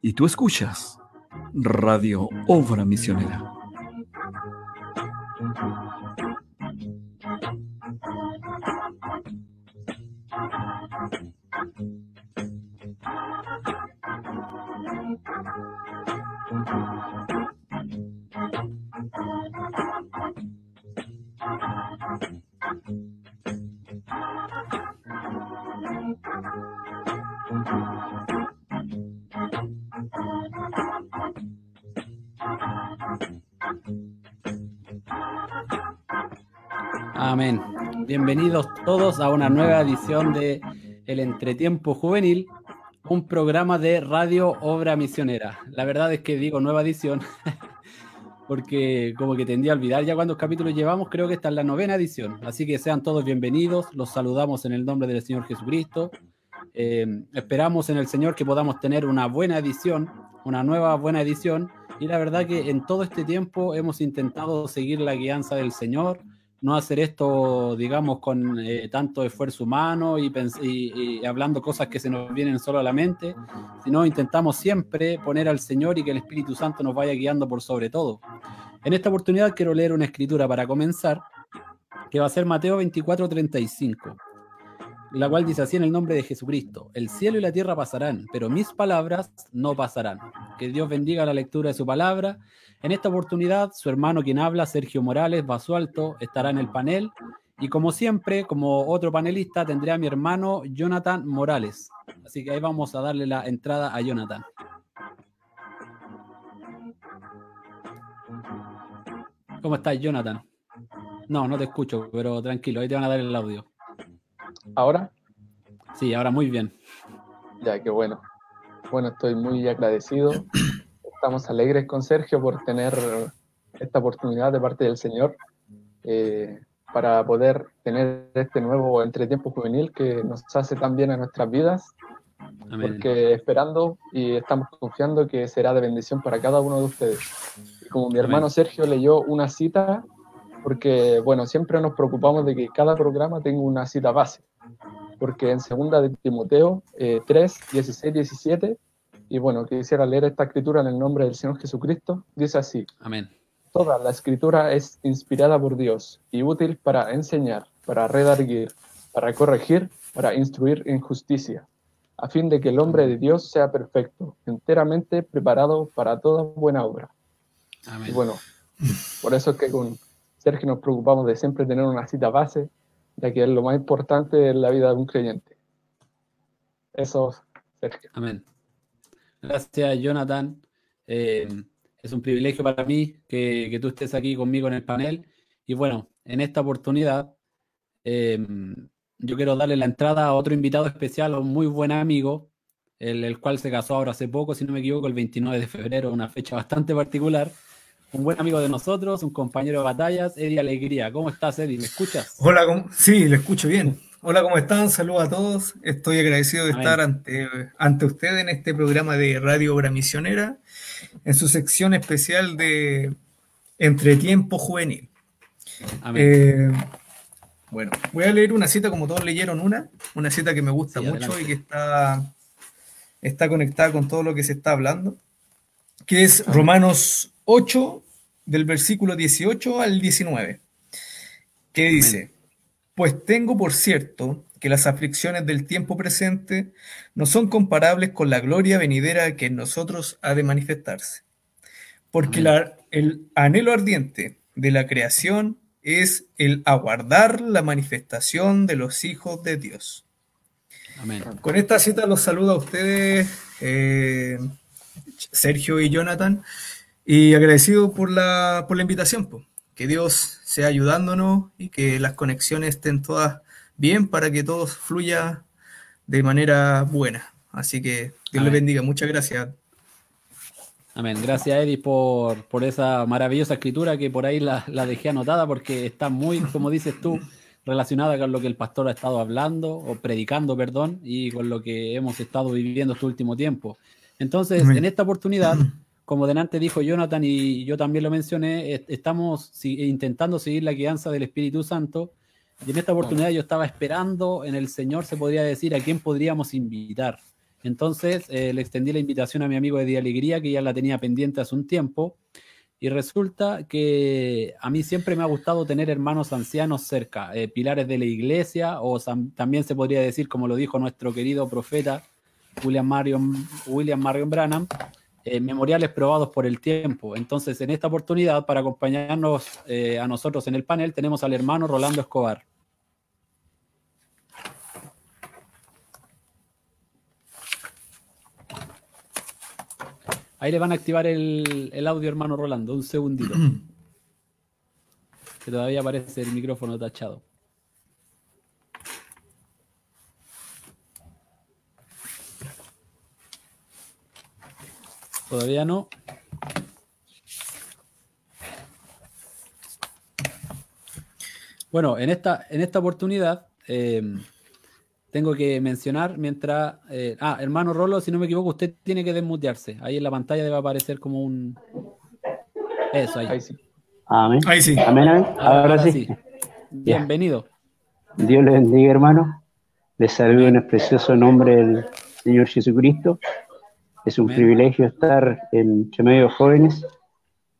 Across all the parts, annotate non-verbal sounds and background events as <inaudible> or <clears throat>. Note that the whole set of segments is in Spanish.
Y tú escuchas Radio Obra Misionera. Todos a una nueva edición de El Entretiempo Juvenil, un programa de Radio Obra Misionera. La verdad es que digo nueva edición <laughs> porque como que tendía a olvidar ya cuántos capítulos llevamos, creo que esta es la novena edición. Así que sean todos bienvenidos, los saludamos en el nombre del Señor Jesucristo. Eh, esperamos en el Señor que podamos tener una buena edición, una nueva buena edición. Y la verdad que en todo este tiempo hemos intentado seguir la guianza del Señor, no hacer esto, digamos, con eh, tanto esfuerzo humano y, y, hablando cosas que se nos vienen solo a la mente, sino intentamos siempre poner al Señor y que el Espíritu Santo nos vaya guiando por sobre todo. En esta oportunidad quiero leer una escritura para comenzar, que va a ser Mateo 24:35, la cual dice así en el nombre de Jesucristo, el cielo y la tierra pasarán, pero mis palabras no pasarán. Que Dios bendiga la lectura de su palabra en esta oportunidad, su hermano quien habla, Sergio Morales Basualto, estará en el panel. Y como siempre, como otro panelista, tendré a mi hermano Jonathan Morales. Así que ahí vamos a darle la entrada a Jonathan. ¿Cómo estás, Jonathan? No, no te escucho, pero tranquilo, ahí te van a dar el audio. ¿Ahora? Sí, ahora muy bien. Ya, qué bueno. Bueno, estoy muy agradecido Estamos alegres con Sergio por tener esta oportunidad de parte del Señor eh, para poder tener este nuevo entretiempo juvenil que nos hace tan bien a nuestras vidas. Porque esperando y estamos confiando que será de bendición para cada uno de ustedes. Y como mi hermano Sergio leyó una cita, porque bueno, siempre nos preocupamos de que cada programa tenga una cita base. Porque en segunda de Timoteo eh, 3, 16, 17 y bueno, quisiera leer esta escritura en el nombre del Señor Jesucristo. Dice así. Amén. Toda la escritura es inspirada por Dios y útil para enseñar, para redarguir, para corregir, para instruir en justicia, a fin de que el hombre de Dios sea perfecto, enteramente preparado para toda buena obra. Amén. Y bueno, por eso es que con Sergio nos preocupamos de siempre tener una cita base, ya que es lo más importante en la vida de un creyente. Eso, Sergio. Amén. Gracias, Jonathan. Eh, es un privilegio para mí que, tú estés aquí conmigo en el panel. Y bueno, en esta oportunidad, eh, yo quiero darle la entrada a otro invitado especial, a un muy buen amigo, el, el, cual se casó ahora hace poco, si no me equivoco, el 29 de febrero, una fecha bastante particular. Un buen amigo de nosotros, un compañero de batallas, Eddie Alegría. ¿Cómo estás, Eddie? ¿Me escuchas? Hola, sí, le escucho bien. Hola, ¿cómo están? Saludos a todos. Estoy agradecido de estar ante, ante ustedes en este programa de Radio Obra Misionera, en su sección especial de Entretiempo Juvenil. Eh, bueno, voy a leer una cita como todos leyeron una, una cita que me gusta mucho y que está, está conectada con todo lo que se está hablando, que es Romanos 8, del versículo 18 al 19, que dice, pues tengo por cierto que las aflicciones del tiempo presente no son comparables con la gloria venidera que en nosotros ha de manifestarse. Porque el anhelo ardiente de la creación es el aguardar la manifestación de los hijos de Dios. Con esta cita los saludo a ustedes, eh, Sergio y Jonathan, y agradecido por la, por la invitación que Dios sea ayudándonos y que las conexiones estén todas bien para que todo fluya de manera buena. Así que Dios le bendiga. Muchas gracias. Amén. Gracias, Eddie, por, por esa maravillosa escritura que por ahí la, la, dejé anotada porque está muy, como dices tú, relacionada con lo que el pastor ha estado hablando o predicando, perdón, y con lo que hemos estado viviendo este último tiempo. Entonces, en esta oportunidad como delante dijo Jonathan y yo también lo mencioné, estamos intentando seguir la guianza del Espíritu Santo. Y en esta oportunidad yo estaba esperando en el Señor, se podría decir, a quién podríamos invitar. Entonces le extendí la invitación a mi amigo de Alegría, que ya la tenía pendiente hace un tiempo. Y resulta que a mí siempre me ha gustado tener hermanos ancianos cerca, pilares de la iglesia, o también se podría decir, como lo dijo nuestro querido profeta William Marion, William Marion Branham, eh, memoriales probados por el tiempo. Entonces, en esta oportunidad, para acompañarnos eh, a nosotros en el panel, tenemos al hermano Rolando Escobar. Ahí le van a activar el, el audio, hermano Rolando, un segundito. <clears throat> que todavía aparece el micrófono tachado. Todavía no. Bueno, en esta, en esta oportunidad eh, tengo que mencionar mientras... Eh, ah, hermano Rolo, si no me equivoco, usted tiene que desmutearse. Ahí en la pantalla debe aparecer como un... Eso, ahí. Ahí sí. Amén. Ahí sí. Amén, amén. Ahora, sí. Bienvenido. Dios le bendiga, hermano. Les saludo en el precioso nombre del Señor Jesucristo. Es un privilegio estar entre medios jóvenes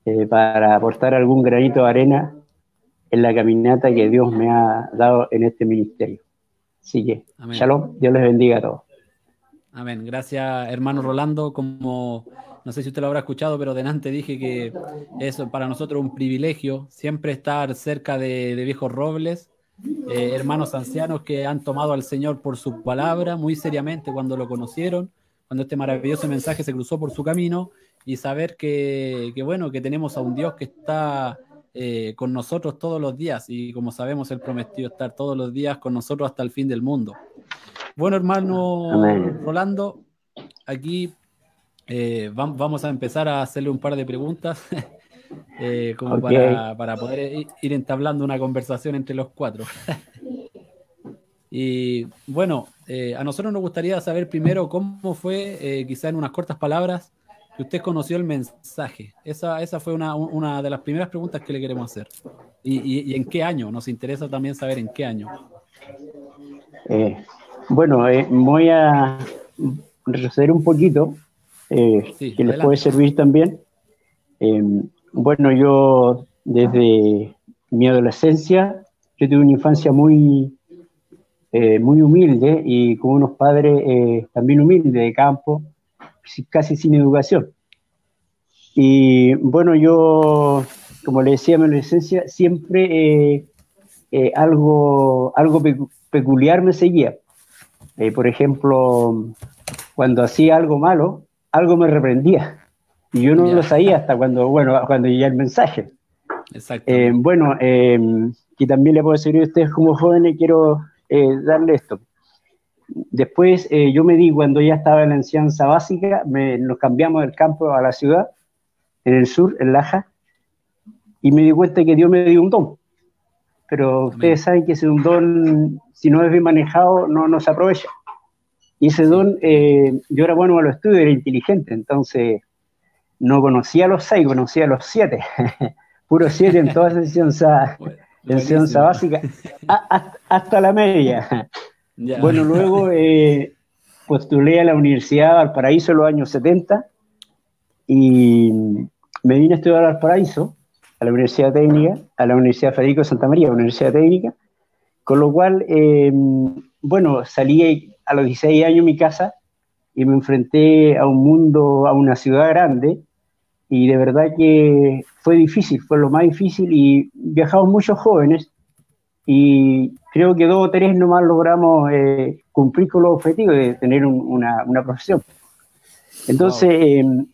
eh, para aportar algún granito de arena en la caminata que Dios me ha dado en este ministerio. Así que, shalom, Dios les bendiga a todos. Amén. Gracias, hermano Rolando. Como no sé si usted lo habrá escuchado, pero delante dije que es para nosotros un privilegio siempre estar cerca de, viejos robles, eh, hermanos ancianos que han tomado al Señor por su palabra muy seriamente cuando lo conocieron cuando este maravilloso mensaje se cruzó por su camino y saber que, bueno, que tenemos a un Dios que está eh, con nosotros todos los días y como sabemos, Él prometió estar todos los días con nosotros hasta el fin del mundo. Bueno, hermano Rolando, aquí eh, vamos a empezar a hacerle un par de preguntas. <laughs> Eh, como para, para, poder ir entablando una conversación entre los cuatro. <laughs> Y bueno, eh, a nosotros nos gustaría saber primero cómo fue, eh, quizá en unas cortas palabras, que usted conoció el mensaje. Esa, esa fue una, una de las primeras preguntas que le queremos hacer. ¿Y, en qué año? Nos interesa también saber en qué año. Eh, bueno, voy a retroceder un poquito, que les puede servir también. bueno, yo desde mi adolescencia, yo tuve una infancia muy eh, muy humilde y con unos padres eh, también humildes de campo, casi sin educación. Y bueno, yo, como le decía en mi adolescencia, siempre eh, algo, algo peculiar me seguía. por ejemplo, cuando hacía algo malo, algo me reprendía. Y yo no lo sabía hasta cuando, bueno, cuando llega el mensaje. bueno, y también le puedo decir a ustedes como jóvenes, quiero eh, darle esto. Después eh, yo me di, cuando ya estaba en la enseñanza básica, nos cambiamos del campo a la ciudad, en el sur, en Laja, y me di cuenta que Dios me dio un don. Pero ustedes saben que ese un don, si no es bien manejado, no, no se aprovecha. Y ese don, eh, yo era bueno a los estudios, era inteligente, entonces no conocía a los seis, conocía a los siete. <laughs> Puro siete en toda esa enseñanza enseñanza básica, hasta, la media. <laughs> Bueno, luego eh, postulé a la Universidad de Valparaíso en los años 70 y me vine a estudiar a Valparaíso, a la Universidad Técnica, a la Universidad Federico de Santa María, Universidad Técnica, con lo cual, eh, bueno, salí a los 16 años de mi casa y me enfrenté a un mundo, a una ciudad grande, y de verdad que fue difícil, fue lo más difícil y viajamos muchos jóvenes y creo que dos o tres nomás logramos eh, cumplir con los objetivos de tener una, una, profesión. Entonces, em,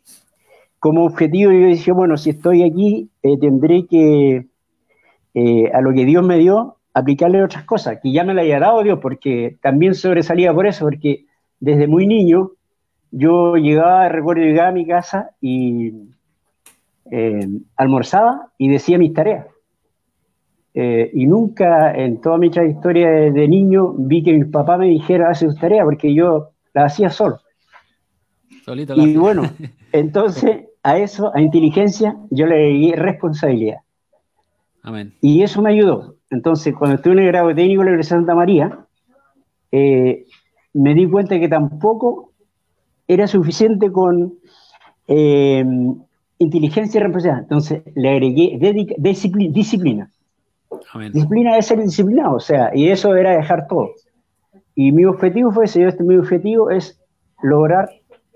como objetivo yo decía, bueno, si estoy aquí, eh, tendré que, eh, a lo que Dios me dio, aplicarle otras cosas, que ya me la haya dado Dios, porque también sobresalía por eso, porque desde muy niño yo llegaba, recuerdo, llegaba a mi casa y eh, almorzaba y decía mis tareas. Eh, y nunca en toda mi trayectoria de, niño vi que mi papá me dijera hace sus tareas, porque yo las hacía solo. y bueno, <laughs> entonces a eso, a inteligencia, yo le di responsabilidad. Y eso me ayudó. Entonces, cuando estuve en el grado técnico de la Universidad de Santa María, eh, me di cuenta que tampoco era suficiente con eh, inteligencia y responsabilidad. Entonces le agregué disciplina. Disciplina es ser disciplinado, o sea, y eso era dejar todo. Y mi objetivo fue ese, este, mi objetivo es lograr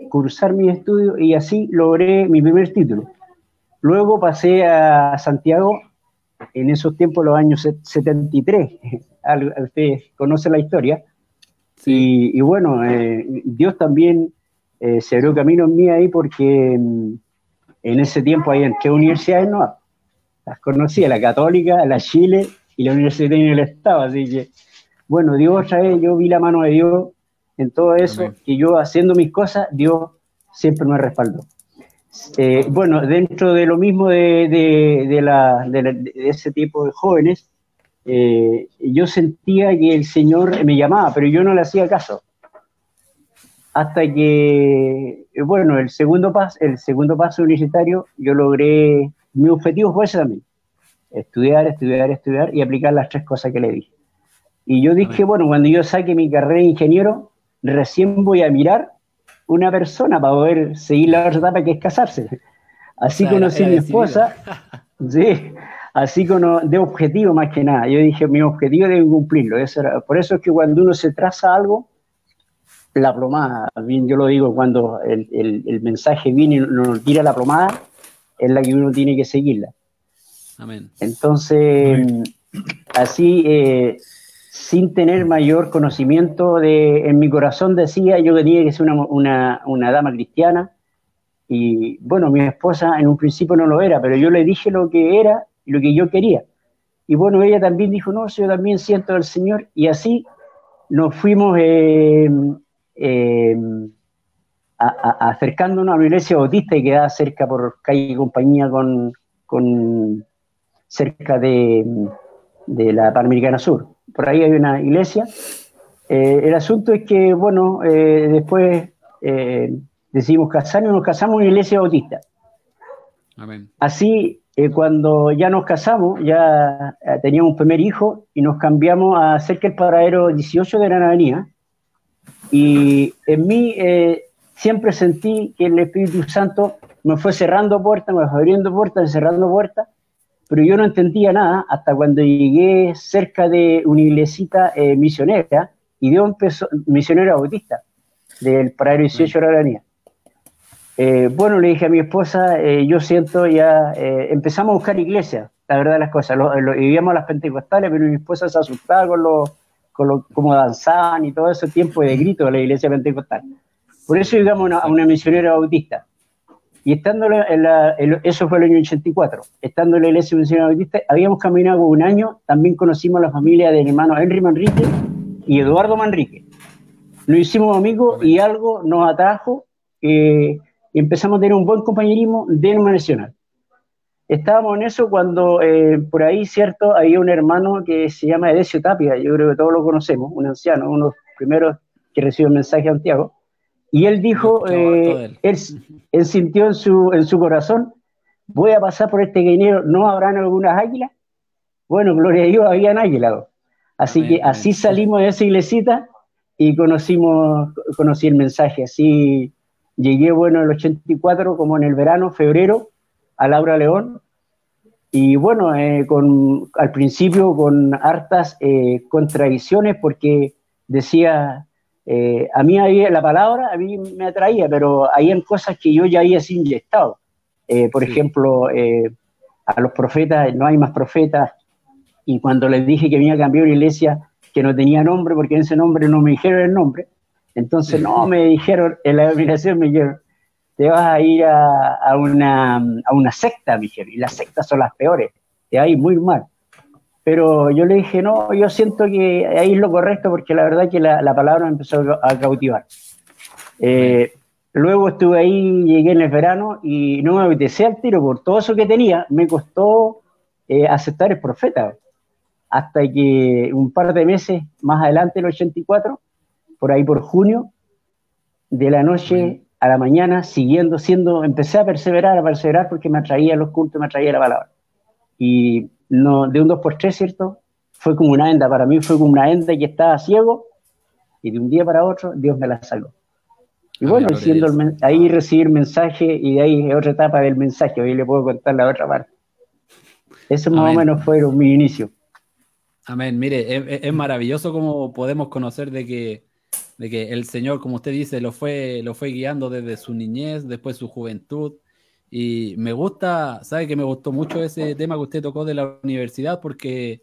cursar mi estudio y así logré mi primer título. Luego pasé a Santiago en esos tiempos, los años 73. <laughs> Ustedes conocen la historia. Y, bueno, eh, Dios también eh, se abrió camino en mí ahí porque mm, en ese tiempo hay en qué universidades no las conocía, la Católica, la Chile y la Universidad del Estado. Así que, bueno, Dios otra vez, yo vi la mano de Dios en todo eso, y yo haciendo mis cosas, Dios siempre me respaldó. Eh, bueno, dentro de lo mismo de, de, la, de, ese tipo de jóvenes, eh, yo sentía que el Señor me llamaba, pero yo no le hacía caso. Hasta que, bueno, el segundo paso, el segundo paso universitario, yo logré, mi objetivo fue ese también, estudiar, estudiar, estudiar y aplicar las tres cosas que le dije. Y yo dije, bueno, cuando yo saque mi carrera de ingeniero, recién voy a mirar una persona para poder seguir la otra etapa que es casarse. Así conocí a mi esposa, <laughs> sí, así como de objetivo más que nada. Yo dije, mi objetivo debe cumplirlo. por eso es que cuando uno se traza algo, la plomada, bien yo lo digo, cuando el, mensaje viene y nos tira la plomada, es la que uno tiene que seguirla. Amén. Entonces, así, eh, sin tener mayor conocimiento de, en mi corazón decía yo que tenía que ser una, una, dama cristiana y bueno, mi esposa en un principio no lo era, pero yo le dije lo que era y lo que yo quería. Y bueno, ella también dijo, no, yo también siento al Señor y así nos fuimos eh, eh, acercándonos a una iglesia bautista que queda cerca por calle compañía con, con cerca de, de la Panamericana Sur por ahí hay una iglesia. Eh, el asunto es que, bueno, eh, después eh, decidimos casarnos y nos casamos en una iglesia bautista. Así, cuando ya nos casamos, ya teníamos un primer hijo y nos cambiamos a cerca del paradero 18 de Gran Avenida. Y en mí siempre sentí que el Espíritu Santo me fue cerrando puertas, me fue abriendo puertas, cerrando puertas, pero yo no entendía nada hasta cuando llegué cerca de una iglesita eh, misionera, y Dios empezó, misionera bautista, del Paradero 18 de la Aranía. Eh, bueno, le dije a mi esposa, eh, yo siento ya, empezamos a buscar iglesia, la verdad las cosas, lo, vivíamos las pentecostales, pero mi esposa se asustaba con lo, con lo, como danzaban y todo ese tiempo de grito de la iglesia pentecostal. Por eso llegamos a una misionera bautista. Y estando en la, eso fue el año 84, estando en la iglesia misionera bautista, habíamos caminado un año, también conocimos a la familia del hermano Henry Manrique y Eduardo Manrique. Nos hicimos amigos y algo nos atrajo eh, y empezamos a tener un buen compañerismo denominacional. Estábamos en eso cuando eh, por ahí, cierto, había un hermano que se llama Edesio Tapia, yo creo que todos lo conocemos, un anciano, uno de los primeros que recibió el mensaje de Santiago y él dijo, eh, él, sintió en su, en su corazón, voy a pasar por este guinero, ¿no habrán algunas águilas? Bueno, gloria a Dios, habían águilas. Así que así salimos de esa iglesita y conocimos, conocí el mensaje. Así llegué, bueno, en el 84, como en el verano, febrero, a Laura León. Y bueno, eh, con, al principio con hartas eh, contradicciones porque decía, eh, a mí ahí, la palabra a mí me atraía, pero hay cosas que yo ya había inyectado. Eh, por ejemplo, a los profetas, no hay más profetas, y cuando les dije que venía a cambiar una iglesia que no tenía nombre, porque en ese nombre no me dijeron el nombre, entonces no me dijeron, en la denominación me dijeron, te vas a ir a, una, a una secta, y las sectas son las peores, te va a ir muy mal. Pero yo le dije, no, yo siento que ahí es lo correcto porque la verdad que la, palabra me empezó a cautivar. Eh, luego estuve ahí, llegué en el verano y no me apetecía al tiro por todo eso que tenía, me costó eh, aceptar el profeta. Hasta que un par de meses más adelante, el 84, por ahí por junio, de la noche a la mañana, siguiendo, siendo, empecé a perseverar, a perseverar porque me atraía los cultos, me atraía la palabra. Y no, de un 2 por 3 ¿cierto? Fue como una enda, para mí fue como una enda que estaba ciego y de un día para otro Dios me la salvó. Y bueno, ahí recibir mensaje y ahí es otra etapa del mensaje, ahí le puedo contar la otra parte. Eso más o menos fue mi inicio. Amén. Mire, es, maravilloso como podemos conocer de que, de que el Señor, como usted dice, lo fue, lo fue guiando desde su niñez, después su juventud. Y me gusta, sabe que me gustó mucho ese tema que usted tocó de la universidad, porque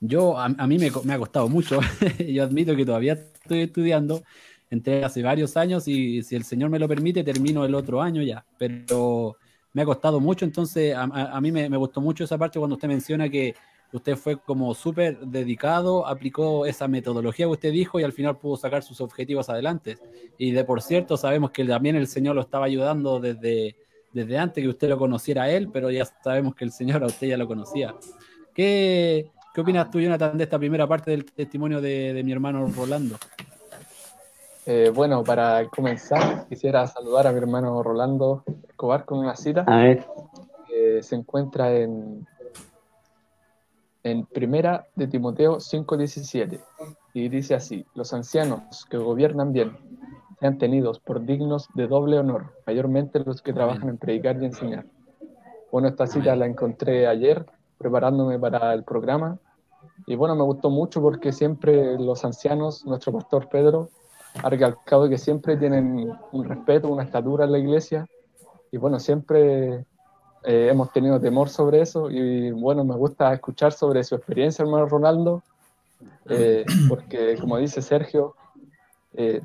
yo, a, mí me, me, ha costado mucho. <laughs> yo admito que todavía estoy estudiando, entré hace varios años y si el Señor me lo permite, termino el otro año ya. Pero me ha costado mucho, entonces a, mí me, gustó mucho esa parte cuando usted menciona que usted fue como súper dedicado, aplicó esa metodología que usted dijo y al final pudo sacar sus objetivos adelante. Y de por cierto, sabemos que también el Señor lo estaba ayudando desde, desde antes que usted lo conociera a él, pero ya sabemos que el Señor a usted ya lo conocía. ¿Qué, qué opinas tú, Jonathan, de esta primera parte del testimonio de, de mi hermano Rolando? Eh, bueno, para comenzar, quisiera saludar a mi hermano Rolando Escobar con una cita. A ver. se encuentra en, en Primera de Timoteo 5:17 y dice así: Los ancianos que gobiernan bien sean tenidos por dignos de doble honor, mayormente los que trabajan en predicar y enseñar. Bueno, esta cita la encontré ayer preparándome para el programa y bueno, me gustó mucho porque siempre los ancianos, nuestro pastor Pedro, ha recalcado que siempre tienen un respeto, una estatura en la iglesia y bueno, siempre eh, hemos tenido temor sobre eso y bueno, me gusta escuchar sobre su experiencia, hermano Ronaldo, eh, porque como dice Sergio, eh,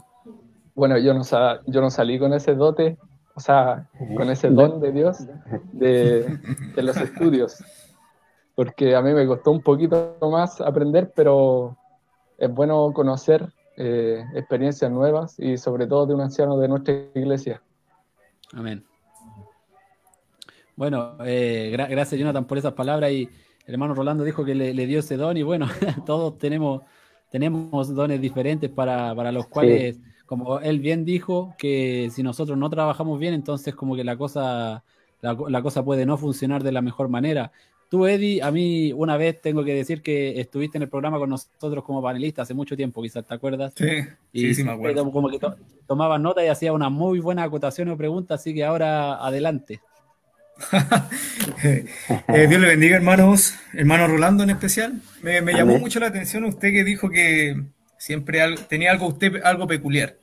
bueno, yo no, yo no salí con ese dote, o sea, con ese don de Dios de, de los estudios, porque a mí me costó un poquito más aprender, pero es bueno conocer eh, experiencias nuevas y sobre todo de un anciano de nuestra iglesia. Amén. Bueno, eh, gracias Jonathan por esas palabras y el hermano Rolando dijo que le, dio ese don y bueno, <laughs> todos tenemos, tenemos dones diferentes para, los cuales, como él bien dijo, que si nosotros no trabajamos bien, entonces como que la cosa, la cosa puede no funcionar de la mejor manera. Tú, Eddie, a mí una vez tengo que decir que estuviste en el programa con nosotros como panelista hace mucho tiempo, quizás, ¿te acuerdas? Sí, y sí, me acuerdo. Como que tomabas nota y hacía una muy buena acotación o pregunta, así que ahora adelante. <laughs> Eh, Dios le bendiga, hermanos, hermano Rolando en especial. Me, llamó mucho la atención usted que dijo que siempre tenía algo usted algo peculiar.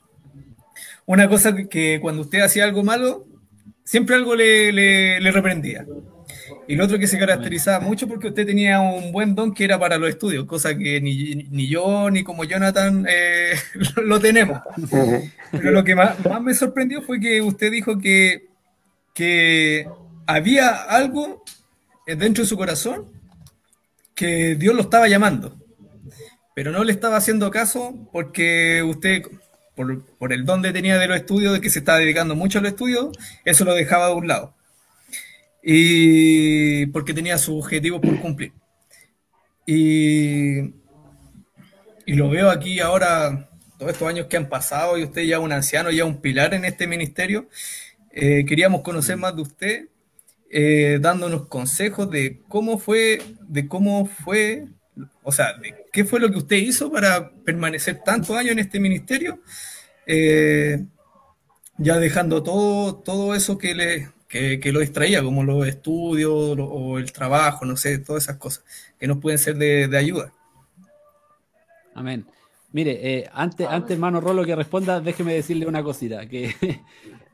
Una cosa que, cuando usted hacía algo malo, siempre algo le, le reprendía. Y lo otro que se caracterizaba mucho porque usted tenía un buen don que era para los estudios, cosa que ni, yo ni como Jonathan eh, <laughs> lo, tenemos. Pero lo que más, me sorprendió fue que usted dijo que, que había algo dentro de su corazón que Dios lo estaba llamando, pero no le estaba haciendo caso porque usted, por, el don que tenía de los estudios, de que se estaba dedicando mucho a los estudios, eso lo dejaba de un lado y porque tenía su objetivo por cumplir. Y, y lo veo aquí ahora, todos estos años que han pasado, y usted ya un anciano, ya un pilar en este ministerio. Eh, queríamos conocer más de usted, eh, dándonos consejos de cómo fue, de cómo fue, o sea, de qué fue lo que usted hizo para permanecer tantos años en este ministerio, eh, ya dejando todo, todo eso que le, que, lo distraía, como los estudios o el trabajo, no sé, todas esas cosas que nos pueden ser de, ayuda. Amén. Mire, eh, antes, antes, hermano Rolo, que responda, déjeme decirle una cosita, que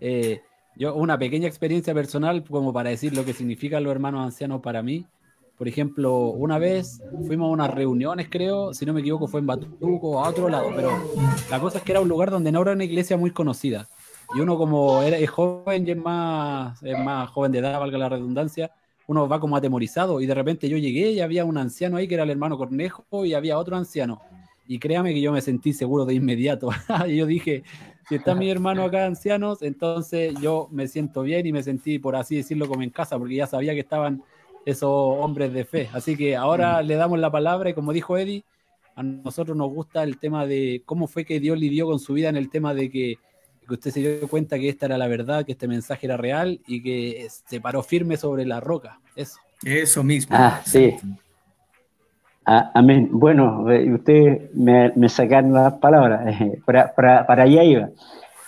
<laughs> yo, una pequeña experiencia personal, como para decir lo que significan los hermanos ancianos para mí. Por ejemplo, una vez fuimos a unas reuniones, creo, si no me equivoco, fue en Batuco, a otro lado, pero la cosa es que era un lugar donde no era una iglesia muy conocida. Y uno como era, es joven y es más, es más joven de edad, valga la redundancia, uno va como atemorizado y de repente yo llegué y había un anciano ahí que era el hermano Cornejo y había otro anciano. Y créame que yo me sentí seguro de inmediato. <laughs> y yo dije, si está mi hermano acá ancianos, entonces yo me siento bien y me sentí, por así decirlo, como en casa, porque ya sabía que estaban esos hombres de fe. Así que ahora le damos la palabra y como dijo Eddie, a nosotros nos gusta el tema de cómo fue que Dios lidió con su vida en el tema de que que usted se dio cuenta que esta era la verdad, que este mensaje era real y que se paró firme sobre la roca. Eso. Eso mismo. Ah, sí. Ah, amén. Bueno, eh, usted me, me sacaron las palabras, <laughs> para, para, allá iba.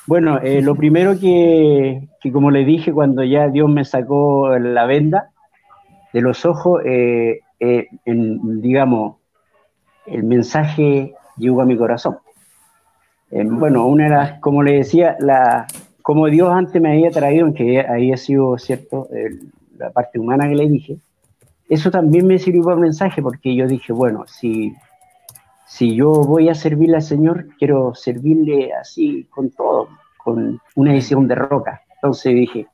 Bueno, eh, lo primero que, como le dije, cuando ya Dios me sacó la venda de los ojos, eh, digamos, el mensaje llegó a mi corazón. bueno, una de como le decía, la, como Dios antes me había traído, aunque había sido cierto, la parte humana que le dije, eso también me sirvió para mensaje, porque yo dije, bueno, si si yo voy a servirle al Señor, quiero servirle así con todo, con una edición de roca. Entonces dije,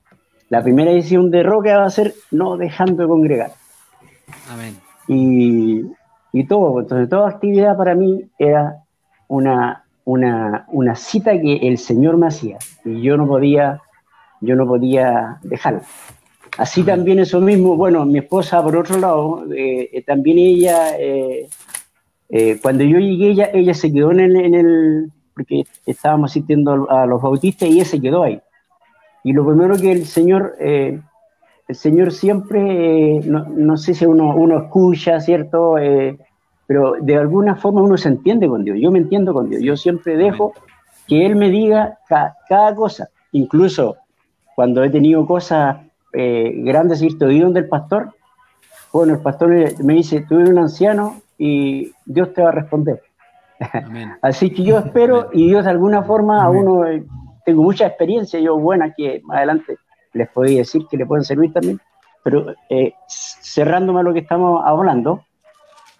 la primera edición de roca va a ser no dejando de congregar. Amén. Y, y todo, entonces toda actividad para mí era una, una, una, cita que el Señor me hacía y yo no podía, yo no podía dejarla. Así también eso mismo, bueno, mi esposa por otro lado, eh, eh, también ella eh, eh, cuando yo llegué, ella, ella se quedó en el, en el, porque estábamos asistiendo a los bautistas y ella se quedó ahí. Y lo primero que el Señor, el Señor siempre, no, no, sé si uno, uno escucha, ¿cierto? pero de alguna forma uno se entiende con Dios. Yo me entiendo con Dios. Yo siempre dejo que Él me diga cada cosa. Incluso cuando he tenido cosas grandes, ¿cierto? Oído del pastor, bueno, el pastor me dice, tú eres un anciano, y Dios te va a responder. <laughs> Así que yo espero y Dios de alguna forma a uno, eh, tengo mucha experiencia, yo buena que más adelante les podría decir que le pueden servir también, pero eh, cerrándome a lo que estamos hablando,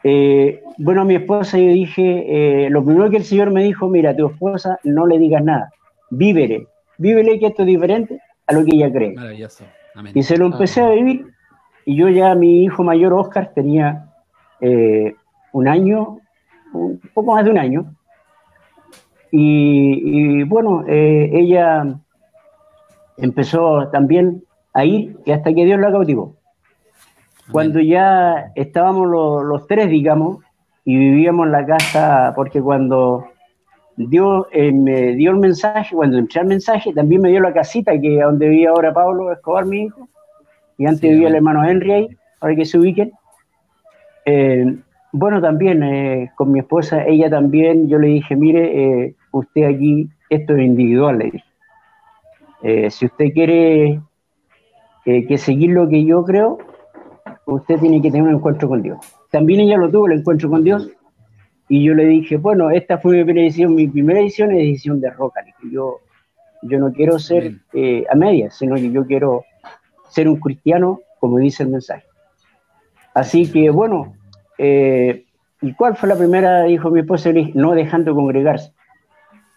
eh, bueno, a mi esposa yo dije, lo primero que el Señor me dijo, mira, a tu esposa no le digas nada, vívele, vívele que esto es diferente a lo que ella cree. Maravilloso. Y se lo empecé a vivir y yo ya, mi hijo mayor Oscar tenía un año, un poco más de un año. Y, bueno, eh, ella empezó también a ir y hasta que Dios la cautivó. Cuando ya estábamos los, tres, digamos, y vivíamos en la casa, porque cuando dio, eh, me dio el mensaje, cuando entré al mensaje, también me dio la casita que donde vivía ahora Pablo Escobar, mi hijo, y antes vivía el hermano Henry ahí, para que se ubiquen. Eh, bueno, también eh, con mi esposa, ella también, yo le dije, mire, usted aquí, esto es individual, le dije. Si usted quiere que seguir lo que yo creo, usted tiene que tener un encuentro con Dios. También ella lo tuvo, el encuentro con Dios, y yo le dije, bueno, esta fue mi primera edición, mi primera edición es edición de roca. Yo, yo no quiero ser a medias, sino que yo quiero ser un cristiano, como dice el mensaje. Así que, bueno, eh, ¿Y cuál fue la primera? Dijo mi esposa, no dejando congregarse.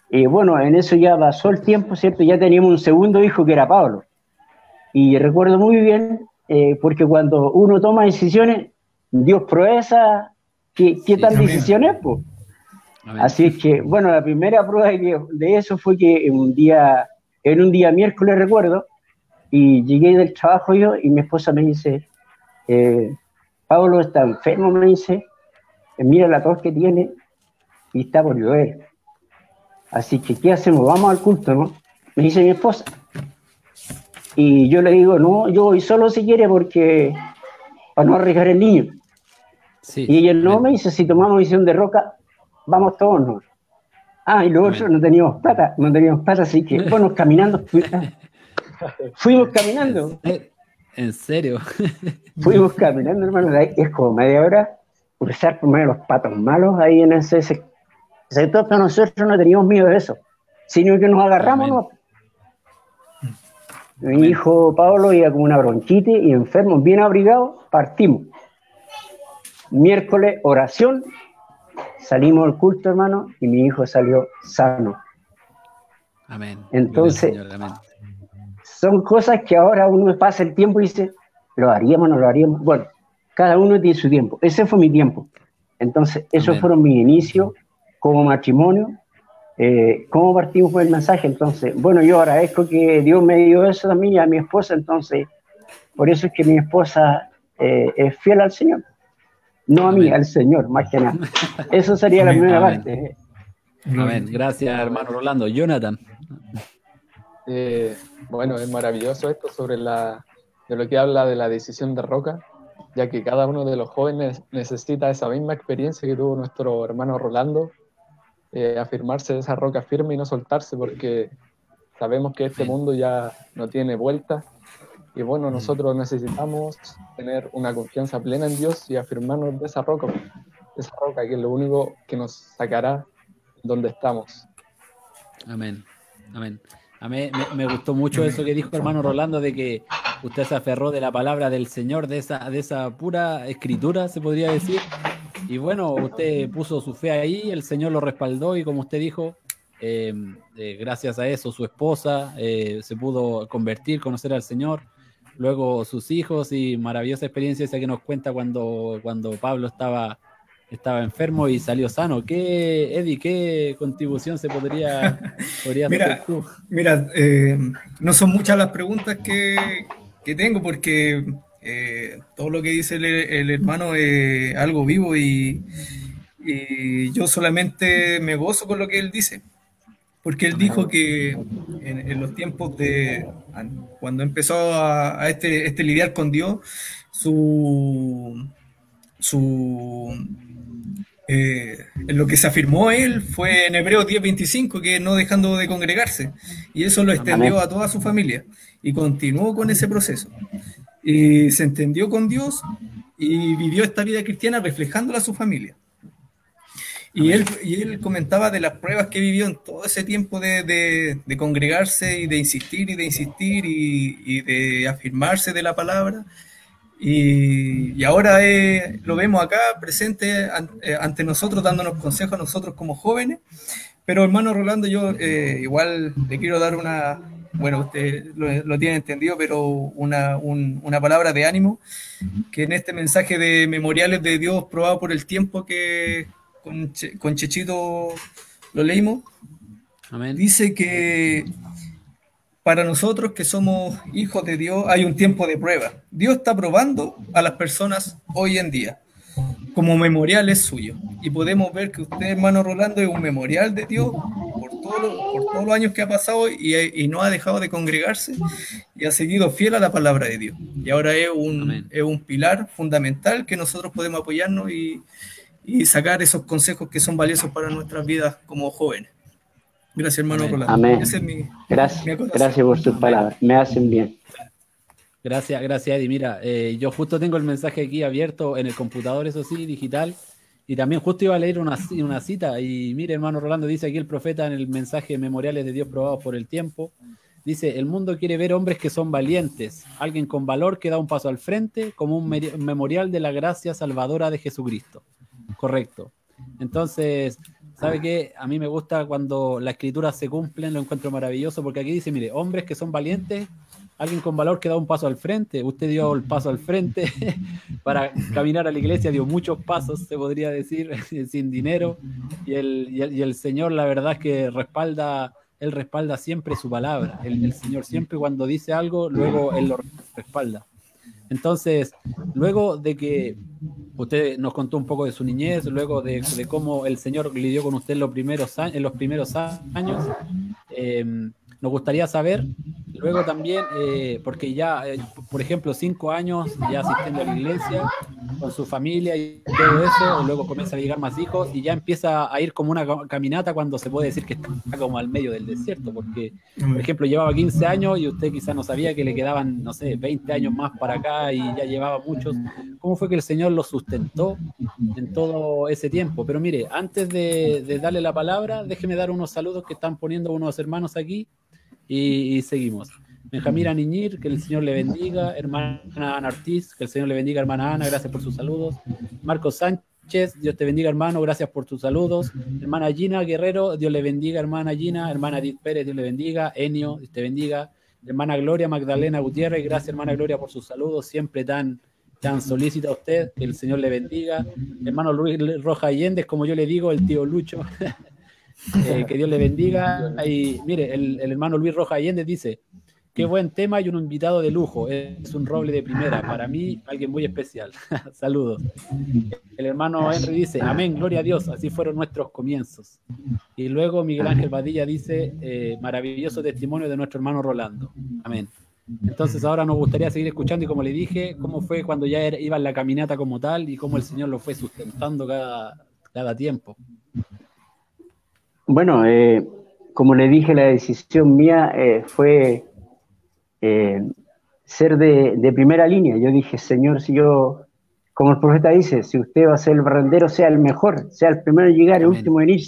Y bueno, en eso ya pasó el tiempo, ¿cierto? Ya teníamos un segundo hijo que era Pablo. Y recuerdo muy bien, eh, porque cuando uno toma decisiones, Dios proeza qué, qué tal decisiones, pues. Así es que, bueno, la primera prueba de, eso fue que un día, en un día miércoles recuerdo, y llegué del trabajo yo y mi esposa me dice, eh, Pablo está enfermo, me dice, mira la tos que tiene y está por llover. Así que, ¿qué hacemos? Vamos al culto, ¿no? Me dice mi esposa. Y yo le digo, no, yo voy solo si quiere porque para no arriesgar el niño. Y ella no me dice, si tomamos visión de roca, vamos todos, ¿no? Ah, y luego no teníamos plata, no teníamos plata, así que, bueno, <laughs> caminando, fuimos caminando. ¿En serio? <laughs> Fuimos caminando, hermano, es como media hora cruzar por medio de los patos malos ahí en ese sector, pero nosotros no teníamos miedo de eso, sino que nos agarramos. Mi hijo Pablo iba con una bronquitis y enfermo, bien abrigado, partimos. Miércoles, oración, salimos al culto, hermano, y mi hijo salió sano. Amén. Entonces, son cosas que ahora uno pasa el tiempo y dice, lo haríamos, no lo haríamos. Bueno, cada uno tiene su tiempo. Ese fue mi tiempo. Entonces, esos fueron mis inicios como matrimonio. Eh, ¿Cómo partimos con el mensaje? Entonces, bueno, yo agradezco que Dios me dio eso también y a mi esposa, entonces, por eso es que mi esposa eh, es fiel al Señor. No a mí, al Señor, más que nada. Eso sería la primera parte. Amén. Gracias, hermano Rolando. Jonathan. Eh, bueno, es maravilloso esto sobre la, de lo que habla de la decisión de Roca, ya que cada uno de los jóvenes necesita esa misma experiencia que tuvo nuestro hermano Rolando, eh, afirmarse de esa roca firme y no soltarse, porque sabemos que este mundo ya no tiene vuelta y bueno, nosotros necesitamos tener una confianza plena en Dios y afirmarnos de esa roca, esa roca que es lo único que nos sacará donde estamos. Amén, amén. A mí me, gustó mucho eso que dijo hermano Rolando de que usted se aferró de la palabra del Señor, de esa, de esa pura escritura, se podría decir. Y bueno, usted puso su fe ahí, el Señor lo respaldó y como usted dijo, eh, eh, gracias a eso su esposa eh, se pudo convertir, conocer al Señor luego sus hijos y maravillosa experiencia esa que nos cuenta cuando, cuando Pablo estaba, estaba enfermo y salió sano. ¿Qué, Eddie, qué contribución se podría, <laughs> podría mira, hacer tú? Mira, eh, no son muchas las preguntas que, que tengo porque eh, todo lo que dice el, hermano es algo vivo y, y yo solamente me gozo con lo que él dice porque él dijo que en, los tiempos de cuando empezó a, este, este, lidiar con Dios, su, su eh, lo que se afirmó él fue en Hebreos 10:25, que no dejando de congregarse, y eso lo extendió a toda su familia, y continuó con ese proceso. Y se entendió con Dios y vivió esta vida cristiana reflejándola a su familia. Y él, y él comentaba de las pruebas que vivió en todo ese tiempo de, de, congregarse y de insistir y de insistir y, y de afirmarse de la palabra. Y, y ahora eh, lo vemos acá presente eh, ante nosotros, dándonos consejos a nosotros como jóvenes. Pero hermano Rolando, yo eh, igual le quiero dar una, bueno, usted lo, lo tiene entendido, pero una, un, una palabra de ánimo, que en este mensaje de memoriales de Dios probado por el tiempo que, con, Chechito lo leímos, dice que para nosotros que somos hijos de Dios hay un tiempo de prueba. Dios está probando a las personas hoy en día como memorial es suyo. Y podemos ver que usted, hermano Rolando, es un memorial de Dios por, por todos los años que ha pasado y, y, no ha dejado de congregarse y ha seguido fiel a la palabra de Dios. Y ahora es un, es un pilar fundamental que nosotros podemos apoyarnos y, y sacar esos consejos que son valiosos para nuestras vidas como jóvenes. Gracias, hermano Rolando. Amén. gracias, gracias por sus palabras. Me hacen bien. Gracias, gracias, Eddie. Mira, eh, yo justo tengo el mensaje aquí abierto en el computador, eso sí, digital. Y también justo iba a leer una, una cita. Y mire, hermano Rolando, dice aquí el profeta en el mensaje Memoriales de Dios probados por el tiempo. Dice, el mundo quiere ver hombres que son valientes, alguien con valor que da un paso al frente, como un memorial de la gracia salvadora de Jesucristo. Correcto. Entonces, ¿sabe qué? A mí me gusta cuando las escrituras se cumplen, lo encuentro maravilloso, porque aquí dice, mire, hombres que son valientes, alguien con valor que da un paso al frente, usted dio el paso al frente <laughs> para caminar a la iglesia, dio muchos pasos, se podría decir, <laughs> sin dinero, y el, y el, Señor la verdad que respalda, Él respalda siempre su palabra, el, el Señor siempre cuando dice algo, luego Él lo respalda. Entonces, luego de que usted nos contó un poco de su niñez, luego de, cómo el Señor lidió con usted en los primeros, en los primeros años, eh, nos gustaría saber, luego también, eh, porque ya, eh, por ejemplo, cinco años ya asistiendo a la iglesia, con su familia y todo eso, luego comienza a llegar más hijos y ya empieza a ir como una caminata cuando se puede decir que está como al medio del desierto, porque, por ejemplo, llevaba 15 años y usted quizá no sabía que le quedaban, no sé, 20 años más para acá y ya llevaba muchos. ¿Cómo fue que el Señor lo sustentó en todo ese tiempo? Pero mire, antes de, de darle la palabra, déjeme dar unos saludos que están poniendo unos hermanos aquí y, seguimos. Benjamín Niñir, que el Señor le bendiga. Hermana Ana Ortiz, que el Señor le bendiga. Hermana Ana, gracias por sus saludos. Marcos Sánchez, Dios te bendiga, hermano, gracias por tus saludos. Hermana Gina Guerrero, Dios le bendiga, hermana Gina. Hermana Edith Pérez, Dios le bendiga. Enio, Dios te bendiga. Hermana Gloria Magdalena Gutiérrez, gracias, hermana Gloria, por sus saludos. Siempre tan, tan solícita usted, que el Señor le bendiga. Hermano Luis Roja Allende, como yo le digo, el tío Lucho. <laughs> Eh, que Dios le bendiga. Y mire, el, hermano Luis Roja Allende dice, qué buen tema y un invitado de lujo. Es un roble de primera. Para mí, alguien muy especial. <laughs> Saludos. El hermano Henry dice, amén, gloria a Dios. Así fueron nuestros comienzos. Y luego Miguel Ángel Badilla dice, eh, maravilloso testimonio de nuestro hermano Rolando. Amén. Entonces ahora nos gustaría seguir escuchando y como le dije, cómo fue cuando ya iba en la caminata como tal y cómo el Señor lo fue sustentando cada, cada tiempo. Bueno, eh, como le dije, la decisión mía eh, fue eh, ser de, primera línea. Yo dije, Señor, si yo, como el profeta dice, si usted va a ser el barrendero, sea el mejor, sea el primero en llegar, el último en ir.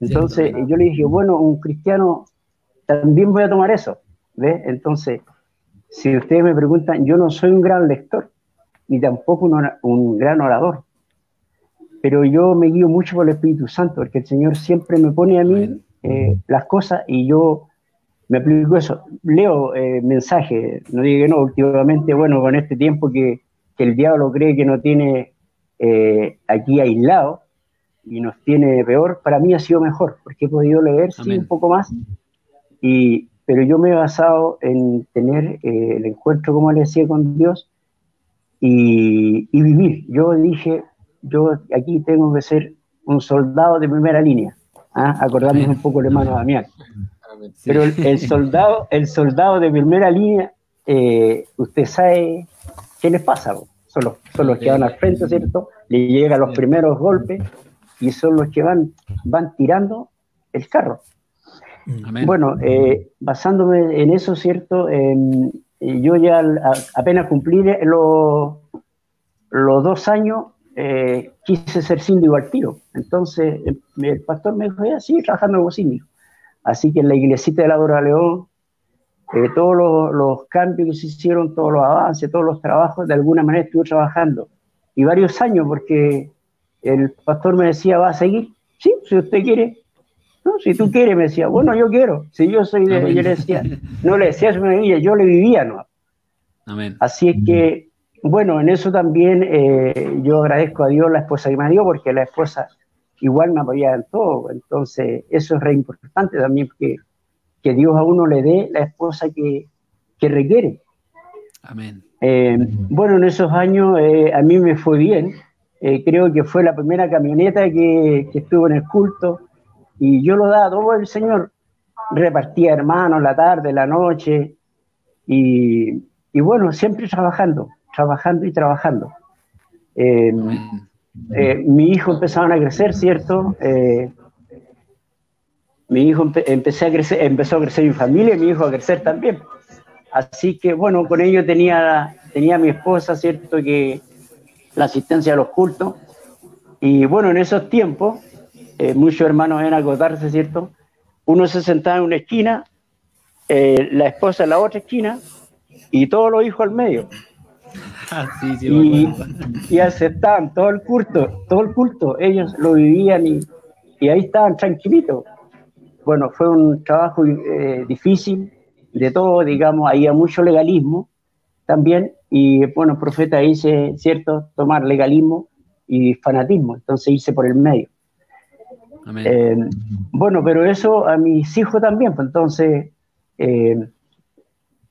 Entonces yo le dije, bueno, un cristiano también voy a tomar eso. ¿ve? Entonces, si ustedes me preguntan, yo no soy un gran lector, ni tampoco un, gran orador, pero yo me guío mucho por el Espíritu Santo, porque el Señor siempre me pone a mí eh, las cosas y yo me aplico eso. Leo eh, mensajes, no digo que no, últimamente, bueno, con este tiempo que, el diablo cree que no tiene eh, aquí aislado y nos tiene peor, para mí ha sido mejor, porque he podido leer sí, un poco más, y, pero yo me he basado en tener el encuentro, como le decía, con Dios y, y vivir. Yo dije, yo aquí tengo que ser un soldado de primera línea, ¿ah? un poco el hermano Damián. Pero el, soldado, el soldado de primera línea, eh, usted sabe qué les pasa. Son los, son los que van al frente, ¿cierto? Le llegan los primeros golpes y son los que van, van tirando el carro. Bueno, eh, basándome en eso, ¿cierto? yo ya apenas cumplí los, los dos años, eh, quise ser síndico al tiro. Entonces el pastor me dijo, ya, sí, trabajando como síndico. Así que en la iglesita de la Dora León, eh, todos los, cambios que se hicieron, todos los avances, todos los trabajos, de alguna manera estuve trabajando. Y varios años, porque el pastor me decía, ¿va a seguir? Sí, si usted quiere. No, si tú quieres, me decía, bueno, yo quiero. Si yo soy de, yo le decía, no le decía eso, yo le vivía, ¿no? Amén. Así es que, bueno, en eso también eh, yo agradezco a Dios la esposa que me dio, porque la esposa igual me apoyaba en todo. Entonces, eso es re importante también, que, que Dios a uno le dé la esposa que, que requiere. Amén. Eh, bueno, en esos años eh, a mí me fue bien. Creo que fue la primera camioneta que, que, estuvo en el culto y yo lo daba todo el Señor. Repartía hermanos la tarde, la noche y, y bueno, siempre trabajando, trabajando y trabajando. Eh, mi hijo empezaron a crecer, ¿cierto? Eh, mi hijo empecé a crecer, empezó a crecer mi familia mi hijo a crecer también. Así que bueno, con ello tenía, tenía mi esposa, ¿cierto? Que la asistencia a los cultos. Y bueno, en esos tiempos, eh, muchos hermanos ven agotarse, ¿cierto? Uno se sentaba en una esquina, la esposa en la otra esquina y todos los hijos al medio. Ah, y, aceptaban todo el culto, todo el culto, ellos lo vivían y, ahí estaban tranquilitos. Bueno, fue un trabajo eh, difícil, de todo, digamos, había mucho legalismo también, y bueno, el profeta dice, ¿cierto?, tomar legalismo y fanatismo, entonces irse por el medio. Eh, bueno, pero eso a mis hijos también, pues entonces eh,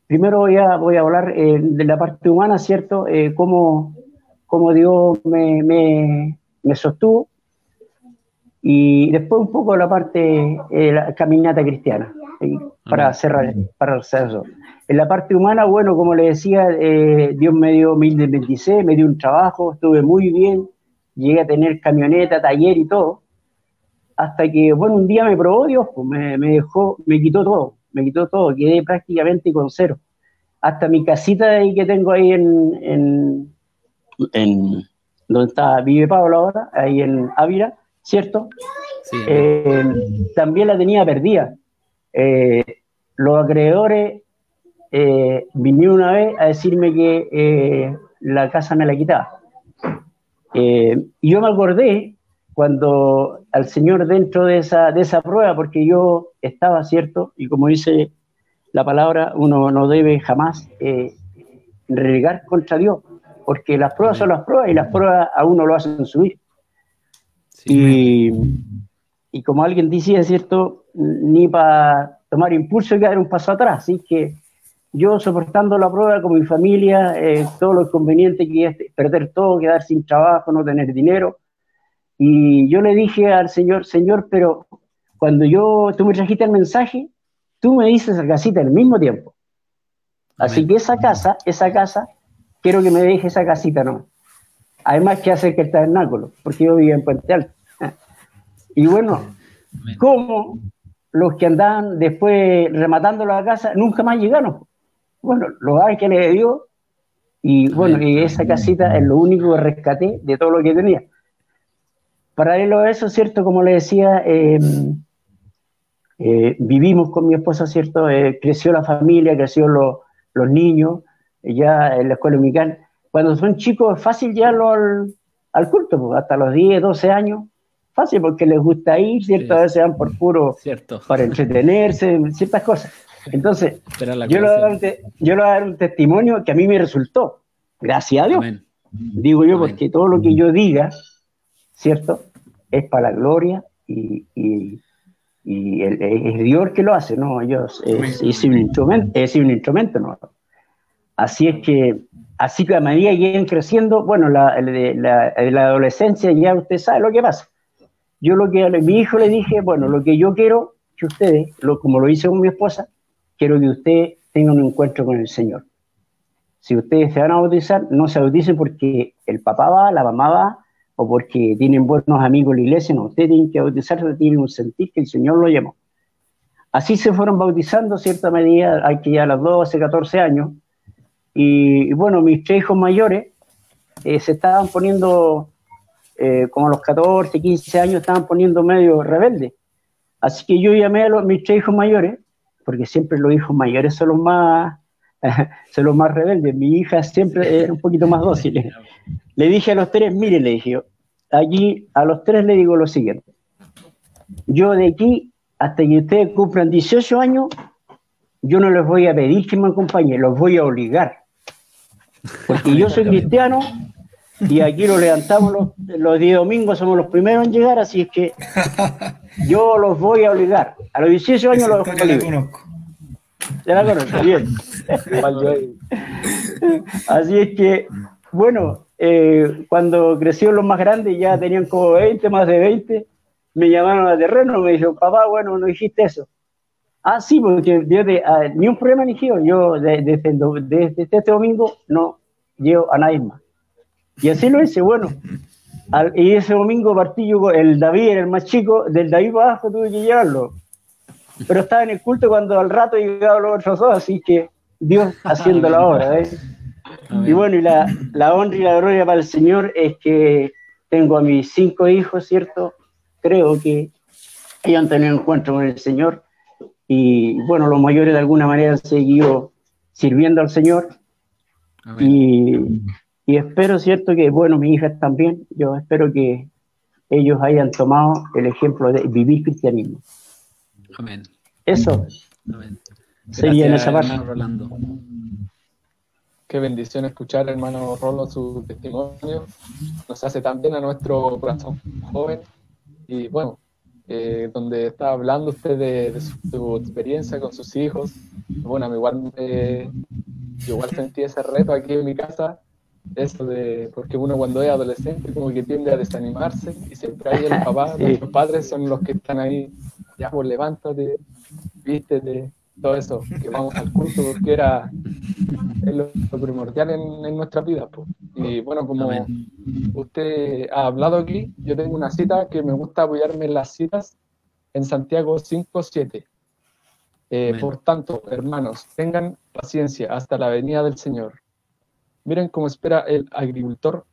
primero voy a, voy a hablar eh, de la parte humana, ¿cierto? Eh, cómo, Dios me, sostuvo. Y después un poco la parte, eh, la caminata cristiana, para cerrar, para cerrar eso. En la parte humana, bueno, como le decía, Dios me dio 1026, me dio un trabajo, estuve muy bien, llegué a tener camioneta, taller y todo, hasta que, bueno, un día me probó Dios, pues me, me dejó, me quitó todo, me quitó todo, quedé prácticamente con cero. Hasta mi casita ahí que tengo ahí en, en, donde está Vive Pablo ahora, ahí en Ávila, ¿cierto? Eh, también la tenía perdida. Eh, los acreedores eh, vinieron una vez a decirme que la casa me la quitaba. y yo me acordé cuando al Señor dentro de esa, de esa prueba, porque yo estaba, ¿cierto? Y como dice la palabra, uno no debe jamás eh, renegar contra Dios, porque las pruebas son las pruebas y las pruebas a uno lo hacen subir. y, y, como alguien decía, ¿cierto? Ni para tomar impulso hay que dar un paso atrás, así que yo soportando la prueba con mi familia, eh, todo lo inconveniente que es perder todo, quedar sin trabajo, no tener dinero, y yo le dije al Señor, Señor, pero cuando yo, tú me trajiste el mensaje, tú me dices la casita al mismo tiempo. Así que esa casa, esa casa, quiero que me deje esa casita, ¿no? Además que hace que el tabernáculo, porque yo vivía en Puente Alto. <laughs> Y bueno, ¿cómo los que andaban después rematando la casa nunca más llegaron. Bueno, los ángeles de Dios, y bueno, y esa casita es lo único que rescaté de todo lo que tenía. Paralelo a eso, ¿cierto? Como le decía, em, eh, vivimos con mi esposa, ¿cierto? Eh, creció la familia, creció los niños, ya en la escuela dominical. Cuando son chicos es fácil llevarlo al, al culto, pues, hasta los 10, 12 años, fácil porque les gusta ir, ¿cierto? A veces van por puro, Cierto. para entretenerse, ciertas cosas. Entonces, yo le, voy a dar un yo le voy a dar un testimonio que a mí me resultó, gracias a Dios. Digo yo, porque todo lo que yo diga, ¿cierto? Es para la gloria y, y, y es Dios que lo hace, ¿no? Yo es, es, un instrumento, es un instrumento, ¿no? Así es que Así que a medida que lleguen creciendo, bueno, la, la, la, adolescencia ya usted sabe lo que pasa. Yo lo que a mi hijo le dije, bueno, lo que yo quiero que ustedes, lo, como lo hice con mi esposa, quiero que usted tenga un encuentro con el Señor. Si ustedes se van a bautizar, no se bauticen porque el papá va, la mamá va, o porque tienen buenos amigos en la iglesia, no, ustedes tienen que bautizarse, tienen un sentir que el Señor lo llamó. Así se fueron bautizando cierta medida, hay que ya a los 12, 14 años, y, bueno, mis tres hijos mayores eh, se estaban poniendo, eh, como a los 14, 15 años, estaban poniendo medio rebeldes. Así que yo llamé a los, mis tres hijos mayores, porque siempre los hijos mayores son los más, <laughs> son los más rebeldes. Mi hija siempre era un poquito más dócil. <laughs> Le dije a los tres, miren, le dije allí a los tres le digo lo siguiente. Yo de aquí hasta que ustedes cumplan 18 años, yo no les voy a pedir que me acompañen, los voy a obligar. Porque yo soy cristiano y aquí lo levantamos los, los 10 domingos, somos los primeros en llegar, así es que <laughs> yo los voy a obligar. A los 18 años los voy a obligar. Ya la conozco, bien. así es que, bueno, eh, cuando crecieron los más grandes, ya tenían como 20, más de 20, me llamaron a terreno, me dijeron, papá, bueno, no dijiste eso. Ah, sí, porque yo de, ah, ni un problema ni yo. Yo desde, desde, este domingo no llevo a nadie más. Y así lo hice, bueno. y ese domingo partí yo, el David el más chico, del David para abajo tuve que llevarlo. Pero estaba en el culto cuando al rato llegaban los otros dos, así que Dios <laughs> haciendo la obra. ¿eh? Y bueno, y la, la honra y la gloria para el Señor es que tengo a mis cinco hijos, ¿cierto? Creo que ellos han tenido encuentro con el Señor y bueno, los mayores de alguna manera han seguido sirviendo al Señor. Y, y, espero, ¿cierto? Que, bueno, mis hijas también, yo espero que ellos hayan tomado el ejemplo de vivir cristianismo. Amén. Eso. Amén. Sería en esa parte. Rolando. Qué bendición escuchar, hermano Rolo, su testimonio. Nos hace tan bien a nuestro corazón joven. Y bueno, eh, donde estaba hablando usted de, su, experiencia con sus hijos. Bueno, a mí igual, igual sentí ese reto aquí en mi casa, eso de, porque uno cuando es adolescente como que tiende a desanimarse y siempre hay el <laughs> papá, los padres son los que están ahí, ya pues levántate, vístete, todo eso, que vamos al culto porque era lo, primordial en, en nuestra vida. Pues. Y bueno, como usted ha hablado aquí, yo tengo una cita que me gusta apoyarme en las citas en Santiago 5.7. Eh, por tanto, hermanos, tengan paciencia hasta la venida del Señor. Miren cómo espera el agricultor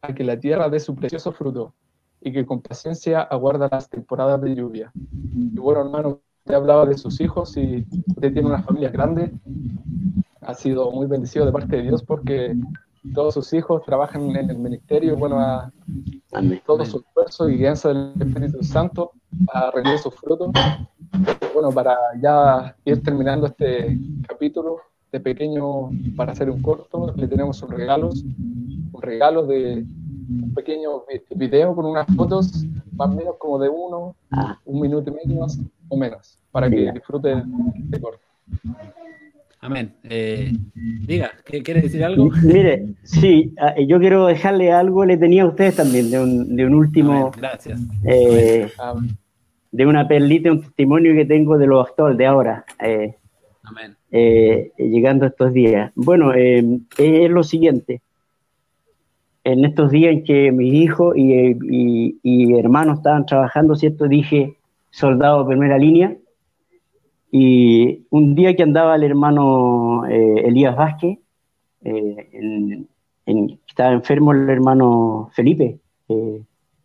a que la tierra dé su precioso fruto y que con paciencia aguarda las temporadas de lluvia. Y bueno, hermano, usted hablaba de sus hijos y usted tiene una familia grande. Ha sido muy bendecido de parte de Dios porque todos sus hijos trabajan en el ministerio, bueno, a, todo su esfuerzo y guianza del Espíritu Santo a rendir sus frutos. Bueno, para ya ir terminando este capítulo de pequeño, para hacer un corto, le tenemos un regalos, un regalo de un pequeño video con unas fotos más o menos como de uno, ah. un minuto y medio más o menos, para que disfruten este corto. Amén. Eh, diga, ¿quiere decir algo? <laughs> Mire, sí, ah, yo quiero dejarle algo, le tenía a ustedes también, de un, de un último. gracias. Eh, de una perlita, un testimonio que tengo de los actores de ahora. Eh, Amén. llegando estos días. Bueno, es lo siguiente. En estos días en que mis hijos y, y, y hermanos estaban trabajando, ¿cierto? Dije, soldado de primera línea. Y un día que andaba el hermano eh, Elías Vázquez, eh, estaba enfermo el hermano Felipe, eh,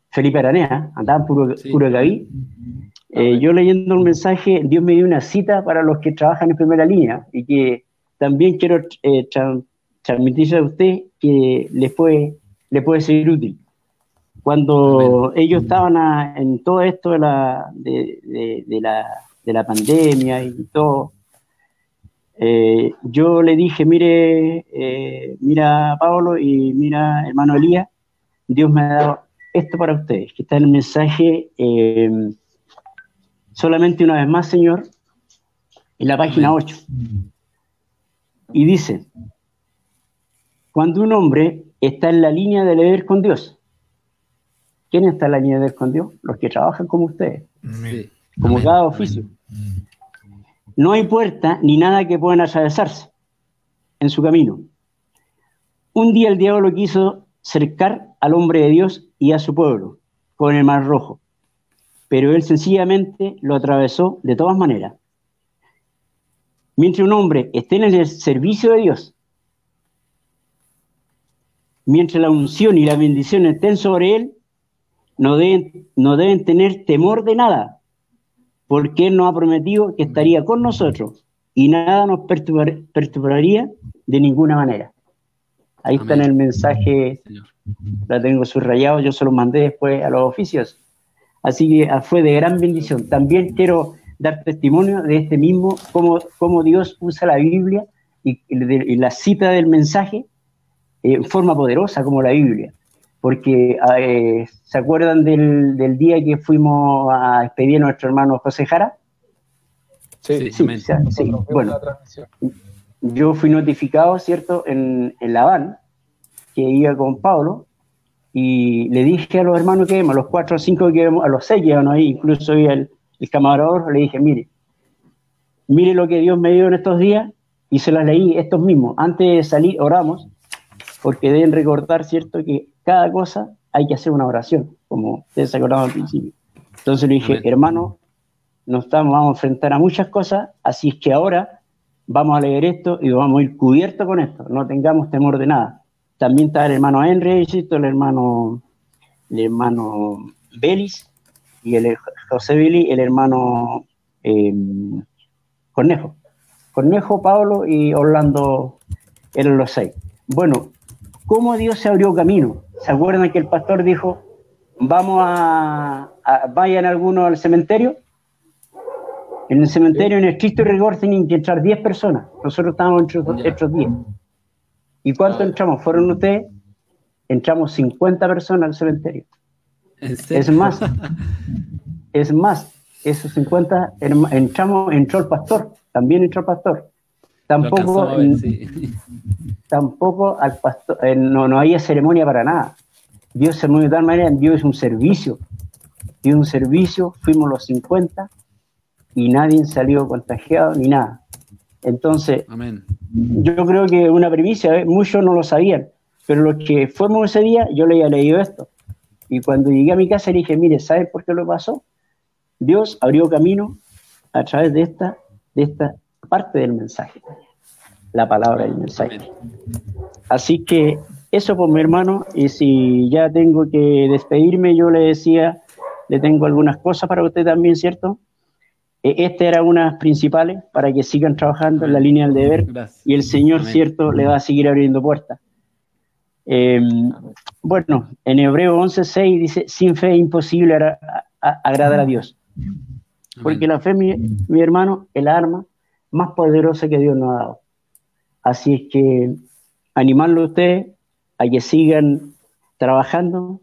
Felipe Aranea, andaba en puro, puro yo leyendo un mensaje, Dios me dio una cita para los que trabajan en primera línea y que también quiero transmitirle a usted que les puede, le puede ser útil. Cuando ellos estaban en todo esto de la, de, la, de la pandemia y todo, eh, yo le dije, mire, eh, mira Pablo y mira hermano Elías, Dios me ha dado esto para ustedes, que está en el mensaje, eh, solamente una vez más, Señor, en la página 8. Y dice, cuando un hombre está en la línea de leer con Dios, ¿quién está en la línea de leer con Dios? Los que trabajan como ustedes, como cada oficio. No hay puerta ni nada que puedan atravesarse en su camino. Un día el diablo quiso cercar al hombre de Dios y a su pueblo con el mar rojo, pero él sencillamente lo atravesó de todas maneras. Mientras un hombre esté en el servicio de Dios, mientras la unción y la bendición estén sobre él, no deben, no deben tener temor de nada, porque Él nos ha prometido que estaría con nosotros y nada nos perturbaría de ninguna manera. Ahí está en el mensaje, la tengo subrayado, yo se lo mandé después a los oficios. Así que ah, fue de gran bendición. También quiero dar testimonio de este mismo, cómo, cómo Dios usa la Biblia y, la cita del mensaje en forma poderosa como la Biblia. Porque ah, eh, ¿se acuerdan del, del, día que fuimos a despedir a nuestro hermano José Jara? Sí, sí, sí, Bueno, yo fui notificado, ¿cierto?, en, en La Habana, que iba con Pablo, y le dije a los hermanos que íbamos, a los cuatro o cinco que íbamos, a los seis que íbamos ahí, incluso el, el camarógrafo, le dije, mire, mire lo que Dios me dio en estos días, y se las leí estos mismos. Antes de salir, oramos, porque deben recordar, ¿cierto?, que cada cosa hay que hacer una oración, como ustedes se acordaban al principio. Entonces le dije, hermano, nos estamos, vamos a enfrentar a muchas cosas, así es que ahora vamos a leer esto y vamos a ir cubiertos con esto, no tengamos temor de nada. También está el hermano Henry, el hermano, el hermano Belis y el José Billy, el hermano eh, Cornejo. Cornejo, Pablo y Orlando eran los seis. Bueno, ¿cómo Dios se abrió camino? ¿Se acuerdan que el pastor dijo, vamos a, vayan algunos al cementerio? En el cementerio, en estricto rigor, tienen que entrar 10 personas. Nosotros estábamos estos 10. ¿Y cuántos entramos? ¿Fueron ustedes? Entramos 50 personas al cementerio. Es más, es más, esos 50 entramos, entró el pastor, también entró el pastor. Tampoco, tampoco al pastor, eh, no, no había ceremonia para nada. Dios se mueve de tal manera, Dios es un servicio. Dios un servicio, fuimos los 50 y nadie salió contagiado ni nada. Entonces, yo creo que una primicia, ¿eh? muchos no lo sabían, pero los que fuimos ese día, yo le había leído esto. Y cuando llegué a mi casa le dije, mire, ¿sabes por qué lo pasó? Dios abrió camino a través de esta, de esta parte del mensaje, la palabra del mensaje. Así que eso por mi hermano, y si ya tengo que despedirme, yo le decía, le tengo algunas cosas para usted también, ¿cierto? E, esta era una principales para que sigan trabajando en la línea del deber y el Señor, ¿cierto?, le va a seguir abriendo puertas. Em, bueno, en Hebreo 11.6 dice, sin fe es imposible agradar a Dios. Porque la fe, mi, mi hermano, es la arma más poderosa que Dios nos ha dado. Así es que animarlo a ustedes a que sigan trabajando,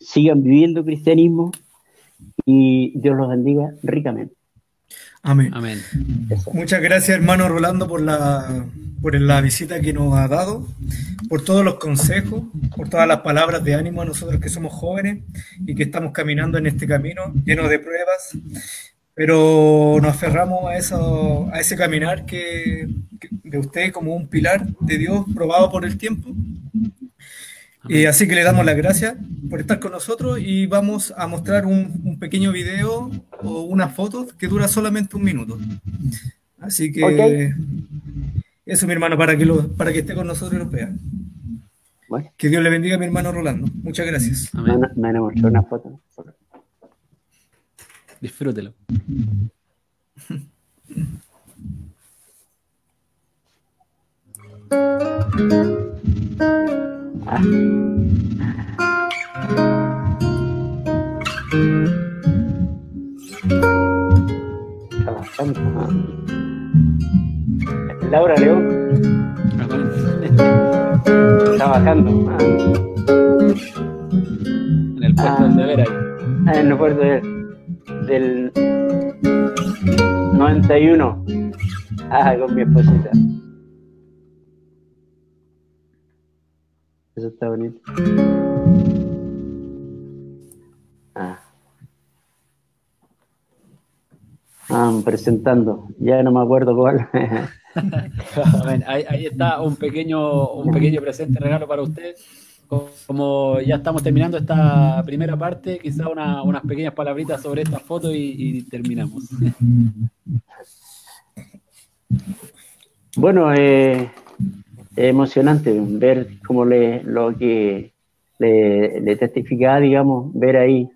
sigan viviendo cristianismo y Dios los bendiga ricamente. Amén. Amén. Muchas gracias, hermano Rolando, por la, por la visita que nos ha dado, por todos los consejos, por todas las palabras de ánimo a nosotros que somos jóvenes y que estamos caminando en este camino lleno de pruebas pero nos aferramos a, eso, a ese caminar que, de usted como un pilar de Dios probado por el tiempo. Eh, así que le damos las gracias por estar con nosotros y vamos a mostrar un, pequeño video o una foto que dura solamente un minuto. Así que eso, mi hermano, para que, lo, para que esté con nosotros y lo vea. Que Dios le bendiga a mi hermano Rolando. Muchas gracias. Me van a mostrar una foto. Disfrútelo. Laura León. Trabajando. Ah. En el puerto ah. de ver ahí. Ah, en el puerto de del 91. Ah, con mi esposita. Eso está bonito. Ah. Ah, presentando. Ya no me acuerdo cuál. <laughs> <laughs> ahí, está un pequeño, un pequeño presente regalo para usted. Como ya estamos terminando esta primera parte, quizá unas pequeñas palabritas sobre esta foto y, terminamos. Bueno, eh, es emocionante ver cómo le, lo que le, le testificaba, digamos, ver ahí,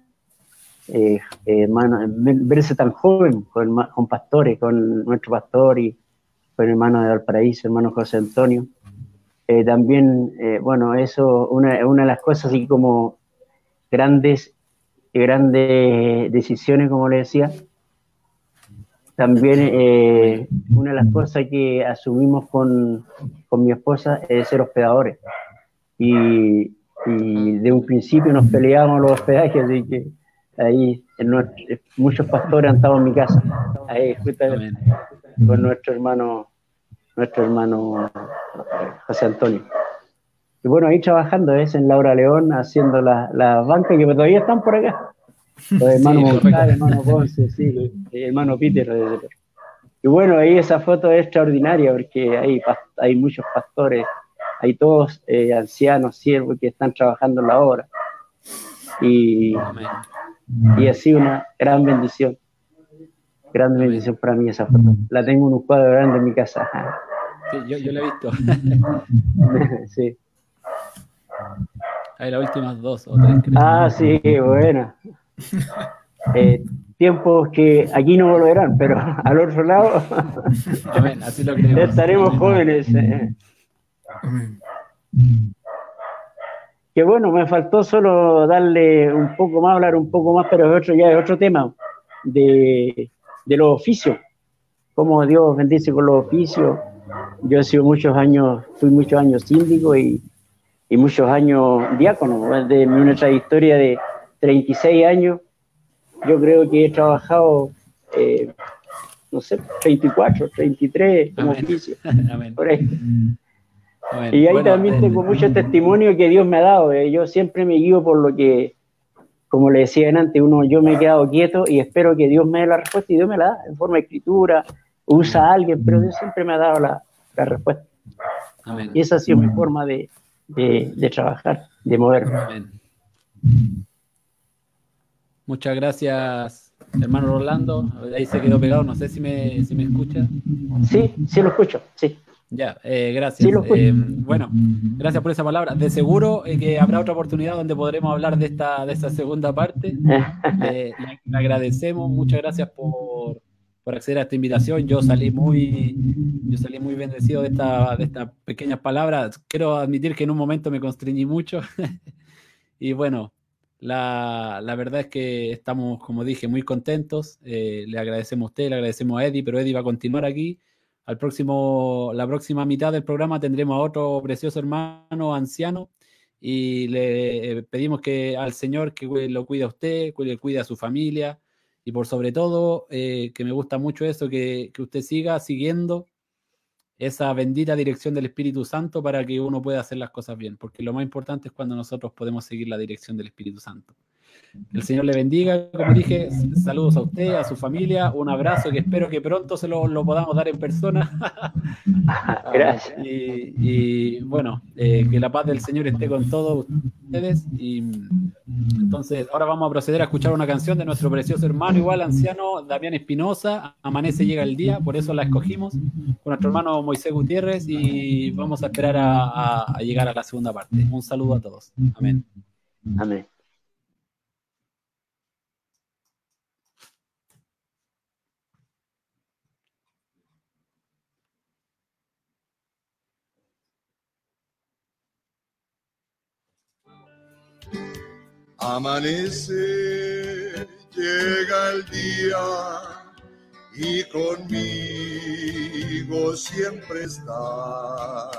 eh, verse tan joven con, con, pastores, con nuestro pastor y con hermano de Valparaíso, hermano José Antonio. Eh, también, eh, bueno, eso, una, una de las cosas así como grandes, grandes decisiones, como le decía, también eh, una de las cosas que asumimos con, con, mi esposa es ser hospedadores. Y, y, de un principio nos peleábamos los hospedajes, así que ahí muchos pastores han estado en mi casa, ahí justamente con nuestro hermano, nuestro hermano José Antonio. Y bueno, ahí trabajando es en Laura León, haciendo las la bancas que todavía están por acá. <laughs> Los hermanos sí, hermano Ponce, sí, <laughs> hermano Peter. Y bueno, ahí esa foto es extraordinaria porque hay, hay muchos pastores, hay todos eh, ancianos, siervos que están trabajando en la obra. Y, y así una gran bendición. Gran bendición para mí esa foto. La tengo en un cuadro grande en mi casa. Sí, yo, yo la he visto. <laughs> sí. Hay las últimas dos o tres. Ah, sí, bueno. Eh, tiempos que aquí no volverán, pero <laughs> al otro lado <laughs> así lo creemos. estaremos jóvenes. Eh. Que bueno, me faltó solo darle un poco más, hablar un poco más, pero es otro, ya es otro tema de, de los oficios, cómo Dios bendice con los oficios. Yo he sido muchos años, fui muchos años síndico y, y muchos años diácono, de una trayectoria de 36 años, yo creo que he trabajado, eh, no sé, 34, 33 como oficio. <laughs> Por ahí. Y ahí también tengo mucho testimonio que Dios me ha dado. Eh. Yo siempre me guío por lo que, como le decía antes, uno, yo me he quedado quieto y espero que Dios me dé la respuesta y Dios me la da en forma de escritura, usa a alguien, pero Dios siempre me ha dado la, la respuesta. Y esa ha sido mi forma de, de, de trabajar, de moverme. Amén. Muchas gracias, hermano Rolando. Ahí se quedó pegado, no sé si me, si me escucha. Sí, sí lo escucho, sí. Ya, eh, gracias. Eh, bueno, gracias por esa palabra. De seguro eh, que habrá otra oportunidad donde podremos hablar de esta, de esta segunda parte. <laughs> le, agradecemos, muchas gracias por, por, acceder a esta invitación. Yo salí muy, yo salí muy bendecido de, esta, de estas pequeñas palabras. Quiero admitir que en un momento me constreñí mucho. <laughs> y bueno, la, la, verdad es que estamos, como dije, muy contentos. Eh, le agradecemos a usted, le agradecemos a Eddie, pero Eddie va a continuar aquí. Al próximo, la próxima mitad del programa tendremos a otro precioso hermano anciano y le eh, pedimos que al Señor que lo cuide a usted, que cuide a su familia y por sobre todo, eh, que me gusta mucho eso, que, que usted siga siguiendo esa bendita dirección del Espíritu Santo para que uno pueda hacer las cosas bien, porque lo más importante es cuando nosotros podemos seguir la dirección del Espíritu Santo. El Señor le bendiga, como dije, saludos a usted, a su familia, un abrazo que espero que pronto se lo, podamos dar en persona. <laughs> Gracias. <laughs> y, bueno, eh, que la paz del Señor esté con todos ustedes. Y entonces, ahora vamos a proceder a escuchar una canción de nuestro precioso hermano, igual anciano, Damián Espinosa. Amanece, llega el día, por eso la escogimos, con nuestro hermano Moisés Gutiérrez. Y vamos a esperar a llegar a la segunda parte. Un saludo a todos. Amén. Amén. Amanece, llega el día y conmigo siempre está.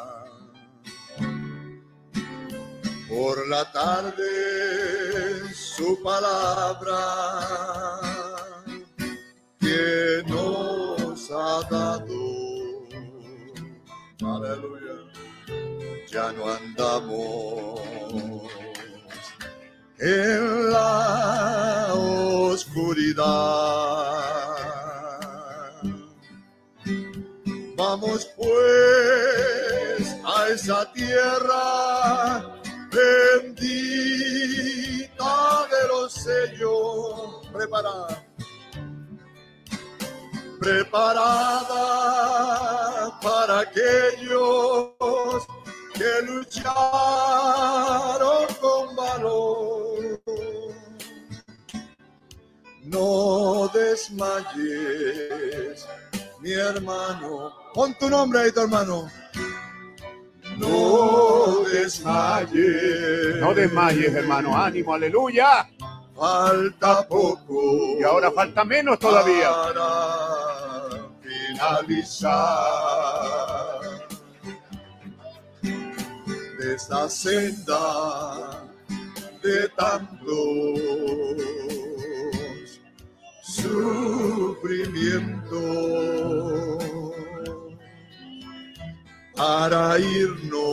Por la tarde su palabra que nos ha dado. Aleluya. Ya no andamos en la oscuridad. Vamos pues a esa tierra bendita de los sellos preparada, preparada para aquellos que lucharon con valor. No desmayes, mi hermano. Pon tu nombre ahí, tu hermano. No desmayes. No desmayes, hermano. Ánimo, aleluya. Falta poco. Y ahora falta menos todavía. Para finalizar esta senda de tantos sufrimientos para irnos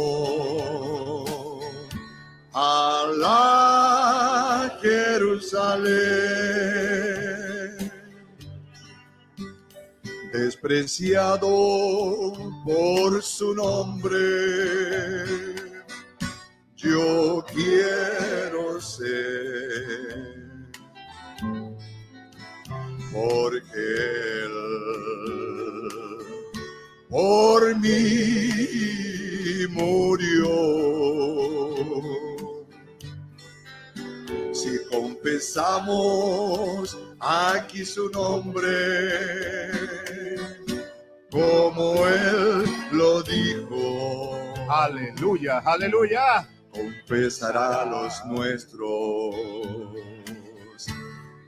a la Jerusalén despreciado por su nombre yo quiero ser. Porque Él por mí murió. Si confesamos aquí su nombre, como Él lo dijo. Aleluya, aleluya confesará los nuestros.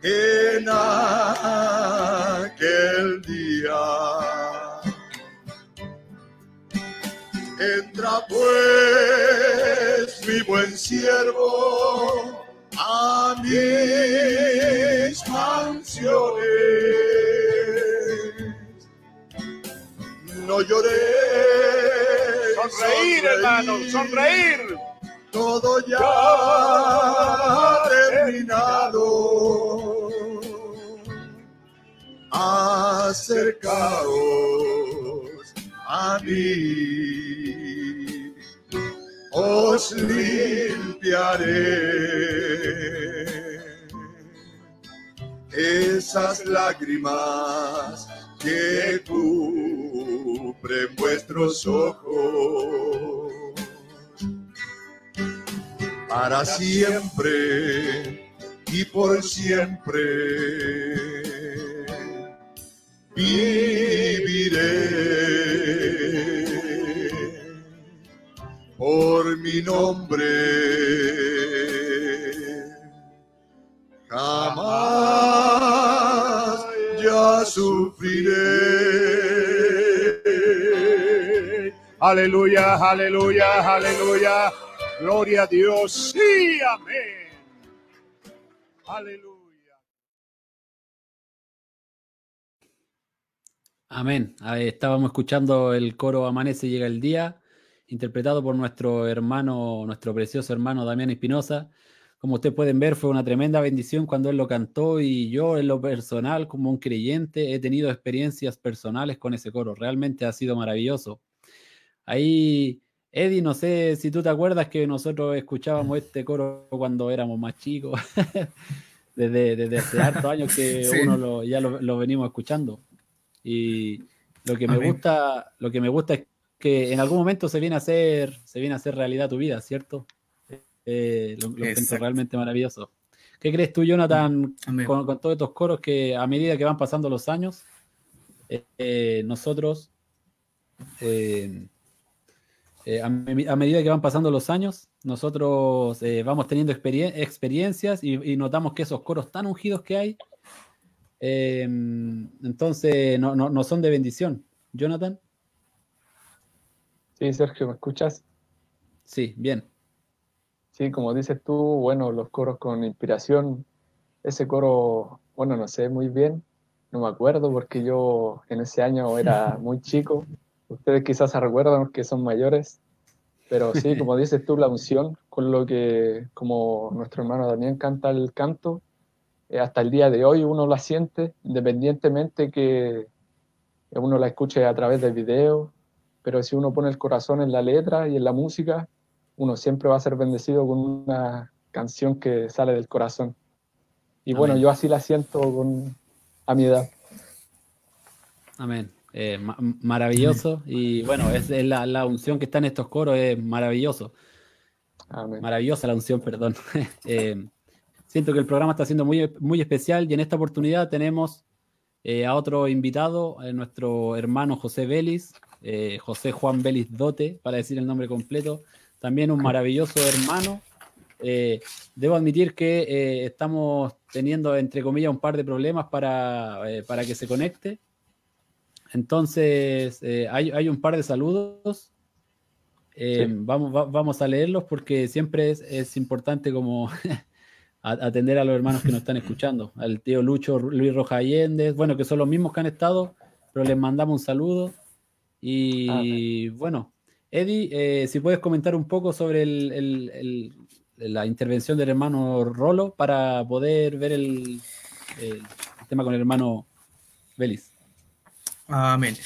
En aquel día entra pues mi buen siervo a mis mansiones. No lloré. Sonreír, hermano, sonreír todo ya ha terminado. Acercaos a mí, os limpiaré esas lágrimas que cubren vuestros ojos para siempre y por siempre. Viviré por mi nombre. Jamás ya sufriré. Aleluya, aleluya, aleluya. Gloria a Dios. Sí, amén. Aleluya. Amén. Estábamos escuchando el coro Amanece llega el día, interpretado por nuestro hermano, nuestro precioso hermano Damián Espinosa. como ustedes pueden ver, fue una tremenda bendición cuando él lo cantó y yo en lo personal, como un creyente, he tenido experiencias personales con ese coro. Realmente ha sido maravilloso. Ahí, Eddie, no sé si tú te acuerdas que nosotros escuchábamos este coro cuando éramos más chicos, <laughs> desde, desde hace hartos años que uno ya lo, venimos escuchando. Y lo que me gusta, lo que me gusta es que en algún momento se viene a hacer, se viene a hacer realidad tu vida, ¿cierto? Eh, lo, lo realmente maravilloso. ¿Qué crees tú, Jonathan, con, todos estos coros que a medida que van pasando los años, eh, eh, nosotros, a, medida que van pasando los años, nosotros vamos teniendo experiencias y, notamos que esos coros tan ungidos que hay, entonces no, no son de bendición. Jonathan. Sí, Sergio, ¿me escuchas? Sí, bien. Sí, como dices tú, bueno, los coros con inspiración, ese coro, bueno, no sé muy bien, no me acuerdo porque yo en ese año era <laughs> muy chico, ustedes quizás se recuerdan que son mayores, pero sí, <laughs> como dices tú, la unción, con lo que, como nuestro hermano Daniel canta el canto, hasta el día de hoy uno la siente, independientemente que uno la escuche a través del video, pero si uno pone el corazón en la letra y en la música, uno siempre va a ser bendecido con una canción que sale del corazón. Y bueno, yo así la siento con, a mi edad. Amén. Eh, maravilloso. Y bueno, es, la, unción que está en estos coros, es maravilloso. Amén. Maravillosa la unción, perdón. <laughs> Eh, siento que el programa está siendo muy, muy especial y en esta oportunidad tenemos eh, a otro invitado, a nuestro hermano José Vélez, José Juan Vélez Dote, para decir el nombre completo también un maravilloso hermano. Eh, debo admitir que eh, estamos teniendo, entre comillas, un par de problemas para, eh, para que se conecte. Entonces, hay, un par de saludos. vamos, vamos a leerlos porque siempre es, importante como <laughs> atender a los hermanos que nos están escuchando. Al tío Lucho, Luis Roja Allende, bueno, que son los mismos que han estado, pero les mandamos un saludo. Y bueno, Eddie, eh, si puedes comentar un poco sobre la intervención del hermano Rolo para poder ver el, tema con el hermano Vélez. Amén.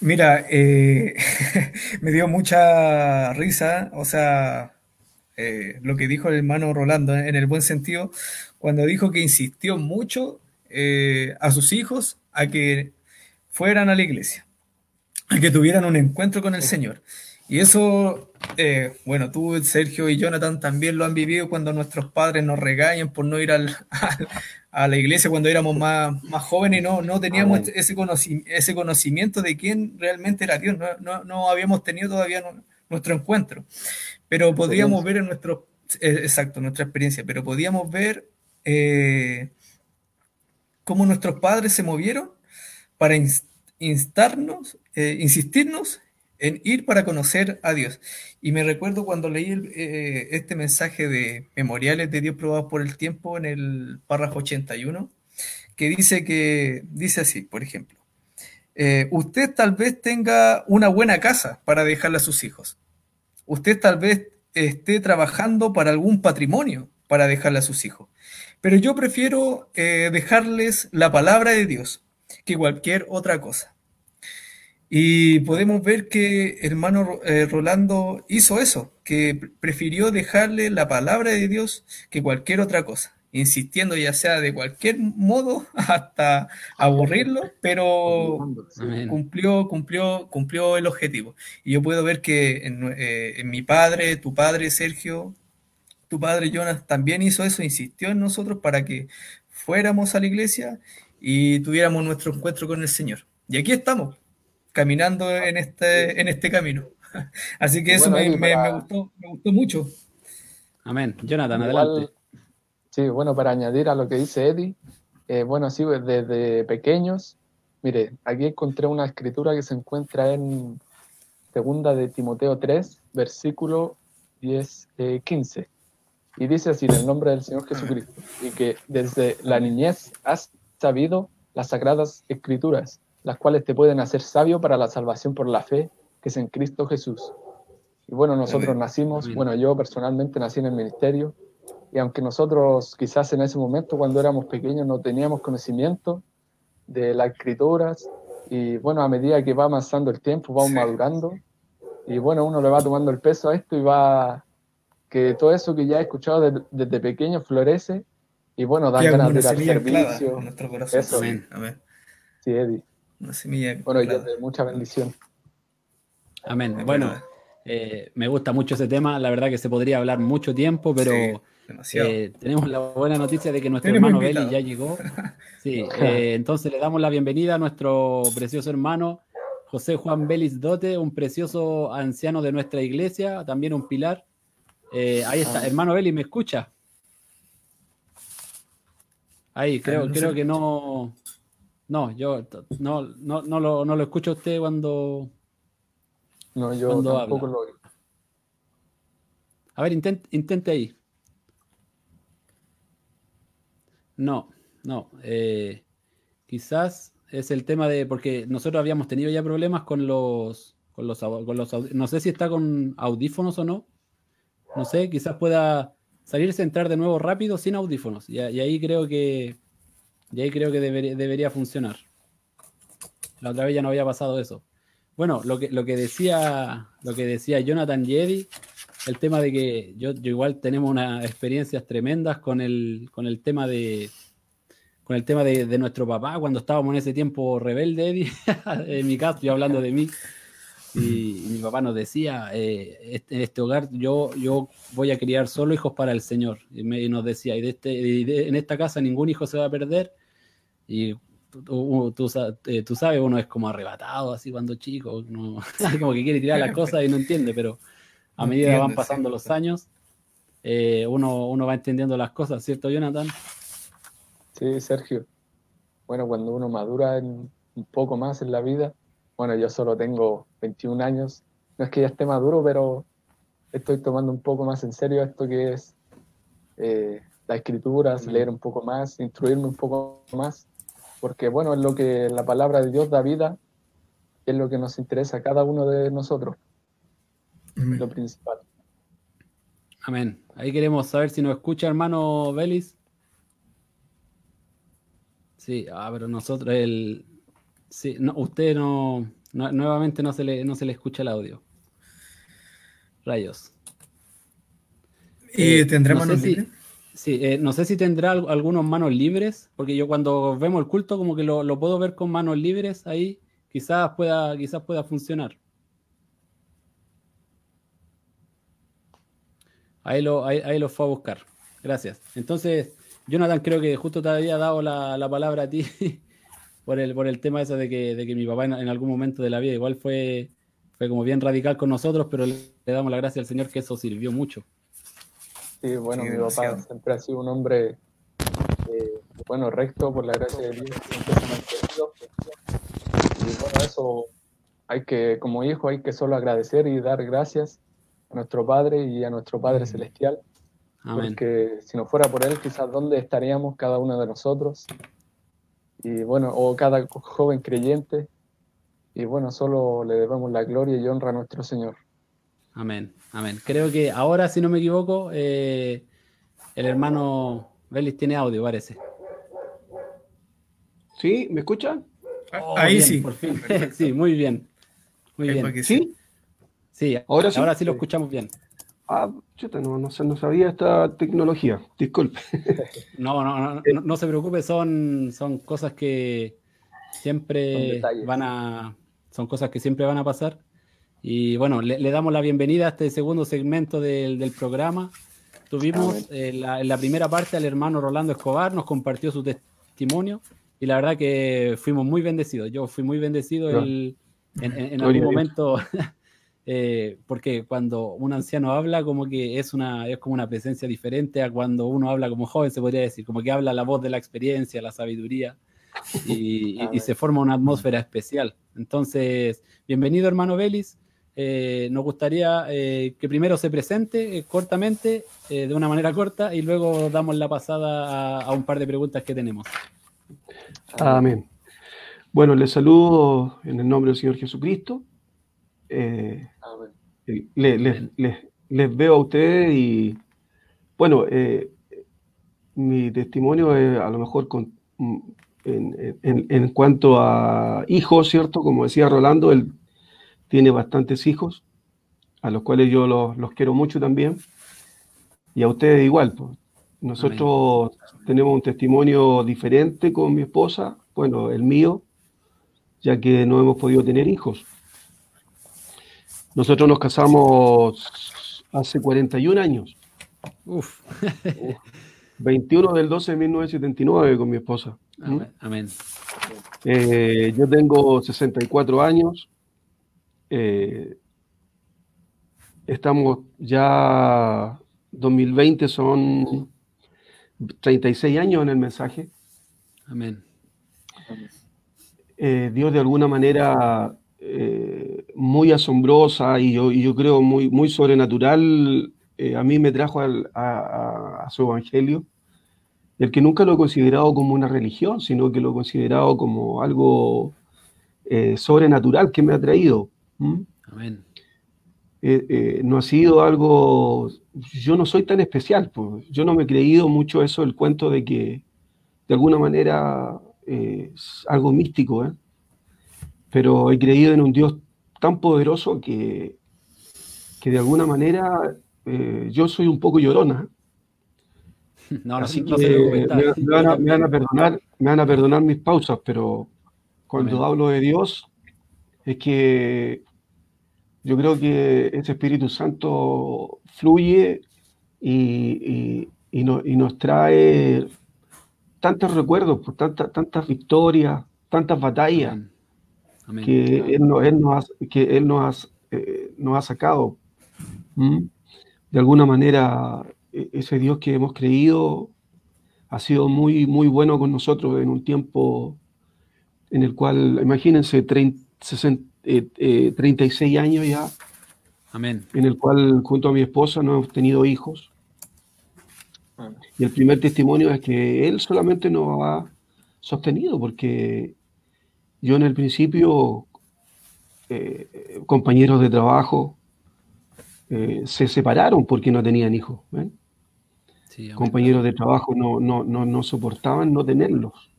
Mira, eh, <laughs> me dio mucha risa, o sea, eh, lo que dijo el hermano Rolando en el buen sentido, cuando dijo que insistió mucho a sus hijos a que fueran a la iglesia, a que tuvieran un encuentro con el Señor. Y eso, eh, bueno, tú, Sergio y Jonathan también lo han vivido cuando nuestros padres nos regañan por no ir al, <laughs> a la iglesia cuando éramos más, más jóvenes y no, no teníamos ese, ese conocimiento de quién realmente era Dios. No, no, habíamos tenido todavía nuestro encuentro. Pero podíamos ver en nuestro, eh, exacto, nuestra experiencia, pero podíamos ver eh, cómo nuestros padres se movieron para instarnos, insistirnos en ir para conocer a Dios. Y me recuerdo cuando leí eh, este mensaje de Memoriales de Dios probados por el tiempo en el párrafo 81, que dice que dice así, por ejemplo, eh, usted tal vez tenga una buena casa para dejarle a sus hijos. Usted tal vez esté trabajando para algún patrimonio para dejarle a sus hijos. Pero yo prefiero eh, dejarles la palabra de Dios que cualquier otra cosa. Y podemos ver que hermano eh, Rolando hizo eso, que prefirió dejarle la palabra de Dios que cualquier otra cosa, insistiendo ya sea de cualquier modo <laughs> hasta aburrirlo, pero cumplió, cumplió, cumplió el objetivo. Y yo puedo ver que en, eh, en mi padre, tu padre Sergio, tu padre Jonas también hizo eso, insistió en nosotros para que fuéramos a la iglesia y tuviéramos nuestro encuentro con el Señor. Y aquí estamos caminando en este, en este camino. <laughs> Así que eso me, gustó, me gustó mucho. Amén. Jonathan, adelante. Sí, bueno, para añadir a lo que dice Eddie, eh, bueno, así desde pequeños, mire, aquí encontré una escritura que se encuentra en segunda de Timoteo 3, versículo 10, 15. Eh, y dice así, en el nombre del Señor Jesucristo, y que desde la niñez has sabido las sagradas escrituras, las cuales te pueden hacer sabio para la salvación por la fe que es en Cristo Jesús. Y bueno, nosotros nacimos, bueno, yo personalmente nací en el ministerio Y aunque nosotros quizás en ese momento, cuando éramos pequeños, no teníamos conocimiento de las escrituras, y bueno, a medida que va avanzando el tiempo, vamos madurando, y bueno, uno le va tomando el peso a esto y va, que todo eso que ya he escuchado desde, pequeño florece, y bueno, da ganas de dar servicio. En nuestro corazón. Eso. Amén. Sí, Eddie. Una semilla. Bueno, y de mucha bendición. Amén. Bueno, eh, me gusta mucho ese tema. La verdad que se podría hablar mucho tiempo, pero eh, tenemos la buena noticia de que nuestro hermano Beli ya llegó. <laughs> Sí, eh, entonces le damos la bienvenida a nuestro precioso hermano José Juan Belis Dote, un precioso anciano de nuestra iglesia, también un pilar. ahí está, hermano Beli, ¿me escucha? Ahí, creo, creo que no. No, yo no, no, no, lo, no lo escucho a usted cuando, no, yo tampoco lo oigo. A ver, intente, ahí. No, no. Eh, quizás es el tema de. Porque nosotros habíamos tenido ya problemas con los. Con los, con los no sé si está con audífonos o no. No sé, quizás pueda salirse, entrar de nuevo rápido sin audífonos. Y, ahí creo que. Y ahí creo que debería, funcionar. La otra vez ya no había pasado eso. Bueno, lo que, lo que decía lo que decía Jonathan Jedi, el tema de que yo, igual tenemos unas experiencias tremendas con el, con el tema de con el tema de, nuestro papá cuando estábamos en ese tiempo rebelde, <laughs> en mi caso, yo hablando de mí. Y, mi papá nos decía, eh, este, en este hogar yo, yo voy a criar solo hijos para el Señor. Y, nos decía, y, de este, en esta casa ningún hijo se va a perder. Y tú, eh, tú, sabes, uno es como arrebatado así cuando chico, <laughs> como que quiere tirar las cosas y no entiende, pero a medida que van pasando los años, eh, uno, uno va entendiendo las cosas, ¿cierto, Jonathan? Sí, Sergio. Bueno, cuando uno madura un poco más en la vida, bueno, yo solo tengo 21 años, no es que ya esté maduro, pero estoy tomando un poco más en serio esto que es eh, la escritura, leer un poco más, instruirme un poco más porque bueno, es lo que la palabra de Dios da vida, es lo que nos interesa a cada uno de nosotros, lo principal. Amén. Ahí queremos saber si nos escucha hermano Belis. Sí, ah, pero nosotros, el, sí, no, usted no, nuevamente no se, le, no se le escucha el audio. Rayos. ¿Y tendremos no Sí, eh, no sé si tendrá algunos manos libres, porque yo cuando vemos el culto como que lo, puedo ver con manos libres ahí, quizás pueda, quizás pueda funcionar. Ahí lo, ahí, lo fue a buscar. Gracias. Entonces, Jonathan, creo que justo te había dado la, palabra a ti <laughs> por el, por el tema ese de que, de que mi papá en, algún momento de la vida igual fue, fue como bien radical con nosotros, pero le damos la gracia al Señor que eso sirvió mucho. Sí, bueno, mi papá siempre ha sido un hombre, eh, bueno, recto por la gracia de Dios, Y bueno, eso hay que, como hijo, hay que solo agradecer y dar gracias a nuestro Padre y a nuestro Padre Celestial. Porque si no fuera por Él, quizás dónde estaríamos cada uno de nosotros. Y bueno, o cada joven creyente. Y bueno, solo le debemos la gloria y honra a nuestro Señor. Amén, amén. Creo que ahora, si no me equivoco, eh, el hermano Belis tiene audio, parece. ¿Sí? ¿Me escuchan? Oh, Ahí sí. Por fin. <laughs> sí, muy bien. Muy bien. ¿Sí? Sí, ahora sí, ahora sí lo escuchamos bien. Ah, chuta, no, no, no sabía esta tecnología, disculpe. <laughs> No, no, no, no, se preocupe, son, son cosas que siempre van a, son cosas que siempre van a pasar y bueno, le, damos la bienvenida a este segundo segmento del, programa. Tuvimos eh, en la primera parte al hermano Rolando Escobar, nos compartió su testimonio y la verdad que fuimos muy bendecidos. Yo fui muy bendecido en, algún momento, eh, porque cuando un anciano habla, como que es, una, es como una presencia diferente a cuando uno habla como joven, se podría decir, como que habla la voz de la experiencia, la sabiduría. <laughs> Y, y se forma una atmósfera especial. Entonces, bienvenido hermano Belis. Eh, nos gustaría eh, que primero se presente eh, cortamente, de una manera corta, y luego damos la pasada a, un par de preguntas que tenemos. Amén. Bueno, les saludo en el nombre del Señor Jesucristo. Les, veo a ustedes y, bueno, mi testimonio es a lo mejor con, mm, en, cuanto a hijos, ¿cierto? Como decía Rolando, él tiene bastantes hijos, a los cuales yo los, quiero mucho también, y a ustedes igual. Pues. Nosotros tenemos un testimonio diferente con mi esposa, bueno, el mío, ya que no hemos podido tener hijos. Nosotros nos casamos hace 41 años. Uf. <laughs> 21 del 12 de 1979 con mi esposa. Amén. Eh, yo tengo 64 años. Eh, estamos ya, 2020 son 36 años en el mensaje. Amén. Eh, Dios de alguna manera muy asombrosa y yo, yo creo muy, muy sobrenatural a mí me trajo a, su evangelio el que nunca lo he considerado como una religión, sino que lo he considerado como algo eh, sobrenatural que me ha traído. Amén. Eh, eh, no ha sido algo, yo no soy tan especial, pues. yo no me he creído mucho eso, el cuento de que de alguna manera es algo místico, pero he creído en un Dios tan poderoso que, que de alguna manera yo soy un poco llorona. <laughs> No, Así que me, van a, perdonar, me van a perdonar mis pausas, pero cuando hablo de Dios es que yo creo que ese Espíritu Santo fluye y, nos trae tantos recuerdos, por tantas, tantas victorias, tantas batallas que Él, nos, ha, que él nos, eh, nos ha sacado. De alguna manera e-, ese Dios que hemos creído ha sido muy, muy bueno con nosotros en un tiempo en el cual, imagínense, 36 eh, eh, años ya. Amén. En el cual junto a mi esposa no hemos tenido hijos. Y el primer testimonio es que Él solamente nos ha sostenido, porque yo en el principio, eh, compañeros de trabajo, se separaron porque no tenían hijos compañeros de trabajo no, no, no, soportaban no tenerlos.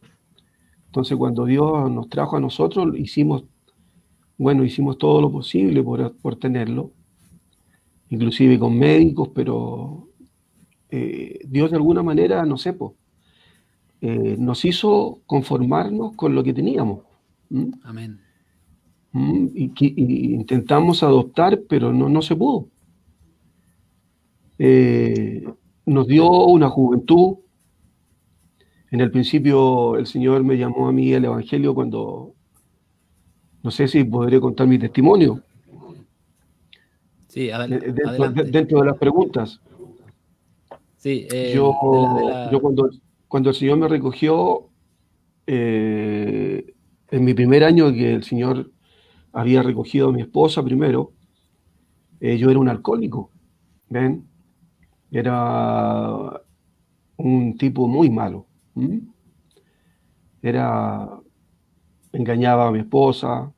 Entonces cuando Dios nos trajo a nosotros, hicimos, bueno, hicimos todo lo posible por, por tenerlo, inclusive con médicos, pero eh, Dios de alguna manera, no sé, eh, nos hizo conformarnos con lo que teníamos. Amén. Y, intentamos adoptar, pero no, no se pudo. Eh, nos dio una juventud. En el principio el Señor me llamó a mí el Evangelio cuando, no sé si podré contar mi testimonio. Sí, adelante. Dentro, de las preguntas. Sí, eh, yo, cuando, cuando el Señor me recogió, eh, en mi primer año que el Señor había recogido a mi esposa primero, eh, yo era un alcohólico. ¿Ven? Era un tipo muy malo. Era, engañaba a mi esposa,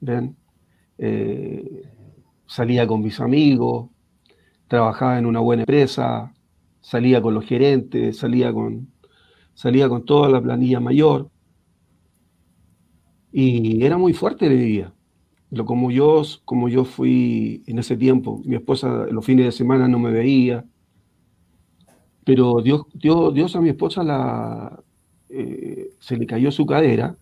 ¿ven? Eh, salía con mis amigos, trabajaba en una buena empresa, salía con los gerentes, salía con, salía con toda la planilla mayor. Y era muy fuerte de vida. Lo, como, yo, como yo fui en ese tiempo, mi esposa los fines de semana no me veía, pero Dios, Dios, Dios a mi esposa la, eh, se le cayó su cadera.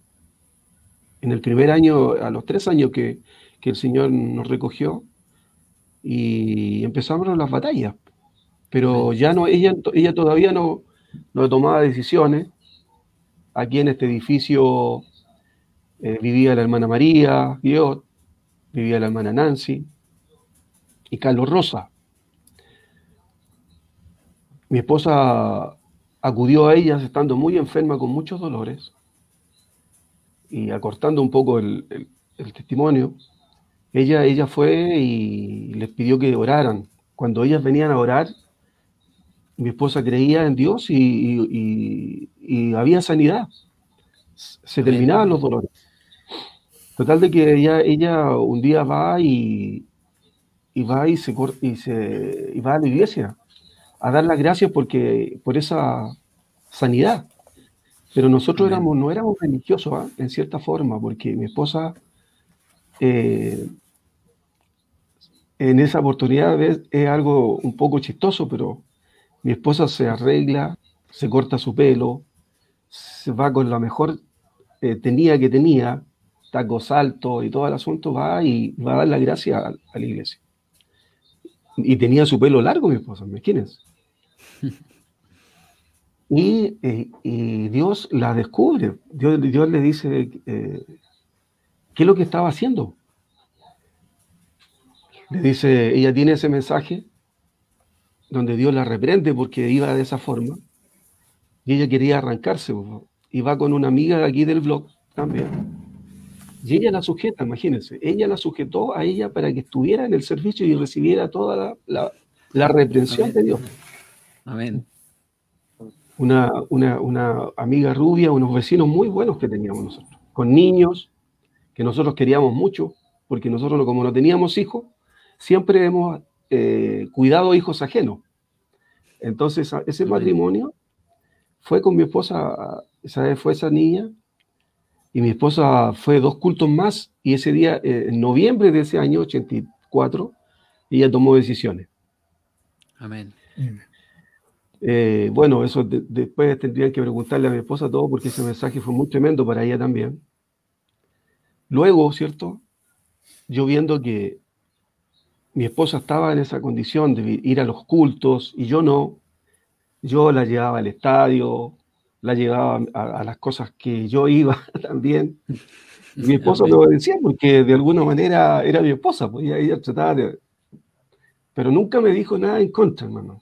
En el primer año, a los tres años que, el Señor nos recogió, y empezamos las batallas. Pero ya no, ella, ella todavía no, no tomaba decisiones. Aquí en este edificio eh, vivía la hermana María, Dios, vivía la hermana Nancy y Carlos Rosa mi esposa acudió a ellas estando muy enferma con muchos dolores y acortando un poco el, testimonio, ella, ella fue y les pidió que oraran. Cuando ellas venían a orar, mi esposa creía en Dios y, había sanidad. Se terminaban los dolores. Total de que ella, ella un día va y, va y se, y se y va a la iglesia a dar las gracias porque por esa sanidad. Pero nosotros éramos, no éramos religiosos, ¿ah? en cierta forma, porque mi esposa eh, en esa oportunidad es, es, algo un poco chistoso, pero mi esposa se arregla, se corta su pelo, se va con la mejor eh, tenía que tenía, tacos y todo el asunto, va y va a dar la gracia a, la iglesia. Y tenía su pelo largo, mi esposa, ¿me quiénes? Y, eh, y, Dios la descubre. Dios, Dios le dice eh, qué es lo que estaba haciendo. Le dice, ella tiene ese mensaje donde Dios la reprende porque iba de esa forma y ella quería arrancarse y va con una amiga aquí del blog también. Y ella la sujeta, imagínense, ella la sujetó a ella para que estuviera en el servicio y recibiera toda la, la, reprensión de Dios. Amén. Una, una, una, amiga rubia, unos vecinos muy buenos que teníamos nosotros, con niños que nosotros queríamos mucho, porque nosotros como no teníamos hijos, siempre hemos eh, cuidado hijos ajenos. Entonces, ese matrimonio fue con mi esposa, esa fue esa niña, y mi esposa fue dos cultos más, y ese día, eh, en noviembre de ese año 84, ella tomó decisiones. Amén. Eh, bueno, eso después tendrían que preguntarle a mi esposa todo, porque ese mensaje fue muy tremendo para ella también. Luego, ¿cierto? Yo viendo que mi esposa estaba en esa condición de ir a los cultos y yo no, yo la llevaba al estadio, la llevaba a, las cosas que yo iba <laughs> también. mi esposa me obedecía porque de alguna manera era mi esposa, pues ella, trataba de... Pero nunca me dijo nada en contra, hermano.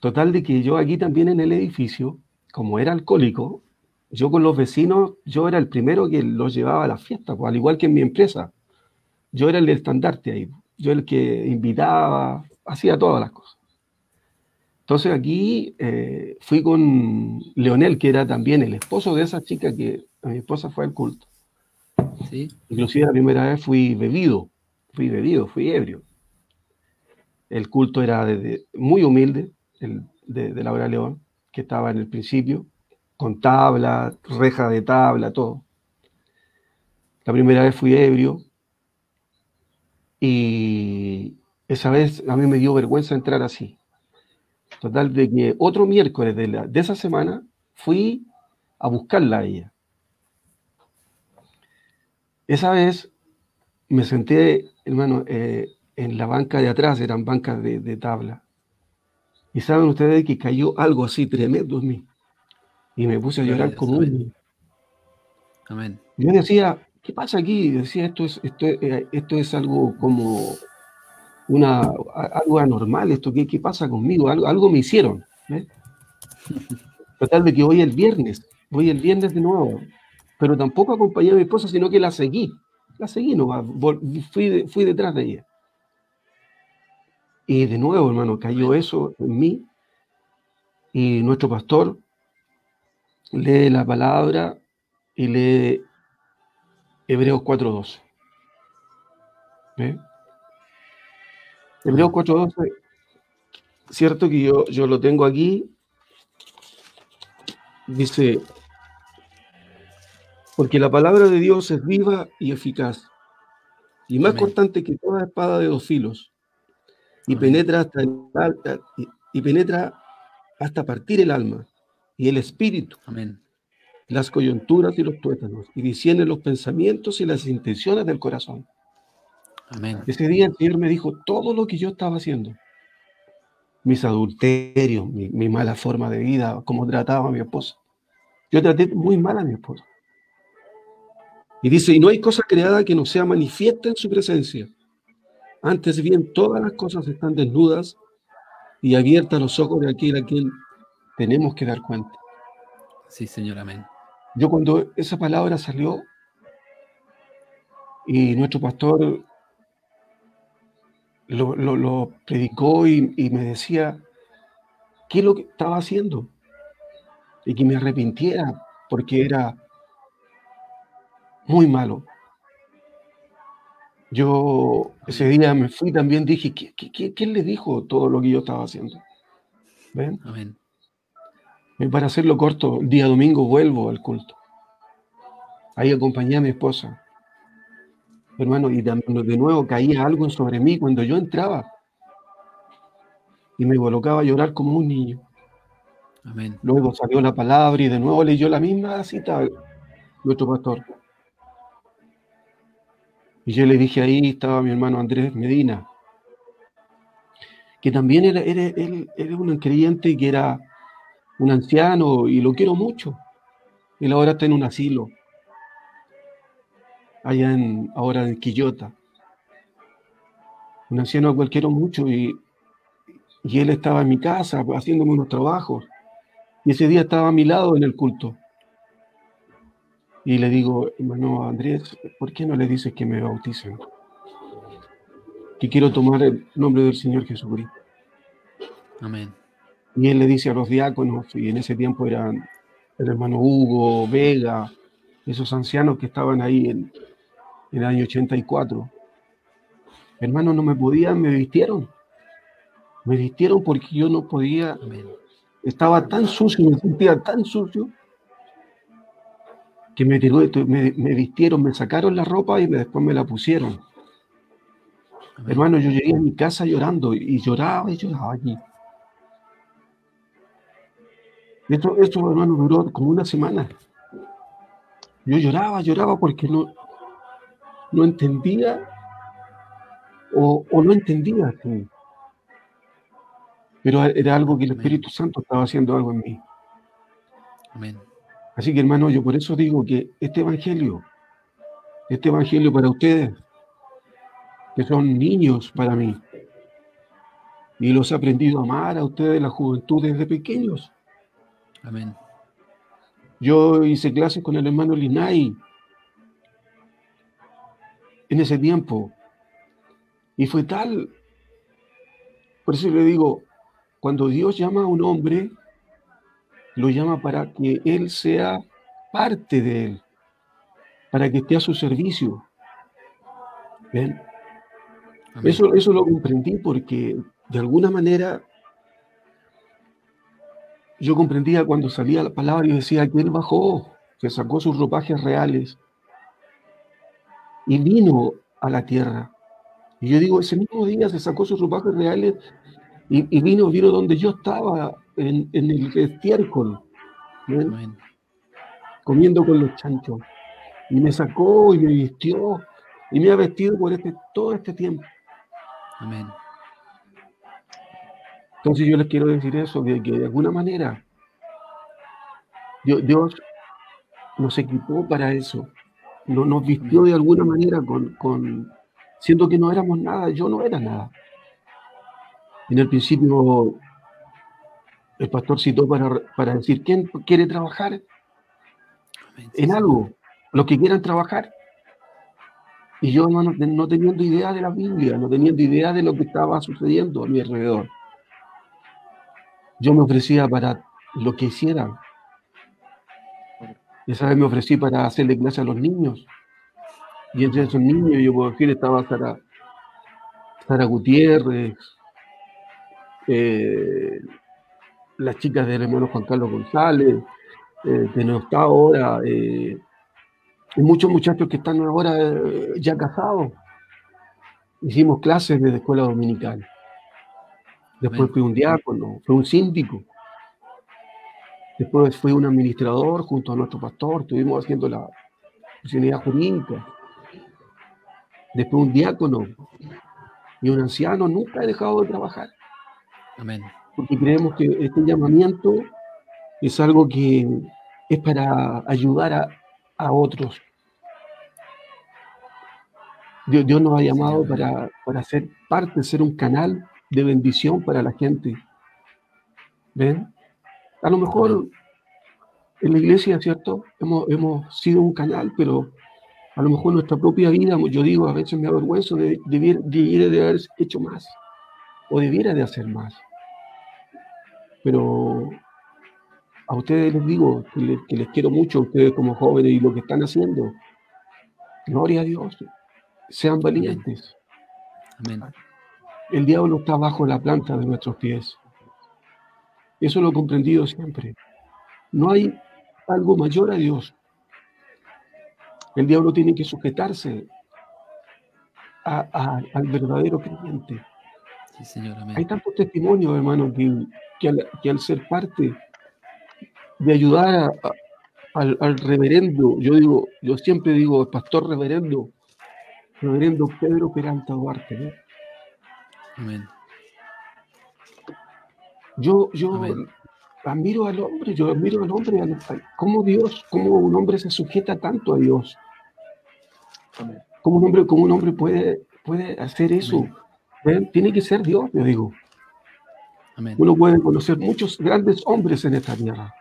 Total de que yo aquí también en el edificio, como era alcohólico, yo con los vecinos, yo era el primero que los llevaba a la fiesta, pues, al igual que en mi empresa. Yo era el estandarte ahí, yo el que invitaba, hacía todas las cosas. Entonces aquí eh, fui con Leonel, que era también el esposo de esa chica que mi esposa fue al culto. ¿Sí? Inclusive la primera vez fui bebido, fui bebido, fui ebrio. El culto era muy humilde, el, de, de Laura León, que estaba en el principio, con tabla, reja de tabla, todo. La primera vez fui ebrio y esa vez a mí me dio vergüenza entrar así. Total, de que otro miércoles de, la, de esa semana fui a buscarla a ella. Esa vez me senté, hermano, eh, en la banca de atrás, eran bancas de, tabla. Y saben ustedes que cayó algo así tremendo en mí. Y me puse a llorar como un... Amén. Yo decía, ¿qué pasa aquí? Decía, esto es, esto, eh, esto es algo como una, algo anormal, esto, ¿qué, qué pasa conmigo? Algo, algo me hicieron. Total de que voy el viernes, voy el viernes de nuevo, pero tampoco acompañé a mi esposa, sino que la seguí. La seguí, no, fui, fui detrás de ella. Y de nuevo, hermano, cayó eso en mí. Y nuestro pastor lee la palabra y lee Hebreos 4.12. ¿Ve? Hebreos 4.12, cierto que yo, yo lo tengo aquí, dice, porque la palabra de Dios es viva y eficaz, y más cortante que toda espada de dos filos, y penetra hasta y, penetra hasta partir el alma y el espíritu, Amén. las coyunturas y los tuétanos, y discierne los pensamientos y las intenciones del corazón. Ese día el Señor me dijo todo lo que yo estaba haciendo. Mis adulterios, mi, mala forma de vida, cómo trataba a mi esposa. Yo traté muy mal a mi esposa. Y dice, y no hay cosa creada que no sea manifiesta en su presencia. Antes bien, todas las cosas están desnudas y abiertas los ojos de aquel a quien tenemos que dar cuenta. Sí, Señor, amén. Yo cuando esa palabra salió y nuestro pastor lo, lo, predicó y, y, me decía qué es lo que estaba haciendo y que me arrepintiera porque era muy malo. Yo ese día me fui también, dije, ¿qué, qué, quién le dijo todo lo que yo estaba haciendo? ¿Ven? Amén. Para hacerlo corto, el día domingo vuelvo al culto. Ahí acompañé a mi esposa. Hermano, y de, nuevo caía algo sobre mí cuando yo entraba. Y me colocaba a llorar como un niño. Amén. Luego salió la palabra y de nuevo leyó la misma cita nuestro pastor. Y yo le dije ahí estaba mi hermano Andrés Medina, que también era, era, un creyente que era un anciano y lo quiero mucho. Él ahora está en un asilo, allá en, ahora en Quillota. Un anciano al cual quiero mucho y, y él estaba en mi casa haciéndome unos trabajos. Y ese día estaba a mi lado en el culto. Y le digo, hermano Andrés, ¿por qué no le dices que me bauticen? Que quiero tomar el nombre del Señor Jesucristo. Amén. Y él le dice a los diáconos, y en ese tiempo eran el hermano Hugo, Vega, esos ancianos que estaban ahí en, el año 84. Hermano, no me podían, me vistieron. Me vistieron porque yo no podía. Estaba tan sucio, me sentía tan sucio que me, me, vistieron, me sacaron la ropa y después me la pusieron. Hermano, yo llegué a mi casa llorando y lloraba y lloraba allí. Esto, esto, hermano, duró como una semana. Yo lloraba, lloraba porque no, no entendía o, no entendía. Pero era algo que el Espíritu Santo estaba haciendo algo en mí. Amén. Así que hermano, yo por eso digo que este Evangelio, este Evangelio para ustedes, que son niños para mí, y los he aprendido a amar a ustedes, la juventud desde pequeños. Amén. Yo hice clases con el hermano Linay en ese tiempo. Y fue tal. Por eso le digo, cuando Dios llama a un hombre, lo llama para que él sea parte de él, para que esté a su servicio. ¿Ven? Eso, eso lo comprendí porque de alguna manera yo comprendía cuando salía la palabra y decía que él bajó, que sacó sus ropajes reales y vino a la tierra. Y yo digo, ese mismo día se sacó sus ropajes reales y, vino, vino donde yo estaba, en, el estiércol, comiendo con los chanchos. Y me sacó y me vistió y me ha vestido por este, todo este tiempo. Amén. Entonces yo les quiero decir eso, que, de alguna manera Dios, Dios, nos equipó para eso, nos vistió de alguna manera con, con, siendo que no éramos nada, yo no era nada. En el principio el pastor citó para, para decir, ¿quién quiere trabajar en algo? Los que quieran trabajar. Y yo no, no teniendo idea de la Biblia, no teniendo idea de lo que estaba sucediendo a mi alrededor yo me ofrecía para lo que hicieran. Esa vez me ofrecí para hacerle clase a los niños. Y entre esos niños, yo por decir, estaba Sara, Sara Gutiérrez, eh, las chicas del hermano Juan Carlos González, eh, que no está ahora, eh, y muchos muchachos que están ahora ya casados. Hicimos clases de escuela dominical. Después fui un diácono, fui un síndico. Después fui un administrador junto a nuestro pastor, estuvimos haciendo la funcionalidad jurídica. Después un diácono y un anciano, nunca he dejado de trabajar. Amén. Porque creemos que este llamamiento es algo que es para ayudar a, otros. Dios, Dios, nos ha llamado para, para ser parte, ser un canal de bendición para la gente. ¿Ven? A lo mejor en la iglesia, ¿cierto? Hemos, hemos sido un canal, pero a lo mejor nuestra propia vida, yo digo, a veces me avergüenzo de, debiera de haber hecho más o debiera de hacer más. Pero a ustedes les digo que les, que les quiero mucho, a ustedes como jóvenes y lo que están haciendo. Gloria a Dios. Sean valientes. Amén. El diablo está bajo la planta de nuestros pies. Eso lo he comprendido siempre. No hay algo mayor a Dios. El diablo tiene que sujetarse al verdadero creyente. Hay tantos testimonios, hermano, que, al, ser parte de ayudar al, reverendo, yo digo, yo siempre digo, el pastor reverendo, reverendo Pedro Peralta Duarte. Amén. Yo, yo admiro al hombre, yo admiro al hombre, cómo Dios, cómo un hombre se sujeta tanto a Dios. Cómo un hombre, cómo un hombre puede, puede hacer eso. Tiene que ser Dios, yo digo. Uno puede conocer muchos grandes hombres en esta tierra.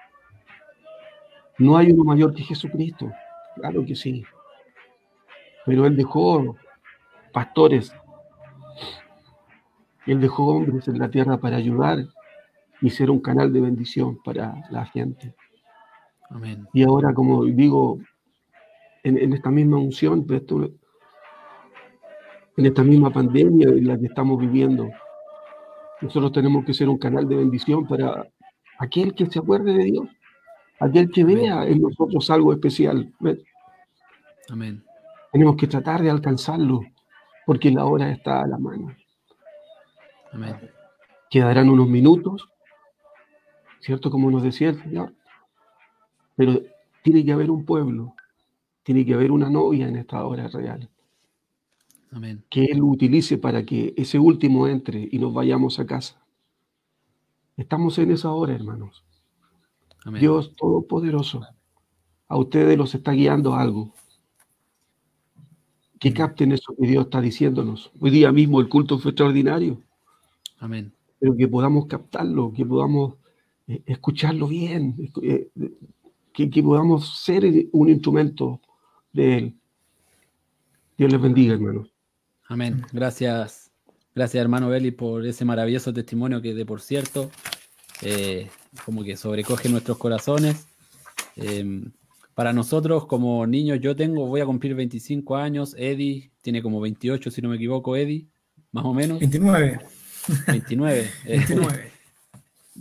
No hay uno mayor que Jesucristo. Claro que sí. Pero Él dejó pastores. Él dejó hombres en la tierra para ayudar y ser un canal de bendición para la gente. Y ahora, como digo, en, esta misma unción, en esta misma pandemia en la que estamos viviendo, nosotros tenemos que ser un canal de bendición para aquel que se acuerde de Dios, aquel que vea en nosotros algo especial. Amén. Tenemos que tratar de alcanzarlo, porque la hora está a la mano. Amén. Quedarán unos minutos ¿cierto? Como nos decía el Señor. Pero tiene que haber un pueblo, tiene que haber una novia en esta hora real. Amén. Que Él utilice para que ese último entre y nos vayamos a casa. Estamos en esa hora, hermanos. Dios Todopoderoso, a ustedes los está guiando algo. Que capten eso que Dios está diciéndonos. Hoy día mismo el culto fue extraordinario. Amén. Pero que podamos captarlo, que podamos escucharlo bien, eh, que, podamos ser un instrumento de Él. Dios les bendiga, hermano. Amén. Gracias, gracias hermano Beli por ese maravilloso testimonio que de por cierto, eh, como que sobrecoge nuestros corazones. Em, para nosotros como niños, yo tengo, voy a cumplir 25 años, Eddie tiene como 28, si no me equivoco, Eddie, más o menos. 29. 29. 29.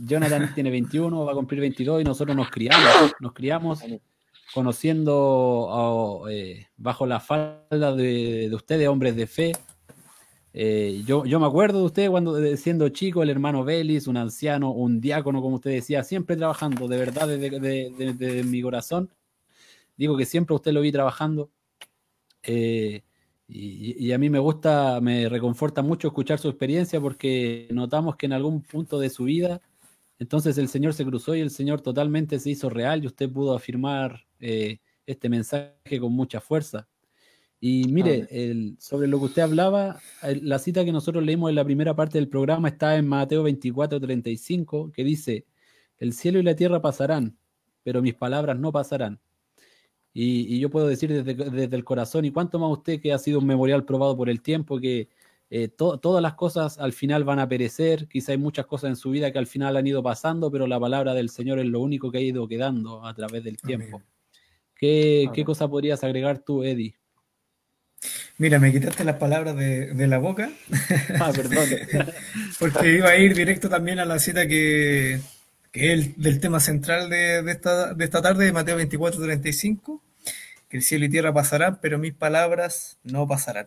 Jonathan tiene 21, va a cumplir 22 y nosotros nos criamos, nos criamos conociendo eh, bajo la falda de, ustedes, hombres de fe. Eh, yo, yo me acuerdo de ustedes cuando siendo chico, el hermano Belis, un anciano, un diácono, como usted decía, siempre trabajando, de verdad, desde, mi corazón. Digo que siempre usted lo vi trabajando. Eh, y, y, a mí me gusta, me reconforta mucho escuchar su experiencia porque notamos que en algún punto de su vida entonces el Señor se cruzó y el Señor totalmente se hizo real y usted pudo afirmar eh, este mensaje con mucha fuerza. Y mire, el, sobre lo que usted hablaba, la cita que nosotros leímos en la primera parte del programa está en Mateo 24, 35, que dice, el cielo y la tierra pasarán, pero mis palabras no pasarán. Y, yo puedo decir desde, desde, el corazón, y cuánto más usted que ha sido un memorial probado por el tiempo, que eh, todas las cosas al final van a perecer, quizá hay muchas cosas en su vida que al final han ido pasando, pero la palabra del Señor es lo único que ha ido quedando a través del tiempo. ¿Qué, cosa podrías agregar tú, Eddie? Mira, me quitaste las palabras de, la boca. <laughs> Ah, perdón. <laughs> Porque iba a ir directo también a la cita que, que es del tema central de, esta, de esta tarde, de Mateo 24, 35, que el cielo y tierra pasarán, pero mis palabras no pasarán.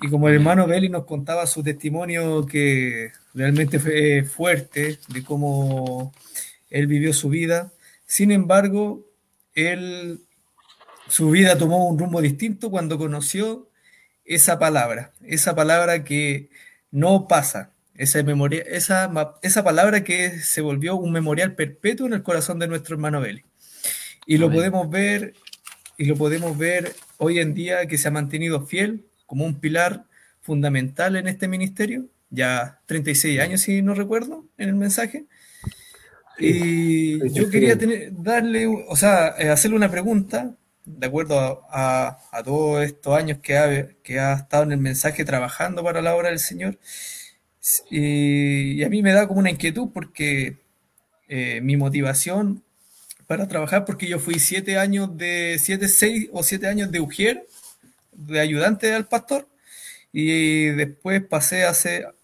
Y como el hermano Belli nos contaba su testimonio que realmente fue fuerte de cómo él vivió su vida, sin embargo, él, su vida tomó un rumbo distinto cuando conoció esa palabra, esa palabra que no pasa, esa, memoria, esa, esa palabra que se volvió un memorial perpetuo en el corazón de nuestro hermano Belli. Y lo podemos ver, y lo podemos ver hoy en día que se ha mantenido fiel como un pilar fundamental en este ministerio, ya 36 años si no recuerdo en el mensaje. Y yo quería tener, darle, o sea, eh, hacerle una pregunta, de acuerdo a, todos estos años que ha, que ha estado en el mensaje trabajando para la obra del Señor. Y, a mí me da como una inquietud porque eh, mi motivación para trabajar, porque yo fui siete años de, siete, seis o siete años de Ujier, de ayudante al pastor, y después pasé a ser,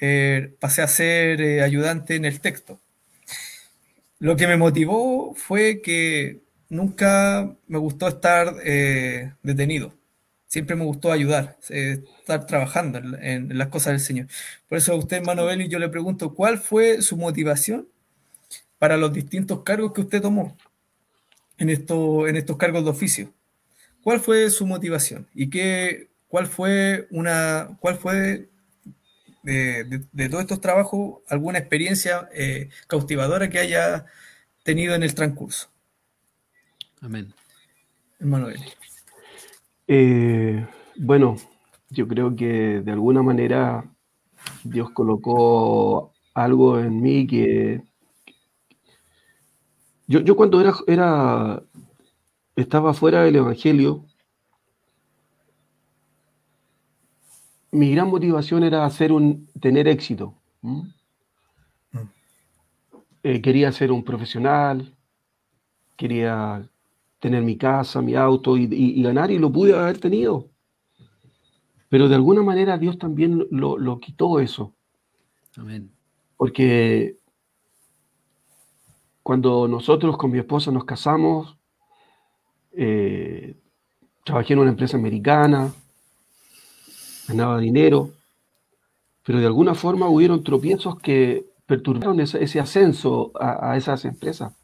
eh, pasé a ser eh, ayudante en el texto. lo que me motivó fue que nunca me gustó estar eh, detenido. Siempre me gustó ayudar, estar trabajando en, las cosas del Señor. Por eso a usted, hermano Beli, yo le pregunto, ¿cuál fue su motivación para los distintos cargos que usted tomó en, esto, en estos cargos de oficio? ¿Cuál fue su motivación? ¿Y qué, cuál fue una, cuál fue de, todos estos trabajos alguna experiencia eh, cautivadora que haya tenido en el transcurso? Amén. Hermano eh, bueno, yo creo que de alguna manera Dios colocó algo en mí que yo, yo cuando era, era estaba fuera del Evangelio, mi gran motivación era hacer un, tener éxito. Mm. Eh, quería ser un profesional, quería tener mi casa, mi auto y, ganar y lo pude haber tenido. Pero de alguna manera Dios también lo, quitó eso. Amén. Porque cuando nosotros con mi esposa nos casamos, eh, trabajé en una empresa americana, ganaba dinero, pero de alguna forma hubieron tropiezos que perturbaron ese, ascenso a, esas empresas.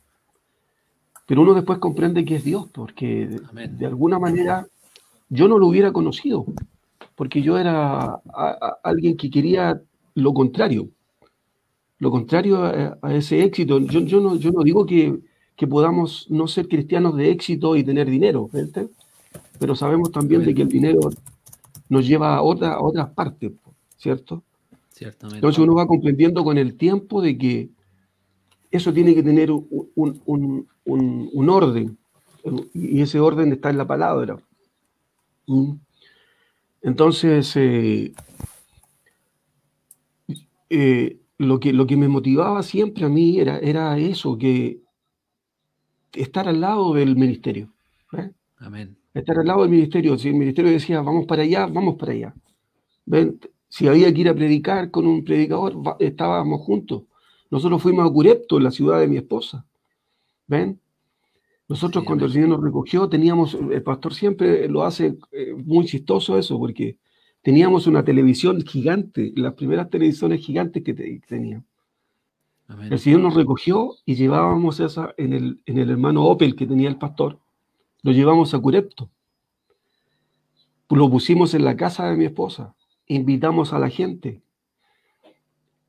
Pero uno después comprende que es Dios, porque de, alguna manera yo no lo hubiera conocido, porque yo era alguien que quería lo contrario, lo contrario a, ese éxito. Yo, yo, no, yo no digo que, que, podamos no ser cristianos de éxito y tener dinero, pero sabemos también de que el dinero nos lleva a, otra, otras partes, ¿cierto? Ciertamente. Entonces uno va comprendiendo con el tiempo de que eso tiene que tener un, orden, y ese orden está en la palabra. ¿Mm? Entonces, eh, eh, lo, que, lo que me motivaba siempre a mí era, era eso, que estar al lado del ministerio. ¿eh? Amén estar al lado del ministerio. Si el ministerio decía, vamos para allá, vamos para allá. ¿Ven? Si había que ir a predicar con un predicador, estábamos juntos. Nosotros fuimos a Curepto, la ciudad de mi esposa. ¿Ven? Nosotros cuando el Señor nos recogió, teníamos, el pastor siempre lo hace eh, muy chistoso eso, porque teníamos una televisión gigante, las primeras televisiones gigantes que teníamos. El Señor nos recogió y llevábamos esa en el, en el hermano Opel que tenía el pastor lo llevamos a Curepto. Lo pusimos en la casa de mi esposa. Invitamos a la gente.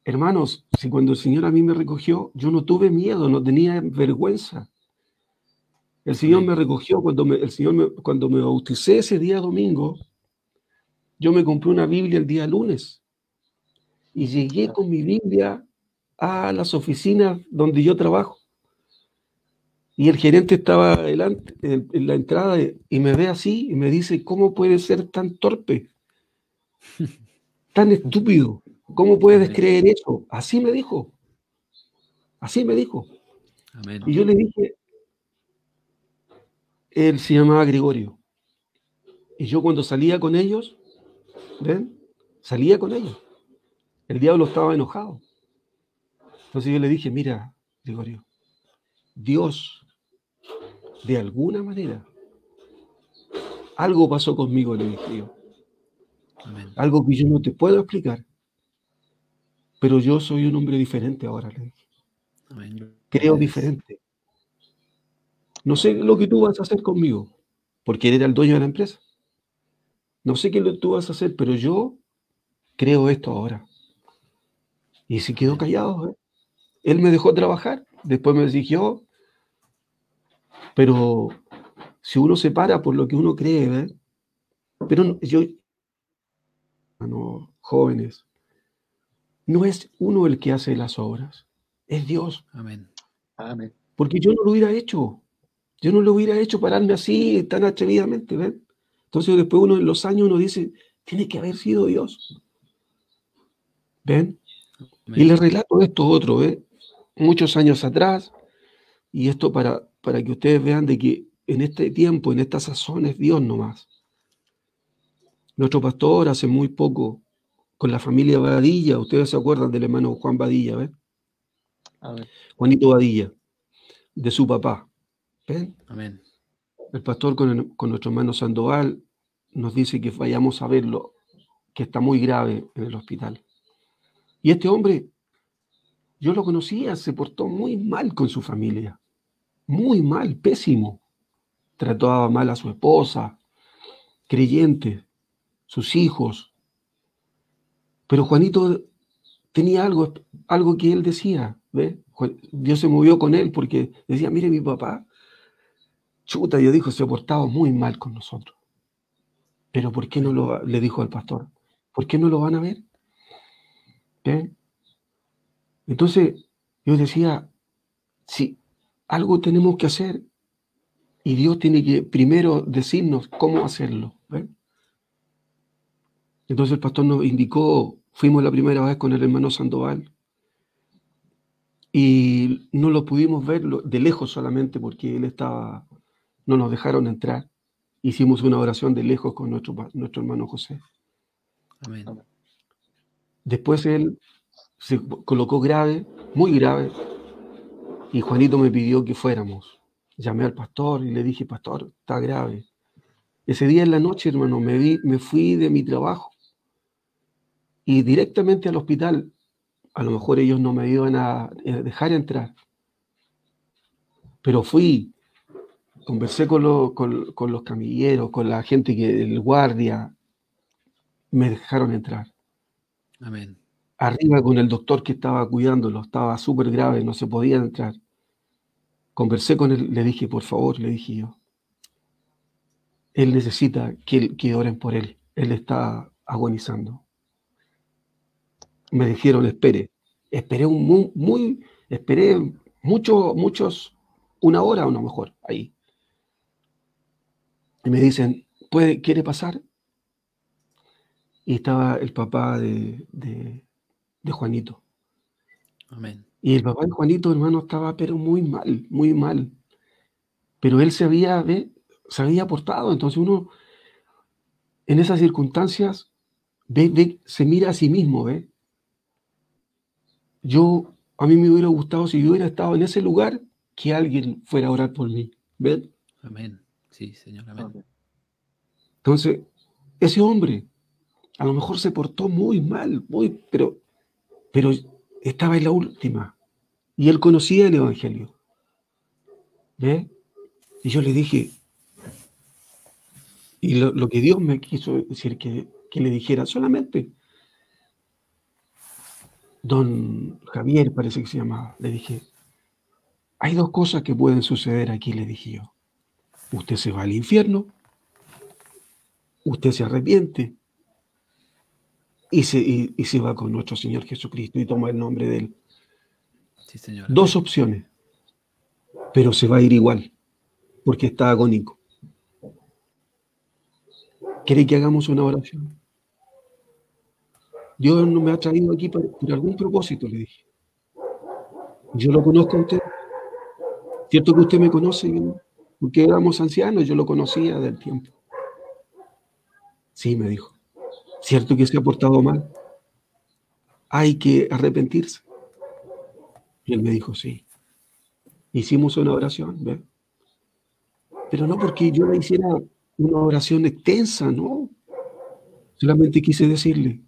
Hermanos, si cuando el Señor a mí me recogió, yo no tuve miedo, no tenía vergüenza. El Señor me recogió cuando me, el Señor cuando me bauticé ese día domingo. Yo me compré una Biblia el día lunes y llegué con mi Biblia a las oficinas donde yo trabajo. Y el gerente estaba adelante, en, la entrada y me ve así y me dice, ¿cómo puedes ser tan torpe? Tan estúpido. ¿Cómo puedes creer eso? Así me dijo. Así me dijo. Y yo le dije, él se llamaba Gregorio. Y yo cuando salía con ellos, ¿ven? Salía con ellos. El diablo estaba enojado. Entonces yo le dije, mira, Gregorio, Dios de alguna manera, algo pasó conmigo, le dije Algo que yo no te puedo explicar. Pero yo soy un hombre diferente ahora, le dije. Creo diferente. No sé lo que tú vas a hacer conmigo, porque él era el dueño de la empresa. No sé qué tú vas a hacer, pero yo creo esto ahora. Y se quedó callado. ¿eh? Él me dejó trabajar. Después me dijo, pero si uno se para por lo que uno cree, pero yo, no, jóvenes, no es uno el que hace las obras, es Dios. Amén. Amén. Porque yo no lo hubiera hecho. Yo no lo hubiera hecho pararme así tan atrevidamente, ¿ven? Entonces después uno en los años uno dice, tiene que haber sido Dios. ¿Ven? Y les relato esto otro, ¿ven? Muchos años atrás, y esto para, para que ustedes vean de que en este tiempo, en esta sazón es Dios nomás. Nuestro pastor hace muy poco, con la familia Badilla, ustedes se acuerdan del hermano Juan Badilla, ¿ves? Juanito Badilla. de su papá. ¿Ven? Amén. El pastor con, con nuestro hermano Sandoval nos dice que vayamos a verlo, que está muy grave en el hospital. Y este hombre, yo lo conocía, se portó muy mal con su familia, muy mal, pésimo. Trataba mal a su esposa, creyente, sus hijos. Pero Juanito tenía algo, algo que él decía, ¿ve? Dios se movió con él porque decía, mire mi papá, chuta, yo dijo, se ha portado muy mal con nosotros. Pero ¿por qué no lo, le dijo al pastor? ¿Por qué no lo van a ver? Entonces, yo decía, si algo tenemos que hacer y Dios tiene que primero decirnos cómo hacerlo. Entonces el pastor nos indicó, fuimos la primera vez con el hermano Sandoval y no lo pudimos ver de lejos solamente porque él estaba, no nos dejaron entrar hicimos una oración de lejos con nuestro, nuestro hermano José. Amén. Después él se colocó grave, muy grave, y Juanito me pidió que fuéramos. Llamé al pastor y le dije, pastor, está grave. Ese día en la noche, hermano, me, vi, me fui de mi trabajo y directamente al hospital. A lo mejor ellos no me iban a dejar entrar. Pero fui, conversé con, con, los camilleros, con la gente que, el guardia, me dejaron entrar. Amén. Arriba con el doctor que estaba cuidándolo, estaba súper grave, no se podía entrar. Conversé con él, le dije, por favor, le dije yo, él necesita que, que oren por él, él está agonizando. Me dijeron, espere, esperé un muy, muy esperé mucho, muchos, una hora o no mejor, ahí y me dicen, ¿puede, ¿quiere pasar? Y estaba el papá de, Juanito. Amén. Y el papá de Juanito, hermano, estaba pero muy mal, muy mal. Pero él se había, se había portado. Entonces uno, en esas circunstancias, ve, se mira a sí mismo, ¿ve? Yo, a mí me hubiera gustado si yo hubiera estado en ese lugar, que alguien fuera a orar por mí. ¿Ven? Amén. Sí, Señor. Entonces, ese hombre a lo mejor se portó muy mal, muy, pero, pero estaba en la última. Y él conocía el Evangelio. Y yo le dije, y lo, que Dios me quiso decir que, que le dijera solamente, don Javier parece que se llamaba, le dije, hay dos cosas que pueden suceder aquí, le dije yo usted se va al infierno, usted se arrepiente y se, se va con nuestro Señor Jesucristo y toma el nombre de Él. Dos opciones, pero se va a ir igual, porque está agónico. ¿Quiere que hagamos una oración? Dios no me ha traído aquí por, algún propósito, le dije. Yo lo conozco a usted. Cierto que usted me conoce, porque éramos ancianos, yo lo conocía del tiempo. Sí, me dijo, cierto que se ha portado mal, hay que arrepentirse. Y él me dijo, sí. Hicimos una oración, ¿ve? Pero no porque yo le hiciera una oración extensa, no. Solamente quise decirle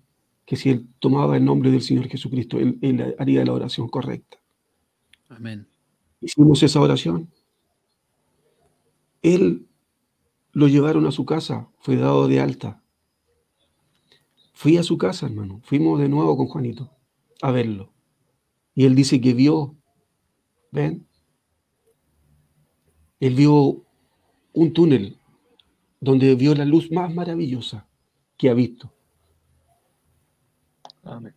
que si él tomaba el nombre del Señor Jesucristo, él, él haría la oración correcta. Amén. Hicimos esa oración él lo llevaron a su casa, fue dado de alta. Fui a su casa, hermano. Fuimos de nuevo con Juanito a verlo. Y él dice que vio, ¿ven? Él vio un túnel donde vio la luz más maravillosa que ha visto. Amén.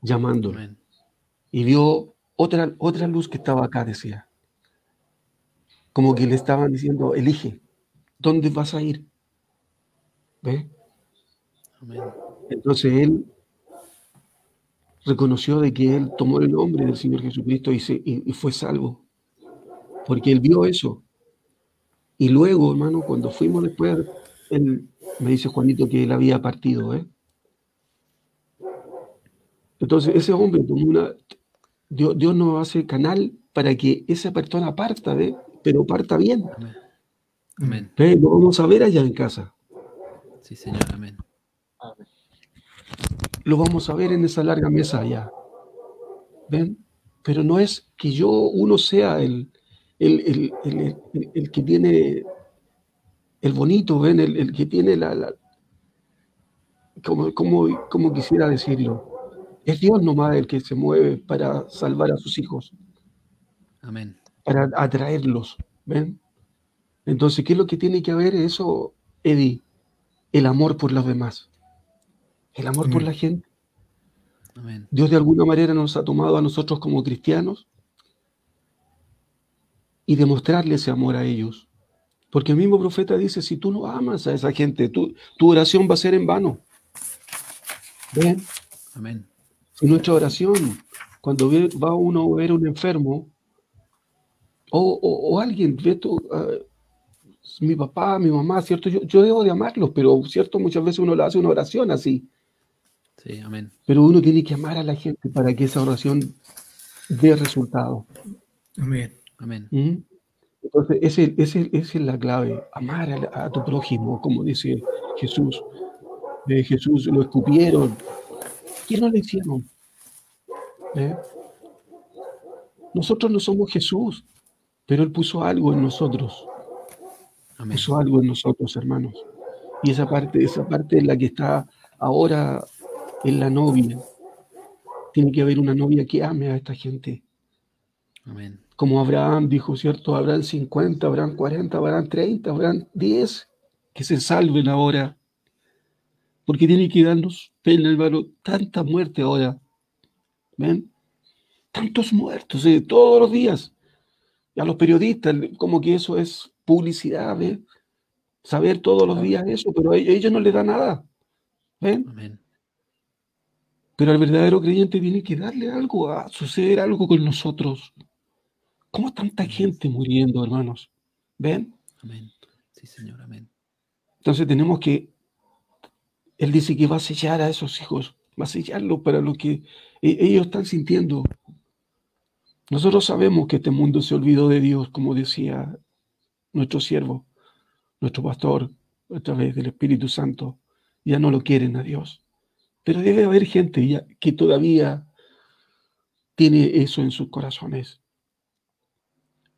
Llamándolo. Y vio otra, otra luz que estaba acá, decía como que le estaban diciendo, elige, ¿dónde vas a ir? ¿Ve? Entonces él reconoció de que él tomó el nombre del Señor Jesucristo y, se, y, fue salvo, porque él vio eso. Y luego, hermano, cuando fuimos después, él me dice Juanito que él había partido, ¿eh? Entonces ese hombre tomó una, Dios, Dios nos hace canal para que esa persona parta, ¿ve? pero parta bien. Amén. Lo vamos a ver allá en casa. Sí, Señor, amén. Lo vamos a ver en esa larga mesa allá. ¿Ven? Pero no es que yo, uno sea el, el, que tiene el bonito, ¿ven? El, que tiene la... como, como, como quisiera decirlo. Es Dios nomás el que se mueve para salvar a sus hijos. Amén. Para atraerlos. ¿Ven? Entonces, ¿qué es lo que tiene que haber? Eso, Eddie, el amor por los demás. El amor por la gente. Amén. Dios de alguna manera nos ha tomado a nosotros como cristianos y demostrarle ese amor a ellos. Porque el mismo profeta dice, si tú no amas a esa gente, tu, tu oración va a ser en vano. ¿Ven? Amén. Si nuestra oración, cuando va uno a ver a un enfermo, o, alguien, ve ah, mi papá, mi mamá, ¿cierto? Yo, yo debo de amarlos, pero, ¿cierto? Muchas veces uno le hace una oración así. Sí, amén. Pero uno tiene que amar a la gente para que esa oración dé resultado. Amén. Amén. ¿Mm? Entonces, ese, ese, esa es la clave, amar a, tu prójimo, como dice Jesús. De Jesús lo escupieron. ¿Quién no le hicieron? ¿Eh? Nosotros no somos Jesús, pero Él puso algo en nosotros. Puso algo en nosotros, hermanos. Y esa parte, esa parte es la que está ahora en la novia. Tiene que haber una novia que ame a esta gente. Amén. Como Abraham dijo, ¿cierto? Habrán 50, habrán 40, habrán 30, habrán 10 que se salven ahora. Porque tiene que darnos pena, hermano, tanta muerte ahora. ¿Ven? Tantos muertos eh, todos los días. Y a los periodistas, como que eso es publicidad, ¿ven? Saber todos los días eso, pero a ellos no les da nada. ¿Ven? Amén. Pero al verdadero creyente tiene que darle algo, a suceder algo con nosotros. ¿Cómo tanta gente muriendo, hermanos? ¿Ven? Amén. Sí, Señor, amén. Entonces tenemos que, Él dice que va a sellar a esos hijos, va a sellarlo para lo que e, ellos están sintiendo. Nosotros sabemos que este mundo se olvidó de Dios, como decía nuestro siervo, nuestro pastor, a través del Espíritu Santo. Ya no lo quieren a Dios. Pero debe haber gente ya que todavía tiene eso en sus corazones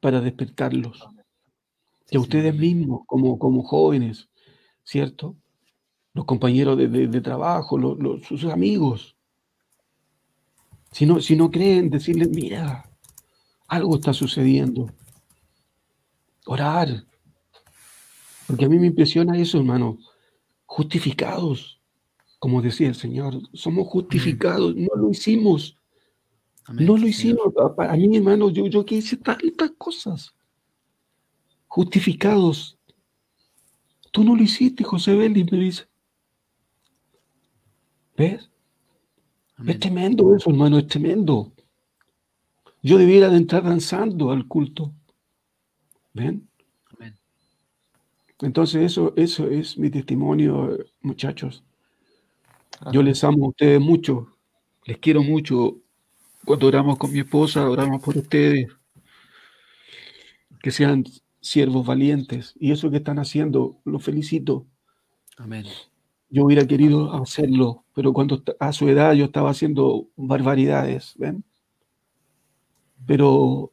para despertarlos. Que ustedes mismos, como, como jóvenes, ¿cierto? Los compañeros de, trabajo, sus amigos. Si no, si no creen, decirles, mira, algo está sucediendo. Orar. Porque a mí me impresiona eso, hermano. Justificados como decía el Señor, somos justificados, no lo hicimos. no lo hicimos. A, mí, hermano, yo, yo que hice tantas cosas. Justificados. Tú no lo hiciste, José Belli, me dice. ¿Ves? Es tremendo eso, hermano, es tremendo. Yo debiera de entrar danzando al culto. ¿Ven? Entonces eso, eso es mi testimonio, muchachos. Yo les amo a ustedes mucho, les quiero mucho. Cuando oramos con mi esposa, oramos por ustedes. Que sean siervos valientes. Y eso que están haciendo, los felicito. Amén. Yo hubiera querido hacerlo, pero cuando a su edad yo estaba haciendo barbaridades, ¿ven? Pero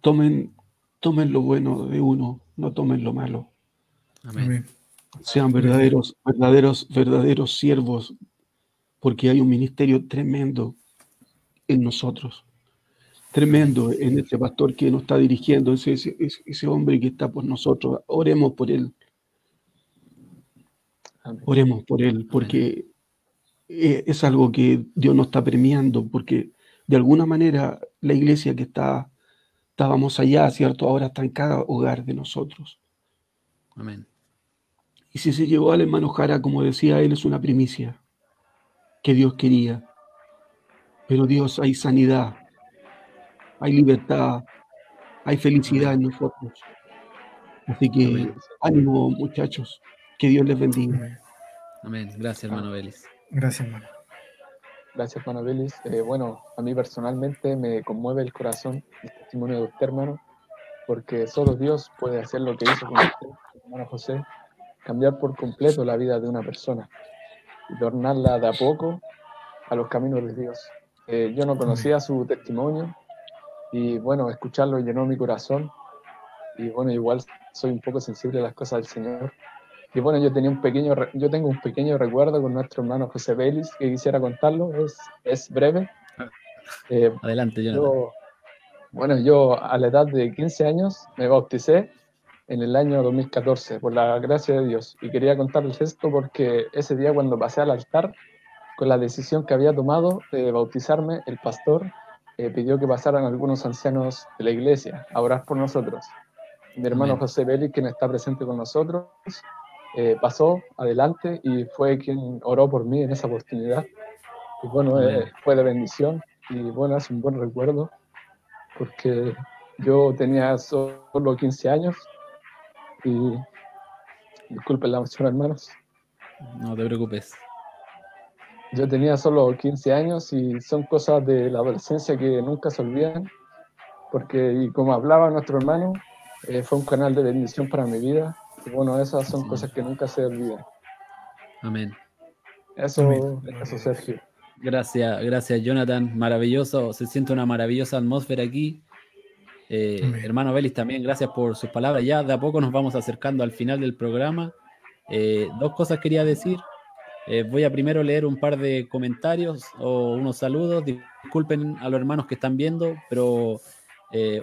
tomen, tomen lo bueno de uno, no tomen lo malo. Amén sean verdaderos, verdaderos, verdaderos siervos, porque hay un ministerio tremendo en nosotros, tremendo en este pastor que nos está dirigiendo, ese, ese, hombre que está por nosotros. Oremos por él. Oremos por él, porque eh, es algo que Dios nos está premiando, porque de alguna manera la iglesia que está, estábamos allá, ¿cierto? Ahora está en cada hogar de nosotros. Amén. Y si se llevó al hermano Jara, como decía él, es una primicia que Dios quería. Pero Dios, hay sanidad, hay libertad, hay felicidad en nosotros. Así que ánimo, muchachos. Que Dios les bendiga. Amén. Gracias, hermano Vélez. Gracias, hermano. Gracias, hermano Belis. Eh, bueno, a mí personalmente me conmueve el corazón el testimonio de usted, hermano, porque solo Dios puede hacer lo que hizo con usted, hermano José, cambiar por completo la vida de una persona y tornarla de a poco a los caminos de Dios. Eh, yo no conocía su testimonio y bueno, escucharlo llenó mi corazón y bueno, igual soy un poco sensible a las cosas del Señor. Y bueno, yo tenía un pequeño, yo tengo un pequeño recuerdo con nuestro hermano José Belis que quisiera contarlo, es, es breve. Eh, Adelante, yo, Bueno, yo a la edad de 15 años me bauticé en el año 2014, por la gracia de Dios. Y quería contarles esto porque ese día cuando pasé al altar, con la decisión que había tomado de bautizarme, el pastor eh, pidió que pasaran algunos ancianos de la iglesia a orar por nosotros. Mi hermano José Belis, quien está presente con nosotros, eh, pasó adelante y fue quien oró por mí en esa oportunidad. Y bueno, eh, fue de bendición y bueno, es un buen recuerdo porque yo tenía solo 15 años y disculpen la emoción, hermanos. No te preocupes. Yo tenía solo 15 años y son cosas de la adolescencia que nunca se olvidan, porque y como hablaba nuestro hermano, eh, fue un canal de bendición para mi vida y bueno, esas son cosas que nunca se olvidan. Amén. Eso, eso Sergio. Gracias, gracias Jonathan. Maravilloso, se siente una maravillosa atmósfera aquí. Eh, hermano Belis también, gracias por sus palabras. Ya de a poco nos vamos acercando al final del programa. Eh, dos cosas quería decir. Eh, voy a primero leer un par de comentarios o unos saludos. Disculpen a los hermanos que están viendo, pero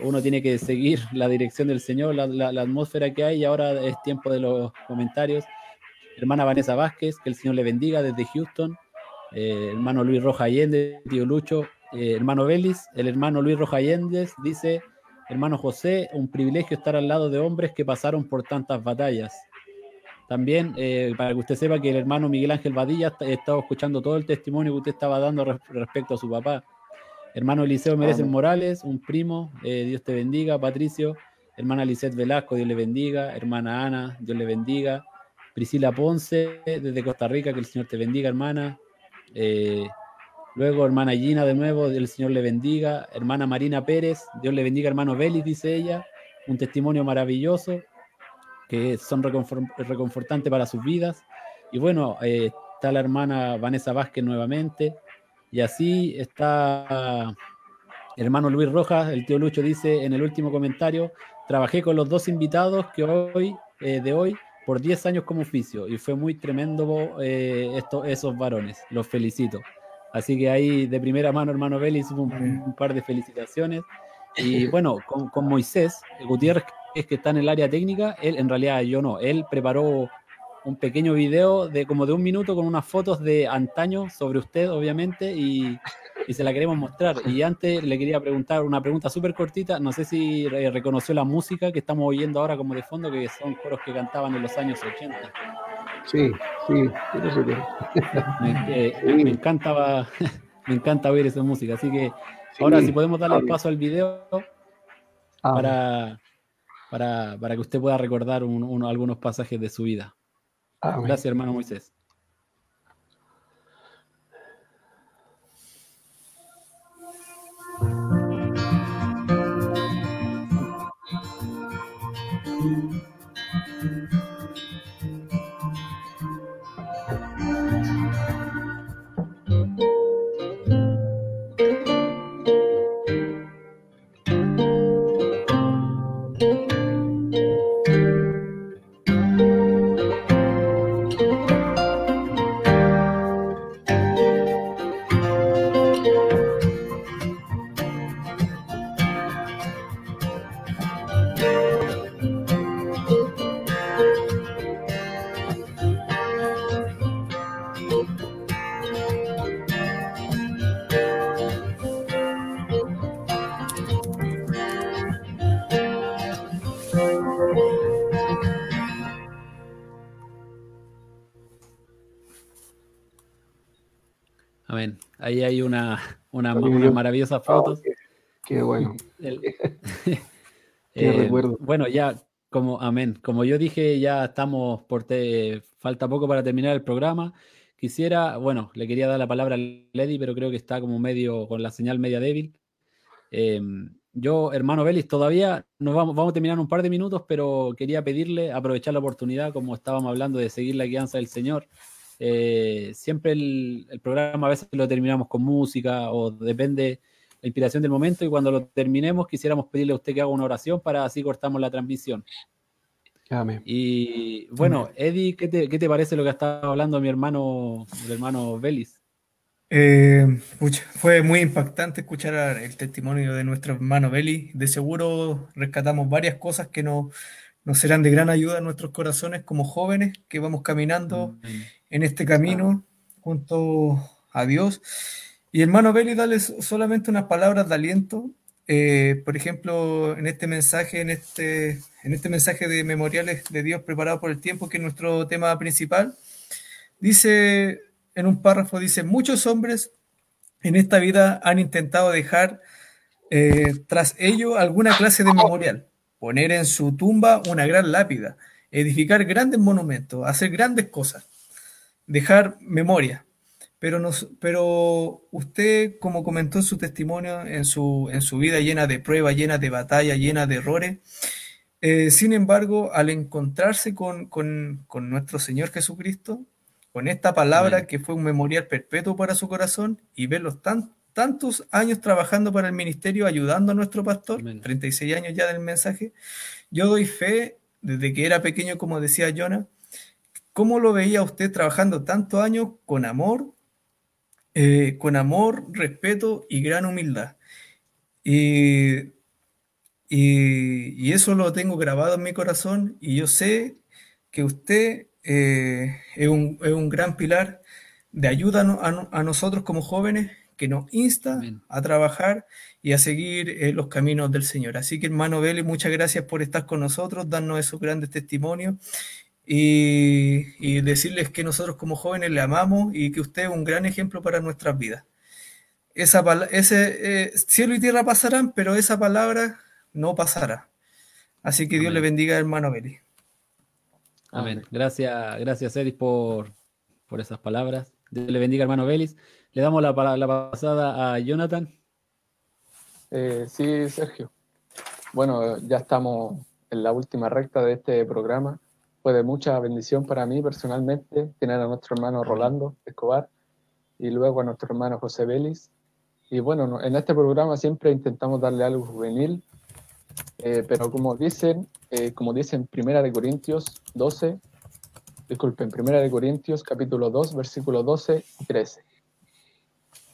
uno tiene que seguir <laughs> la dirección del Señor, la, atmósfera que hay y ahora es tiempo de los comentarios. Hermana Vanessa Vázquez, que el Señor le bendiga desde Houston. Eh, hermano Luis Roja Allende, tío Lucho. hermano Belis, el hermano Luis Roja Allende dice, hermano José, un privilegio estar al lado de hombres que pasaron por tantas batallas. También, eh, para que usted sepa que el hermano Miguel Ángel Badilla ha estado escuchando todo el testimonio que usted estaba dando respecto a su papá. Hermano Eliseo Mereces Morales, un primo, eh, Dios te bendiga. Patricio, hermana Lisette Velasco, Dios le bendiga. Hermana Ana, Dios le bendiga. Priscila Ponce, desde Costa Rica, que el Señor te bendiga, hermana. Eh, luego, hermana Gina, de nuevo, el Señor le bendiga. Hermana Marina Pérez, Dios le bendiga, hermano Belis, dice ella. Un testimonio maravilloso que son reconfortantes para sus vidas. Y bueno, eh, está la hermana Vanessa Vázquez nuevamente. Y así está el hermano Luis Rojas, el tío Lucho dice en el último comentario, trabajé con los dos invitados que hoy, eh, de hoy por 10 años como oficio y fue muy tremendo eh, esos varones. Los felicito. Así que ahí de primera mano, hermano Belis, un, un par de felicitaciones. Y bueno, con, con Moisés Gutiérrez, es que está en el área técnica, él en realidad yo no, él preparó un pequeño video de como de un minuto con unas fotos de antaño sobre usted, obviamente, y, se la queremos mostrar. Y antes le quería preguntar una pregunta súper cortita, no sé si reconoció la música que estamos oyendo ahora como de fondo, que son coros que cantaban en los años 80. Sí, sí, me, eh, <laughs> me encantaba, <laughs> me encanta oír esa música, así que ahora si podemos darle el paso al video ah, para para, que usted pueda recordar algunos pasajes de su vida. Ah, Gracias, hermano Moisés. Ahí hay una, una, maravillosa foto. qué, bueno. <laughs> Eh, bueno, ya, como, amén. Como yo dije, ya estamos por te, falta poco para terminar el programa. quisiera, bueno, le quería dar la palabra a Lady, pero creo que está como medio, con la señal media débil. Em, yo, hermano Vélez, todavía nos vamos, vamos a terminar un par de minutos, pero quería pedirle, aprovechar la oportunidad, como estábamos hablando, de seguir la guianza del Señor. Eh, siempre el, el, programa a veces lo terminamos con música o depende la inspiración del momento y cuando lo terminemos quisiéramos pedirle a usted que haga una oración para así cortamos la transmisión. Amén. Y bueno, Eddie, ¿qué te, ¿qué te, parece lo que ha estado hablando mi hermano, el hermano Vélez? Eh, fue muy impactante escuchar el testimonio de nuestro hermano Beli. De seguro rescatamos varias cosas que nos, nos serán de gran ayuda a nuestros corazones como jóvenes que vamos caminando en este camino junto a Dios. Y hermano Beli, dale solamente unas palabras de aliento. Eh, por ejemplo, en este mensaje, en este, en este mensaje de memoriales de Dios preparado por el tiempo, que es nuestro tema principal, dice en un párrafo dice, muchos hombres en esta vida han intentado dejar eh, tras ello alguna clase de memorial, poner en su tumba una gran lápida, edificar grandes monumentos, hacer grandes cosas, dejar memoria. Pero, nos, pero usted, como comentó en su testimonio, en su, en su vida llena de pruebas, llena de batallas, llena de errores, eh, sin embargo, al encontrarse con, con, con nuestro Señor Jesucristo, con esta palabra que fue un memorial perpetuo para su corazón y verlos tan, tantos años trabajando para el ministerio, ayudando a nuestro pastor, 36 años ya del mensaje, yo doy fe desde que era pequeño, como decía Jonah, ¿cómo lo veía usted trabajando tantos años con amor, eh, con amor, respeto y gran humildad? Y, y, eso lo tengo grabado en mi corazón y yo sé que usted eh, es, un, es, un, gran pilar de ayuda a, a, nosotros como jóvenes que nos insta a trabajar y a seguir eh, los caminos del Señor. Así que hermano Vélez, muchas gracias por estar con nosotros, darnos esos grandes testimonios y, y, decirles que nosotros como jóvenes le amamos y que usted es un gran ejemplo para nuestras vidas. Esa, ese, eh, cielo y tierra pasarán, pero esa palabra no pasará. Así que Dios le bendiga, hermano Vélez. Amén. Gracias, gracias Edith por, por esas palabras. Dios le bendiga, hermano Belis. Le damos la, la pasada a Jonathan. Eh, sí, Sergio. Bueno, ya estamos en la última recta de este programa. Fue de mucha bendición para mí personalmente tener a nuestro hermano Rolando Escobar y luego a nuestro hermano José Belis. Y bueno, en este programa siempre intentamos darle algo juvenil, eh, pero como dicen, eh, como dicen Primera de Corintios 12, disculpen, Primera de Corintios capítulo 2, versículo 12 y 13.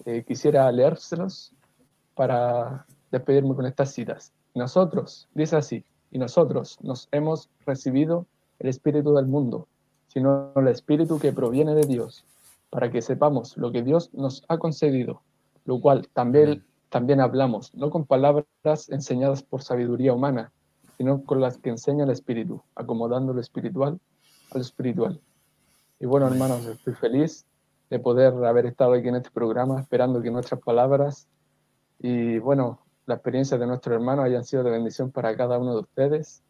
Eh, quisiera leérselos para despedirme con estas citas. Nosotros, dice así, y nosotros nos hemos recibido el Espíritu del mundo, sino el Espíritu que proviene de Dios, para que sepamos lo que Dios nos ha concedido, lo cual también también hablamos, no con palabras enseñadas por sabiduría humana, sino con las que enseña el Espíritu, acomodando lo espiritual a lo espiritual. Y bueno, hermanos, estoy feliz de poder haber estado aquí en este programa, esperando que nuestras palabras y bueno, la experiencia de nuestro hermano hayan sido de bendición para cada uno de ustedes.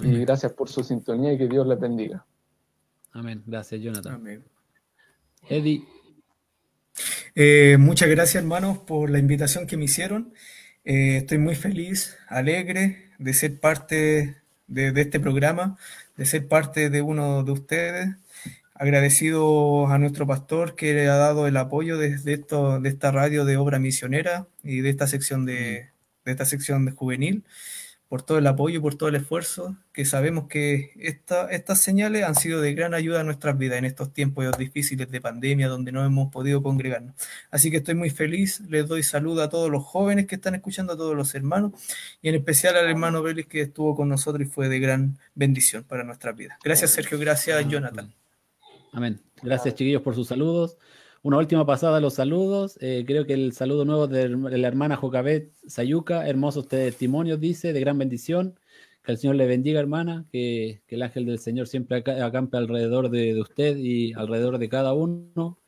Y gracias por su sintonía y que Dios les bendiga. Amén. Gracias, Jonathan. Amén. Eddie. Eh, muchas gracias, hermanos, por la invitación que me hicieron. Eh, estoy muy feliz, alegre de ser parte de, este programa, de ser parte de uno de ustedes. Agradecido a nuestro pastor que le ha dado el apoyo desde esto, de esta radio de obra misionera y de esta sección de, de esta sección de juvenil por todo el apoyo, por todo el esfuerzo, que sabemos que esta, estas señales han sido de gran ayuda a nuestras vidas en estos tiempos difíciles de pandemia donde no hemos podido congregarnos. Así que estoy muy feliz, les doy saludo a todos los jóvenes que están escuchando, a todos los hermanos, y en especial al hermano Vélez que estuvo con nosotros y fue de gran bendición para nuestras vidas. Gracias Sergio, gracias Jonathan. Amén. Gracias chiquillos por sus saludos. Una última pasada a los saludos. Eh, creo que el saludo nuevo de, la hermana Jocabet Sayuca, hermosos testimonios, dice, de gran bendición. Que el Señor le bendiga, hermana, que, el ángel del Señor siempre acampe alrededor de, usted y alrededor de cada uno.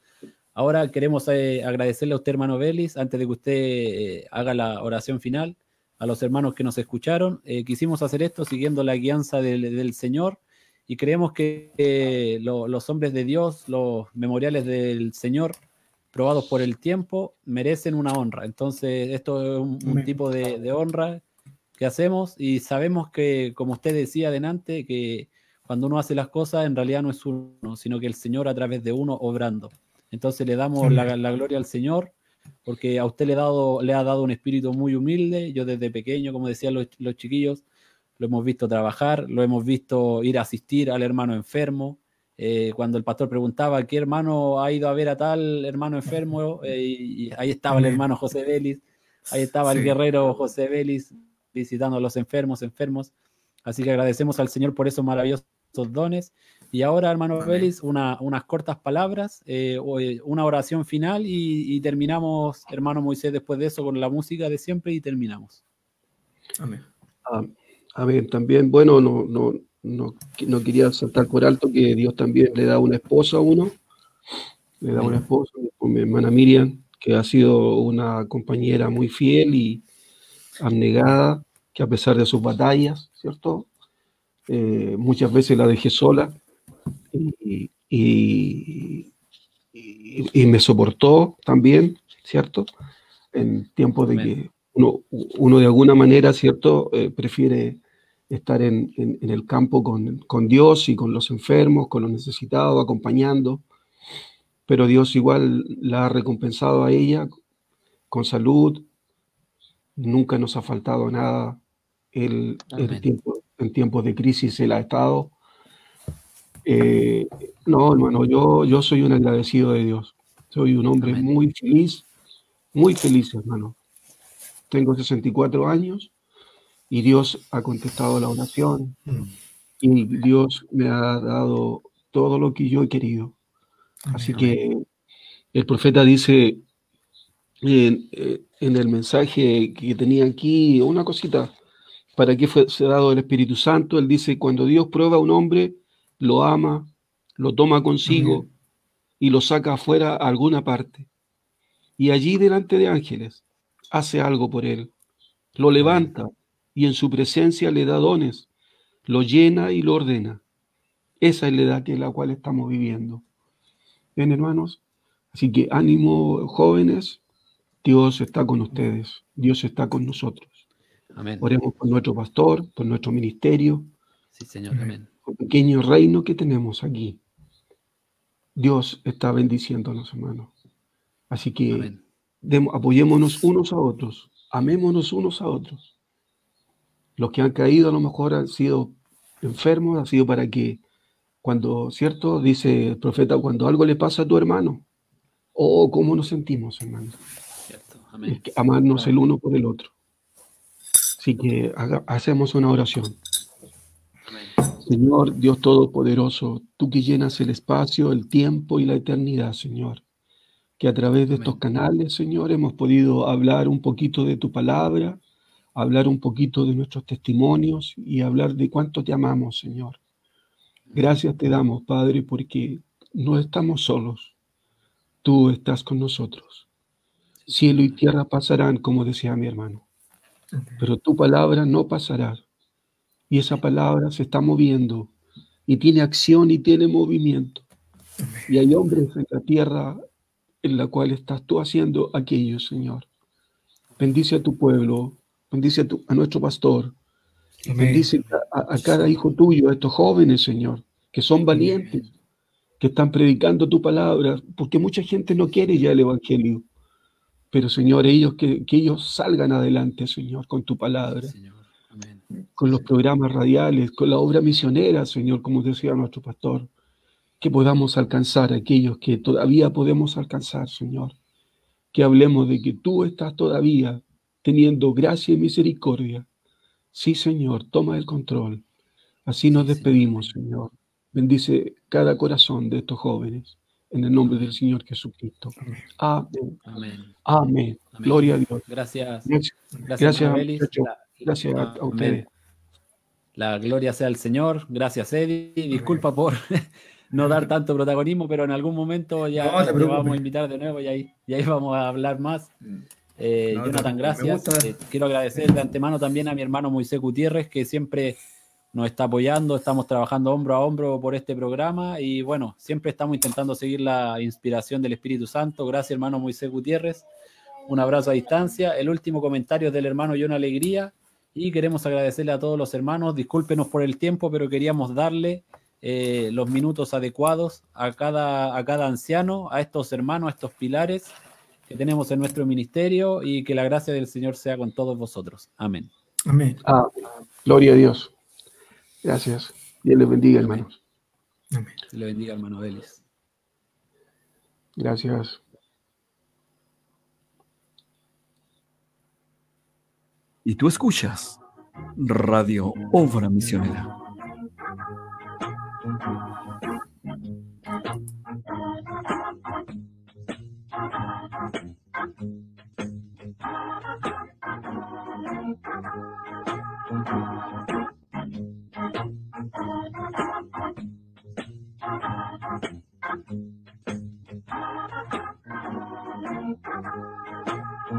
Ahora queremos eh, agradecerle a usted, hermano Belis, antes de que usted eh, haga la oración final, a los hermanos que nos escucharon. quisimos hacer esto siguiendo la guianza del, del Señor y creemos que los hombres de Dios, los memoriales del Señor, probados por el tiempo, merecen una honra. Entonces, esto es un, tipo de, honra que hacemos y sabemos que, como usted decía adelante, que cuando uno hace las cosas, en realidad no es uno, sino que el Señor a través de uno obrando. Entonces le damos la, gloria al Señor, porque a usted le, dado, le ha dado un espíritu muy humilde. Yo desde pequeño, como decían los, los chiquillos, lo hemos visto trabajar, lo hemos visto ir a asistir al hermano enfermo, eh, cuando el pastor preguntaba qué hermano ha ido a ver a tal hermano enfermo, <laughs> eh, y, ahí estaba el hermano José Vélez, ahí estaba el guerrero José Vélez visitando a los enfermos, enfermos. Así que agradecemos al Señor por esos maravillosos dones. Y ahora, hermano Vélez, unas cortas palabras, eh, una oración final y, terminamos, hermano Moisés, después de eso con la música de siempre y terminamos. Amén. amén. También, bueno, no, no, no, no quería saltar por alto que Dios también le da una esposa a uno, le da una esposa, con mi hermana Miriam, que ha sido una compañera muy fiel y abnegada, que a pesar de sus batallas, ¿cierto? Eh, muchas veces la dejé sola y, y, me soportó también, ¿cierto? En tiempos de que uno, uno, de alguna manera, ¿cierto? Eh, prefiere estar en, el campo con, Dios y con los enfermos, con los necesitados, acompañando. Pero Dios igual la ha recompensado a ella con salud. Nunca nos ha faltado nada. El, tiempo, en tiempos de crisis Él ha estado. Eh, no, hermano, yo, yo soy un agradecido de Dios. Soy un hombre muy feliz, muy feliz, hermano. Tengo 64 años y Dios ha contestado la oración. Y Dios me ha dado todo lo que yo he querido. Así que el profeta dice en, en, el mensaje que tenía aquí, una cosita, ¿para qué fue se ha dado el Espíritu Santo? Él dice, cuando Dios prueba a un hombre, lo ama, lo toma consigo y lo saca afuera a alguna parte. Y allí delante de ángeles hace algo por él, lo levanta, y en su presencia le da dones, lo llena y lo ordena. Esa es la edad que la cual estamos viviendo. Bien, hermanos. Así que ánimo, jóvenes. Dios está con ustedes. Dios está con nosotros. Amén. Oremos por nuestro pastor, por nuestro ministerio. Sí, Señor. Amén. El pequeño reino que tenemos aquí. Dios está bendiciéndonos, hermanos. Así que apoyémonos unos a otros. Amémonos unos a otros los que han caído a lo mejor han sido enfermos, ha sido para que cuando, ¿cierto? Dice el profeta, cuando algo le pasa a tu hermano, oh, cómo nos sentimos, hermano. amarnos el uno por el otro. Así que hacemos una oración. Señor Dios Todopoderoso, tú que llenas el espacio, el tiempo y la eternidad, Señor, que a través de estos canales, Señor, hemos podido hablar un poquito de tu palabra, hablar un poquito de nuestros testimonios y hablar de cuánto te amamos, Señor. Gracias te damos, Padre, porque no estamos solos. Tú estás con nosotros. Cielo y tierra pasarán, como decía mi hermano, pero tu palabra no pasará. Y esa palabra se está moviendo y tiene acción y tiene movimiento. Y hay hombres en la tierra en la cual estás tú haciendo aquello, Señor. Bendice a tu pueblo, Bendice a, nuestro pastor. Bendice a, cada hijo tuyo, a estos jóvenes, Señor, que son valientes, que están predicando tu palabra, porque mucha gente no quiere ya el Evangelio. Pero, Señor, ellos que, ellos salgan adelante, Señor, con tu palabra. Con los programas radiales, con la obra misionera, Señor, como decía nuestro pastor. Que podamos alcanzar a aquellos que todavía podemos alcanzar, Señor. Que hablemos de que tú estás todavía teniendo gracia y misericordia. Sí, Señor, toma el control. Así nos despedimos, Señor. Bendice cada corazón de estos jóvenes. En el nombre del Señor Jesucristo. Amén. Amén. Gloria a Dios. Gracias. Gracias, gracias, a, ustedes. La gloria sea al Señor. Gracias, Eddie. Disculpa por <laughs> no dar tanto protagonismo, pero en algún momento ya te, vamos a invitar de nuevo y ahí, y ahí vamos a hablar más. Eh, Jonathan, gracias. Eh, quiero agradecer de antemano también a mi hermano Moisés Gutiérrez, que siempre nos está apoyando, estamos trabajando hombro a hombro por este programa y bueno, siempre estamos intentando seguir la inspiración del Espíritu Santo. Gracias, hermano Moisés Gutiérrez. Un abrazo a distancia. El último comentario del hermano John Alegría y queremos agradecerle a todos los hermanos. Discúlpenos por el tiempo, pero queríamos darle eh, los minutos adecuados a cada, a cada anciano, a estos hermanos, a estos pilares que tenemos en nuestro ministerio y que la gracia del Señor sea con todos vosotros. Amén. Amén. Ah, gloria a Dios. Gracias. Dios les bendiga, hermanos. Amén. Dios le bendiga, hermano Vélez. Gracias. Y tú escuchas Radio Obra Misionera.